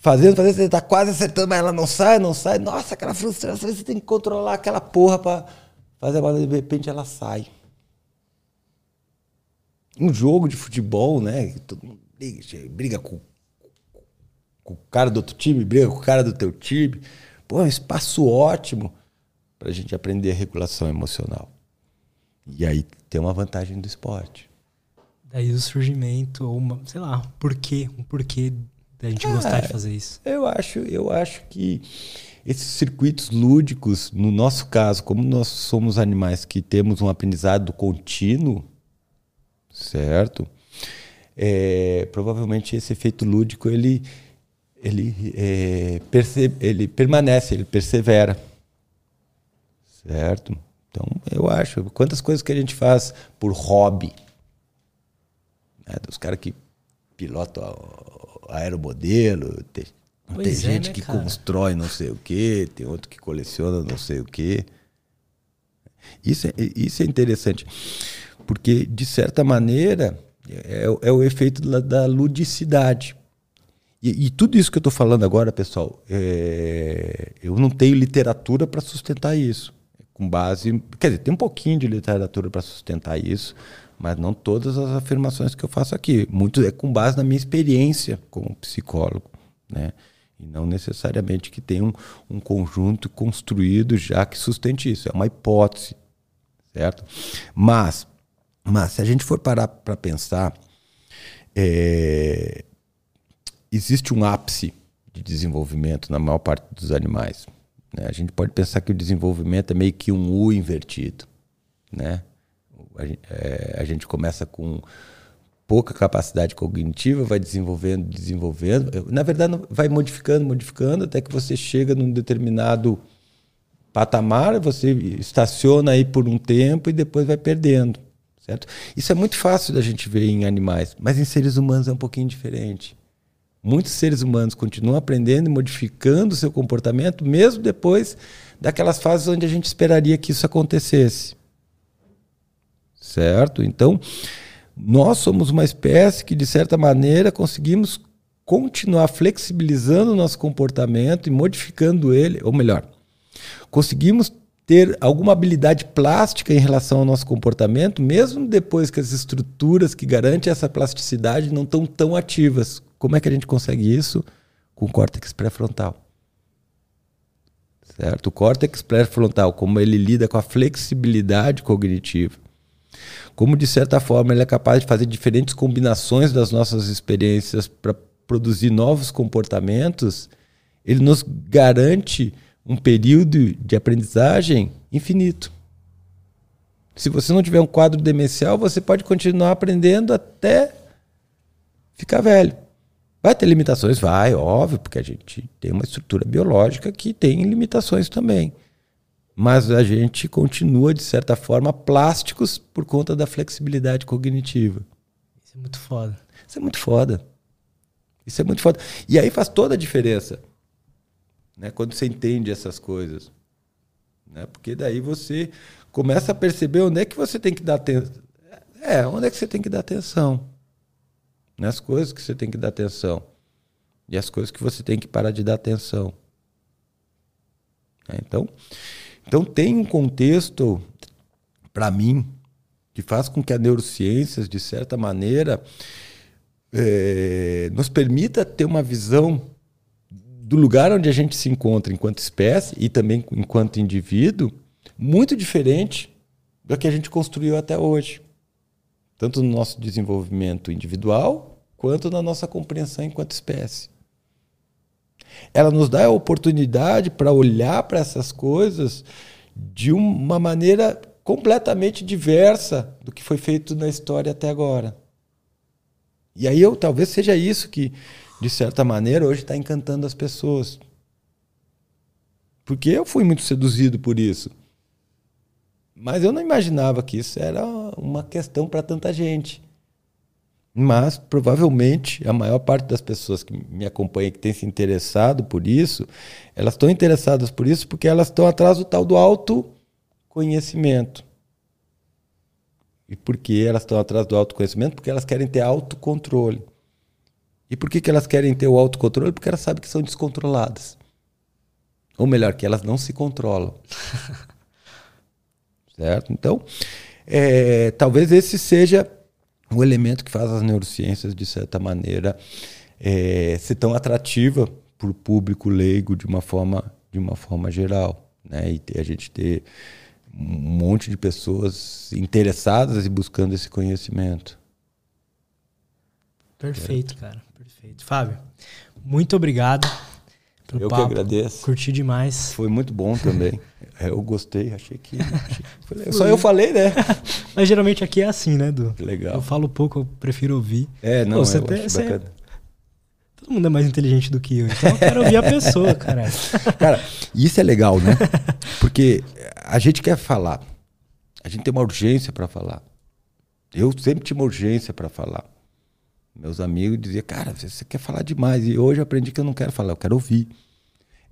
fazendo, fazendo, você tá quase acertando, mas ela não sai, não sai. Nossa, aquela frustração, você tem que controlar aquela porra para fazer a bola, de repente ela sai. Um jogo de futebol, né? Todo mundo briga, briga com, com o cara do outro time, briga com o cara do teu time. Pô, é um espaço ótimo para a gente aprender a regulação emocional. E aí tem uma vantagem do esporte. Daí o surgimento, ou uma, sei lá, porquê, um porquê da gente gostar de fazer isso? Eu acho, eu acho que esses circuitos lúdicos, no nosso caso, como nós somos animais que temos um aprendizado contínuo, certo? É, provavelmente esse efeito lúdico ele ele é, ele permanece, ele persevera, certo? Então eu acho quantas coisas que a gente faz por hobby, né? os caras que pilotam aeromodelo, tem, tem é, gente né, que cara? constrói não sei o que, tem outro que coleciona não sei o que. Isso é, isso é interessante, porque, de certa maneira, é, é o efeito da, da ludicidade. E, e, tudo isso que eu estou falando agora, pessoal, é, eu não tenho literatura para sustentar isso. Com base. Quer dizer, tem um pouquinho de literatura para sustentar isso, mas não todas as afirmações que eu faço aqui. Muito é com base na minha experiência como psicólogo, né? E não necessariamente que tenha um, um conjunto construído já que sustente isso. É uma hipótese, certo? Mas, mas se a gente for parar para pensar, é, existe um ápice de desenvolvimento na maior parte dos animais. Né? A gente pode pensar que o desenvolvimento é meio que um U invertido, né? A, a gente começa com pouca capacidade cognitiva, vai desenvolvendo, desenvolvendo. Na verdade, vai modificando, modificando, até que você chega num determinado patamar, você estaciona aí por um tempo e depois vai perdendo. Certo? Isso é muito fácil da gente ver em animais, mas em seres humanos é um pouquinho diferente. Muitos seres humanos continuam aprendendo e modificando o seu comportamento, mesmo depois daquelas fases onde a gente esperaria que isso acontecesse certo? Então, nós somos uma espécie que, de certa maneira, conseguimos continuar flexibilizando o nosso comportamento e modificando ele, ou melhor, conseguimos ter alguma habilidade plástica em relação ao nosso comportamento, mesmo depois que as estruturas que garantem essa plasticidade não estão tão ativas. Como é que a gente consegue isso? Com o córtex pré-frontal. Certo? O córtex pré-frontal, como ele lida com a flexibilidade cognitiva, como de certa forma ele é capaz de fazer diferentes combinações das nossas experiências para produzir novos comportamentos, ele nos garante um período de aprendizagem infinito. Se você não tiver um quadro demencial, você pode continuar aprendendo até ficar velho. Vai ter limitações? Vai, óbvio, porque a gente tem uma estrutura biológica que tem limitações também. Mas a gente continua, de certa forma, plásticos por conta da flexibilidade cognitiva. Isso é muito foda. Isso é muito foda. Isso é muito foda. E aí faz toda a diferença. Né? Quando você entende essas coisas. Né? Porque daí você começa a perceber onde é que você tem que dar atenção. É, onde é que você tem que dar atenção nas coisas que você tem que dar atenção e as coisas que você tem que parar de dar atenção. É, então, então tem um contexto para mim que faz com que a neurociências, de certa maneira, é, nos permita ter uma visão do lugar onde a gente se encontra enquanto espécie e também enquanto indivíduo muito diferente do que a gente construiu até hoje tanto no nosso desenvolvimento individual quanto na nossa compreensão enquanto espécie. Ela nos dá a oportunidade para olhar para essas coisas de uma maneira completamente diversa do que foi feito na história até agora. E aí eu talvez seja isso que, de certa maneira, hoje está encantando as pessoas. Porque eu fui muito seduzido por isso. Mas eu não imaginava que isso era uma questão para tanta gente. Mas provavelmente a maior parte das pessoas que me acompanham que tem se interessado por isso, elas estão interessadas por isso porque elas estão atrás do tal do autoconhecimento. E por que elas estão atrás do autoconhecimento? Porque elas querem ter autocontrole. E por que, que elas querem ter o autocontrole? Porque elas sabem que são descontroladas. Ou melhor, que elas não se controlam. certo? Então, é, talvez esse seja o elemento que faz as neurociências, de certa maneira, é, ser tão atrativa para o público leigo de uma forma, de uma forma geral. Né? E ter, a gente ter um monte de pessoas interessadas e buscando esse conhecimento. Perfeito, cara. Perfeito. Fábio, muito obrigado pelo Eu papo. que agradeço. Curti demais. Foi muito bom também. É, eu gostei, achei que. Achei Só eu falei, né? Mas geralmente aqui é assim, né, Du? Legal. Eu falo pouco, eu prefiro ouvir. É, não, Pô, você eu acho você... Todo mundo é mais inteligente do que eu, então eu quero ouvir a pessoa, cara. Cara, isso é legal, né? Porque a gente quer falar. A gente tem uma urgência para falar. Eu sempre tinha uma urgência para falar. Meus amigos diziam, cara, você quer falar demais. E hoje eu aprendi que eu não quero falar, eu quero ouvir.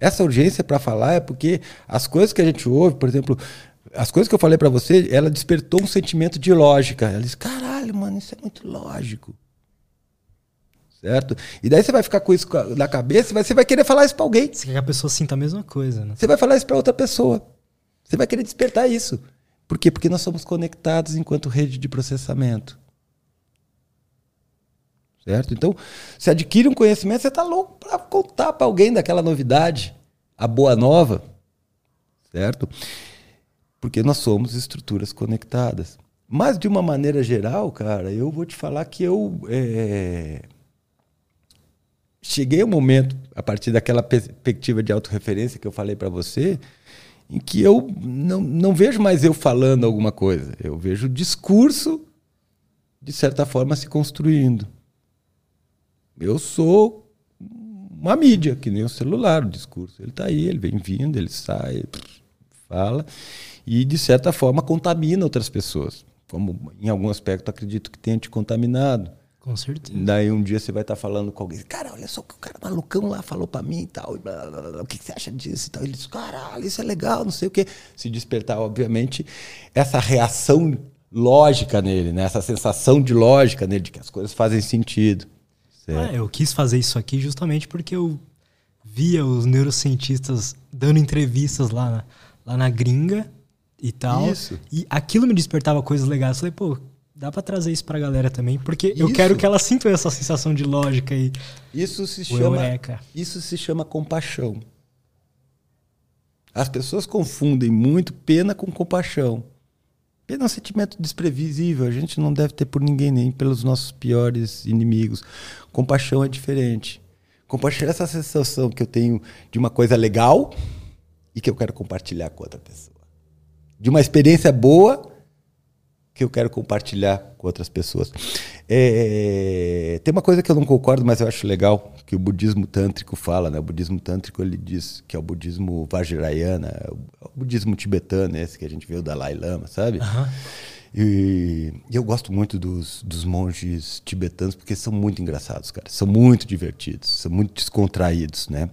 Essa urgência para falar é porque as coisas que a gente ouve, por exemplo, as coisas que eu falei para você, ela despertou um sentimento de lógica. Ela disse, caralho, mano, isso é muito lógico. Certo? E daí você vai ficar com isso na cabeça e você vai querer falar isso para alguém. Você quer que a pessoa sinta a mesma coisa, né? Você vai falar isso para outra pessoa. Você vai querer despertar isso. Por quê? Porque nós somos conectados enquanto rede de processamento. Certo? Então, você adquire um conhecimento, você está louco para contar para alguém daquela novidade, a boa nova. Certo? Porque nós somos estruturas conectadas. Mas, de uma maneira geral, cara, eu vou te falar que eu. É... Cheguei ao momento, a partir daquela perspectiva de autorreferência que eu falei para você, em que eu não, não vejo mais eu falando alguma coisa. Eu vejo o discurso, de certa forma, se construindo. Eu sou uma mídia, que nem o celular, o discurso. Ele está aí, ele vem vindo, ele sai, fala, e de certa forma contamina outras pessoas. Como em algum aspecto acredito que tenha te contaminado. Com certeza. Daí um dia você vai estar tá falando com alguém, cara, olha só o que o cara malucão lá falou para mim e tal, e blá, blá, blá, o que, você acha disso e tal. Ele diz, caralho, isso é legal, não sei o quê. Se despertar, obviamente, essa reação lógica nele, né? essa sensação de lógica nele, de que as coisas fazem sentido. Ah, eu quis fazer isso aqui justamente porque eu via os neurocientistas dando entrevistas lá na, lá na gringa e tal. Isso. E aquilo me despertava coisas legais. Eu falei, pô, dá para trazer isso pra galera também, porque isso. eu quero que ela sinta essa sensação de lógica e Isso se chama eureka. Isso se chama compaixão. As pessoas confundem muito pena com compaixão. Pena é um sentimento desprevisível, a gente não deve ter por ninguém, nem pelos nossos piores inimigos. Compaixão é diferente. Compaixão é essa sensação que eu tenho de uma coisa legal e que eu quero compartilhar com outra pessoa. De uma experiência boa que eu quero compartilhar com outras pessoas. É, tem uma coisa que eu não concordo, mas eu acho legal, que o budismo tântrico fala, né? O budismo tântrico ele diz que é o budismo vajrayana, é o budismo tibetano, esse que a gente vê o Dalai Lama, sabe? Aham. E eu gosto muito dos, dos monges tibetanos porque são muito engraçados, cara. São muito divertidos, são muito descontraídos, né?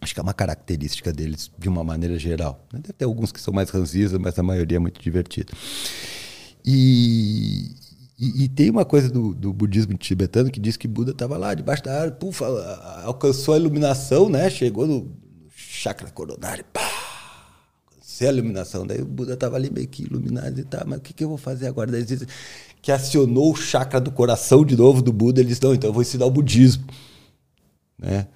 Acho que é uma característica deles de uma maneira geral. Deve ter alguns que são mais ranzinhos, mas a maioria é muito divertida. E, e, e tem uma coisa do, do budismo tibetano que diz que Buda estava lá debaixo da árvore, pufa, alcançou a iluminação, né? Chegou no chakra coronário, pá, alcancei a iluminação. Daí o Buda estava ali meio que iluminado e tá, mas o que, que eu vou fazer agora? Daí diz que acionou o chakra do coração de novo do Buda. Ele disse: Não, então eu vou ensinar o budismo. Né?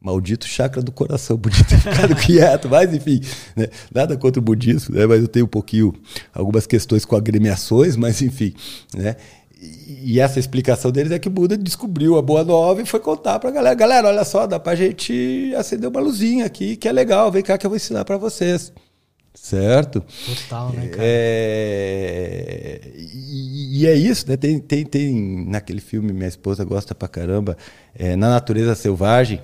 Maldito chakra do coração, podia ter ficado quieto, mas enfim, né? nada contra o budismo, né? mas eu tenho um pouquinho, algumas questões com agremiações, mas enfim. Né? E, essa explicação deles é que o Buda descobriu a boa nova e foi contar para a galera: galera, olha só, dá para a gente acender uma luzinha aqui, que é legal, vem cá que eu vou ensinar para vocês. Certo? Total, né, cara? É, e, e é isso, né? Tem, tem, tem naquele filme, minha esposa gosta pra caramba, é, Na Natureza Selvagem,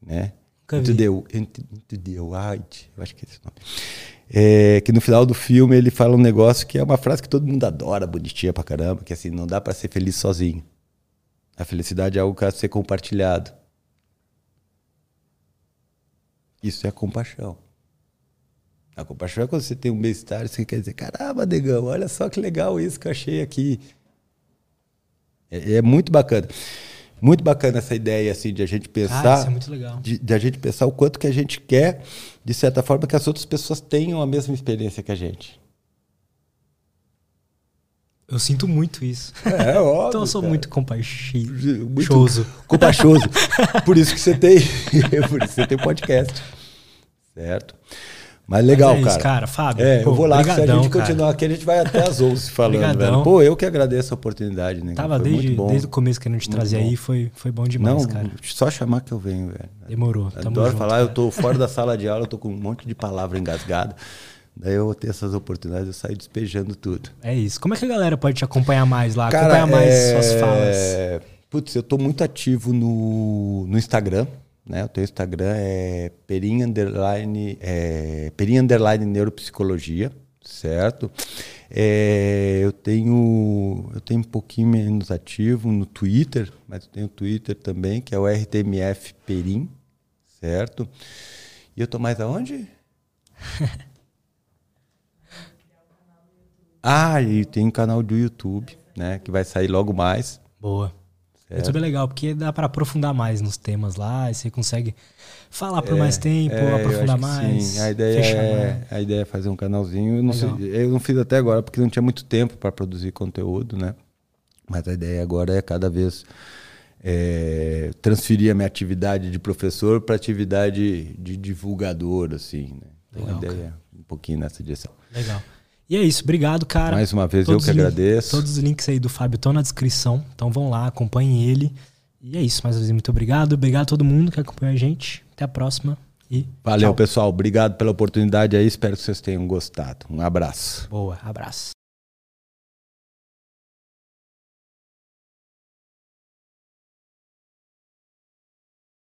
né? Into the, into, into the Wild, eu acho que é esse nome. É, que no final do filme ele fala um negócio que é uma frase que todo mundo adora, bonitinha pra caramba, que é assim, não dá pra ser feliz sozinho. A felicidade é algo que a ser compartilhado. Isso é compaixão. A compaixão é quando você tem um bem-estar e você quer dizer, caramba, negão, olha só que legal isso que eu achei aqui. É, é muito bacana. Muito bacana essa ideia assim de a gente pensar, Cara, isso é muito legal. de, de a gente pensar o quanto que a gente quer, de certa forma, que as outras pessoas tenham a mesma experiência que a gente. Eu sinto muito isso. É, óbvio. então eu sou cara. muito compaixoso. Muito compaixoso. Por isso que você tem, por isso que você tem podcast. Certo? Mas legal, Mas é isso, cara. cara. Fábio, É, pô, eu vou lá, que se a brigadão, gente cara. continuar aqui, a gente vai até às 11 falando, Brigadão. velho. Pô, eu que agradeço a oportunidade, né? Tava desde, desde o começo querendo te Muito trazer aí, foi, foi bom demais, Não, cara. só chamar que eu venho, velho. Demorou. Tamo Adoro junto, falar, eu cara. tô fora da sala de aula, eu tô com um monte de palavra engasgada. Daí eu ter essas oportunidades, eu saio despejando tudo. É isso. Como é que a galera pode te acompanhar mais lá? acompanhar mais é, suas falas. Putz, eu tô muito ativo no, no Instagram, né? O teu Instagram é perim underline, é, perim underline neuropsicologia, certo? É, eu tenho eu tenho um pouquinho menos ativo no Twitter, mas eu tenho Twitter também, que é o RTMF Perim, certo? E eu tô mais aonde? ah, e tem um canal do YouTube, né? Que vai sair logo mais. Boa. Certo. YouTube é legal, porque dá pra aprofundar mais nos temas lá, e você consegue falar por mais tempo, É, aprofundar mais. Sim. A ideia, é, mais. a ideia é fazer um canalzinho. Eu não, sei- eu não fiz até agora porque não tinha muito tempo para produzir conteúdo, né? Mas a ideia agora é cada vez é, transferir a minha atividade de professor para atividade de divulgador, assim. Né? Então Legal, a ideia é um pouquinho nessa direção. Legal. E é isso, obrigado, cara. Mais uma vez eu Todos que os lin- agradeço. Todos os links aí do Fábio estão na descrição, então vão lá, acompanhem ele. E é isso, mais uma vez, muito obrigado. Obrigado a todo mundo que acompanhou a gente. Até a próxima e Valeu, tchau. pessoal. Obrigado pela oportunidade aí. Espero que vocês tenham gostado. Um abraço. Boa, abraço.